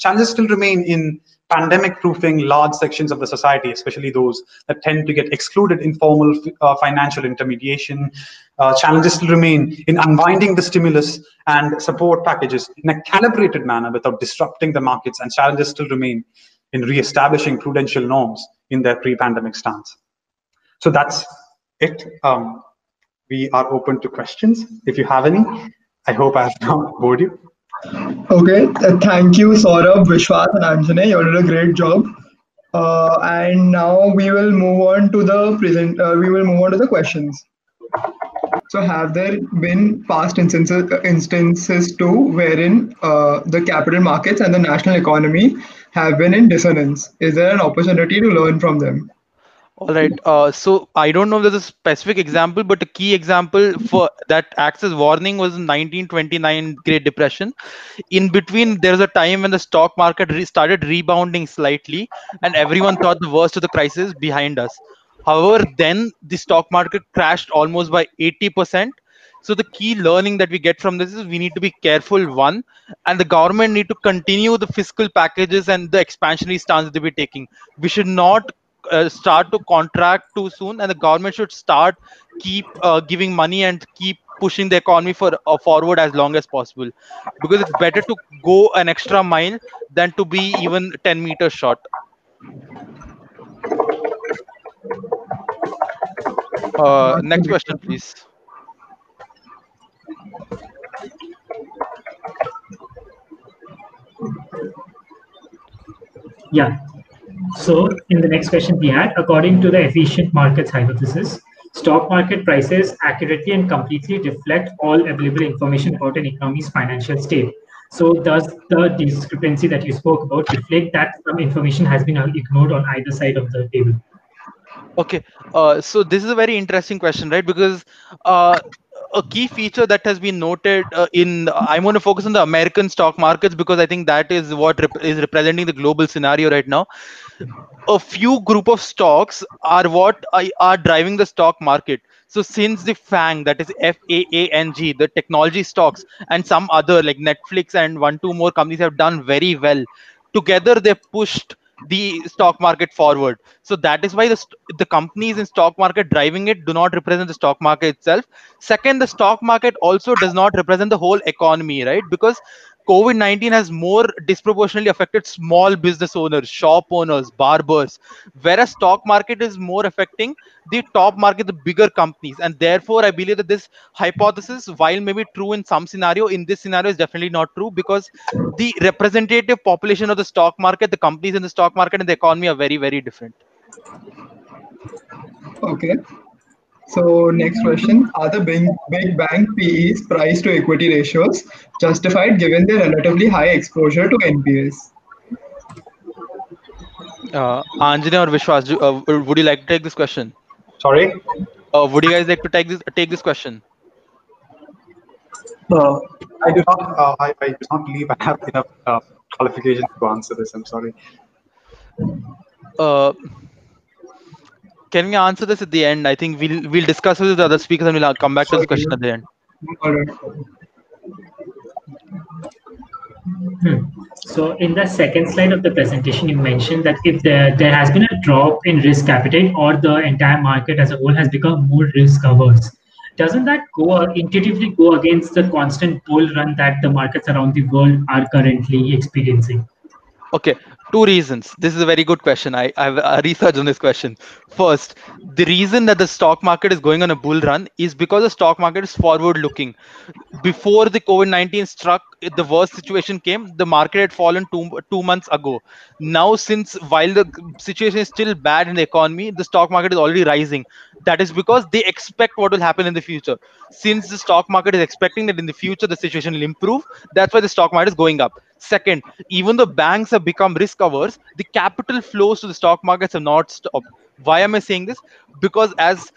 challenges still remain in pandemic proofing large sections of the society, especially those that tend to get excluded in formal uh, financial intermediation. Uh, challenges still remain in unwinding the stimulus and support packages in a calibrated manner without disrupting the markets, and challenges still remain in re-establishing prudential norms in their pre-pandemic stance. So that's it. Um, we are open to questions if you have any. I hope I have not bored you.
Okay, uh, thank you, Saurabh, Vishwas, and Anjane. You did a great job. Uh, and now we will move on to the present. Uh, we will move on to the questions. So, have there been past instances instances too, wherein uh, the capital markets and the national economy have been in dissonance? Is there an opportunity to learn from them?
All right. Uh, so I don't know if there's a specific example, but a key example for that acts as warning was 1929 Great Depression. In between, there was a time when the stock market re- started rebounding slightly, and everyone thought the worst of the crisis behind us. However, then the stock market crashed almost by 80%. So the key learning that we get from this is we need to be careful. One, and the government need to continue the fiscal packages and the expansionary stance that we're taking. We should not uh, start to contract too soon and the government should start keep uh, giving money and keep pushing the economy for uh, forward as long as possible. Because it's better to go an extra mile than to be even 10 meters short. Uh, next question please.
Yeah so in the next question we had, according to the efficient markets hypothesis, stock market prices accurately and completely reflect all available information about an economy's financial state. So does the discrepancy that you spoke about reflect that some information has been ignored on either side of the table?
Okay, uh, so this is a very interesting question, right? Because uh, a key feature that has been noted uh, in i'm going to focus on the american stock markets because i think that is what rep- is representing the global scenario right now. A few group of stocks are what are driving the stock market. So since the fang that is f a a n g the technology stocks and some other like netflix and one two more companies have done very well together they pushed the stock market forward. So that is why the, the companies in stock market driving it do not represent the stock market itself. Second the stock market also does not represent the whole economy right? Because COVID 19 has more disproportionately affected small business owners, shop owners, barbers, whereas stock market is more affecting the top market, the bigger companies. And therefore, I believe that this hypothesis, while maybe true in some scenario, in this scenario is definitely not true because the representative population of the stock market, the companies in the stock market and the economy are very, very different.
Okay. So next question, are the big, big bank PEs price to equity ratios justified given their relatively high exposure to NPAs?
Uh, Anjane or Vishwas, uh, would you like to take this question?
Sorry?
Uh, would you guys like to take this take this question?
Uh, I do not. Uh, I, I do not believe I have enough uh, qualifications to answer this. I'm sorry.
Uh, can we answer this at the end? I think we'll we'll discuss with the other speakers and we'll come back to the question at the end.
Hmm. So in the second slide of the presentation, you mentioned that if there, there has been a drop in risk appetite or the entire market as a whole has become more risk averse, doesn't that go intuitively go against the constant bull run that the markets around the world are currently experiencing?
Okay, two reasons. This is a very good question. I i have researched on this question. First the reason that the stock market is going on a bull run is because the stock market is forward looking. Before the covid-19 struck the worst situation came the market had fallen two, two months ago. Now since while the situation is still bad in the economy the stock market is already rising. That is because they expect what will happen in the future. Since the stock market is expecting that in the future the situation will improve that's why the stock market is going up second even though banks have become risk averse the capital flows to the stock markets have not stopped. Why am i saying this? Because as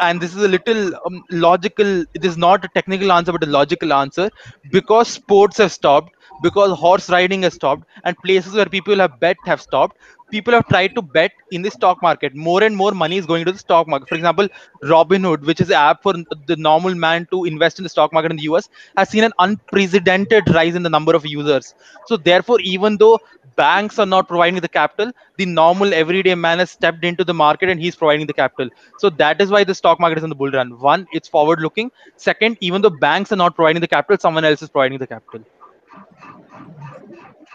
and this is a little um, logical it is not a technical answer but a logical answer because sports have stopped because horse riding has stopped and places where people have bet have stopped. People have tried to bet in the stock market. More and more money is going to the stock market. For example robinhood which is an app for the normal man to invest in the stock market in the us has seen an unprecedented rise in the number of users. So therefore even though banks are not providing the capital the normal everyday man has stepped into the market and he's providing the capital. So that is why the stock market is in the bull run. One it's forward looking. Second even though banks are not providing the capital someone else is providing the capital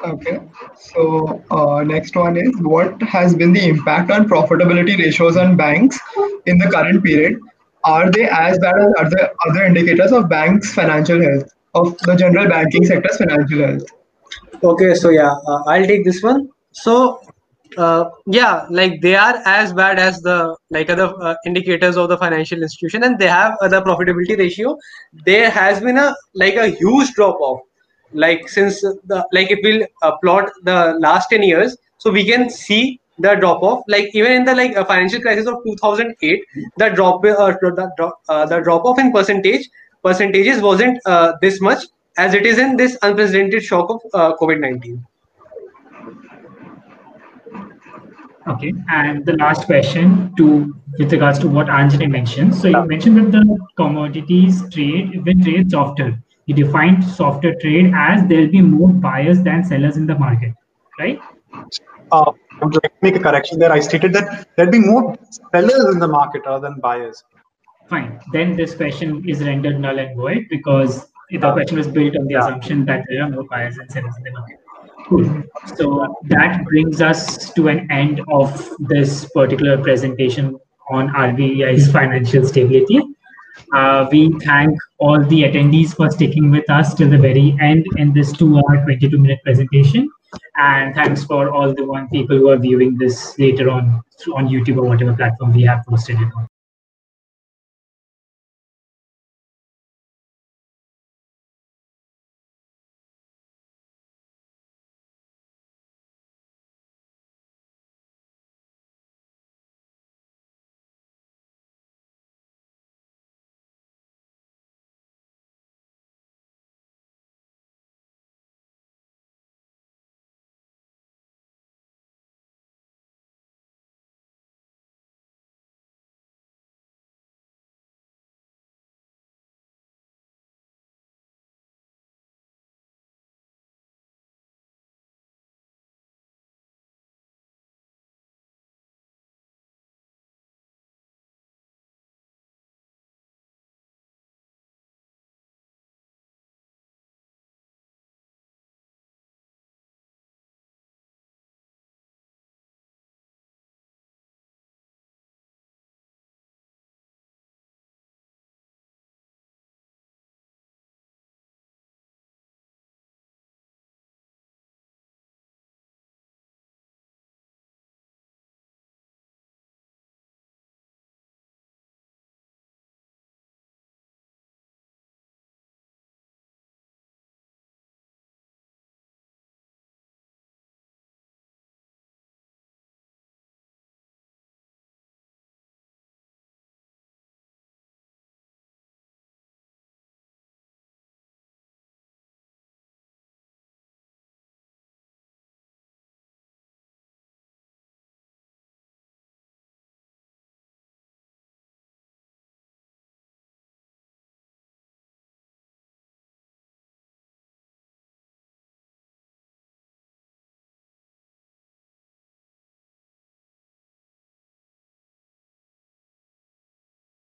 Okay. So uh, next one is what has been the impact on profitability ratios on banks in the current period? Are they as bad as other other indicators of banks' financial health of the general banking sector's financial health?
Okay, so yeah, uh, I'll take this one. So uh, yeah, like they are as bad as the like other uh, indicators of the financial institution, and they have other profitability ratio. There has been a like a huge drop off like since the like if we'll uh, plot the last 10 years so we can see the drop off. Like even in the like financial crisis of 2008 the drop uh, the, drop, uh, the drop off in percentage percentages wasn't uh, this much as it is in this unprecedented shock of uh, covid-19
okay and the last question to with regards to what Anjane mentioned. So you mentioned that the commodities trade when trade softer he defined softer trade as there'll be more buyers than sellers in the market, right?
Uh, I would like to make a correction there. I stated that there'll be more sellers in the market rather than buyers.
Fine. Then this question is rendered null and void because the question was built on the assumption that there are more buyers and sellers in the market. Cool. So that brings us to an end of this particular presentation on RBI's financial stability. Uh, we thank all the attendees for sticking with us till the very end in this two hour, 22 minute presentation. And thanks for all the one people who are viewing this later on on YouTube or whatever platform we have posted it on.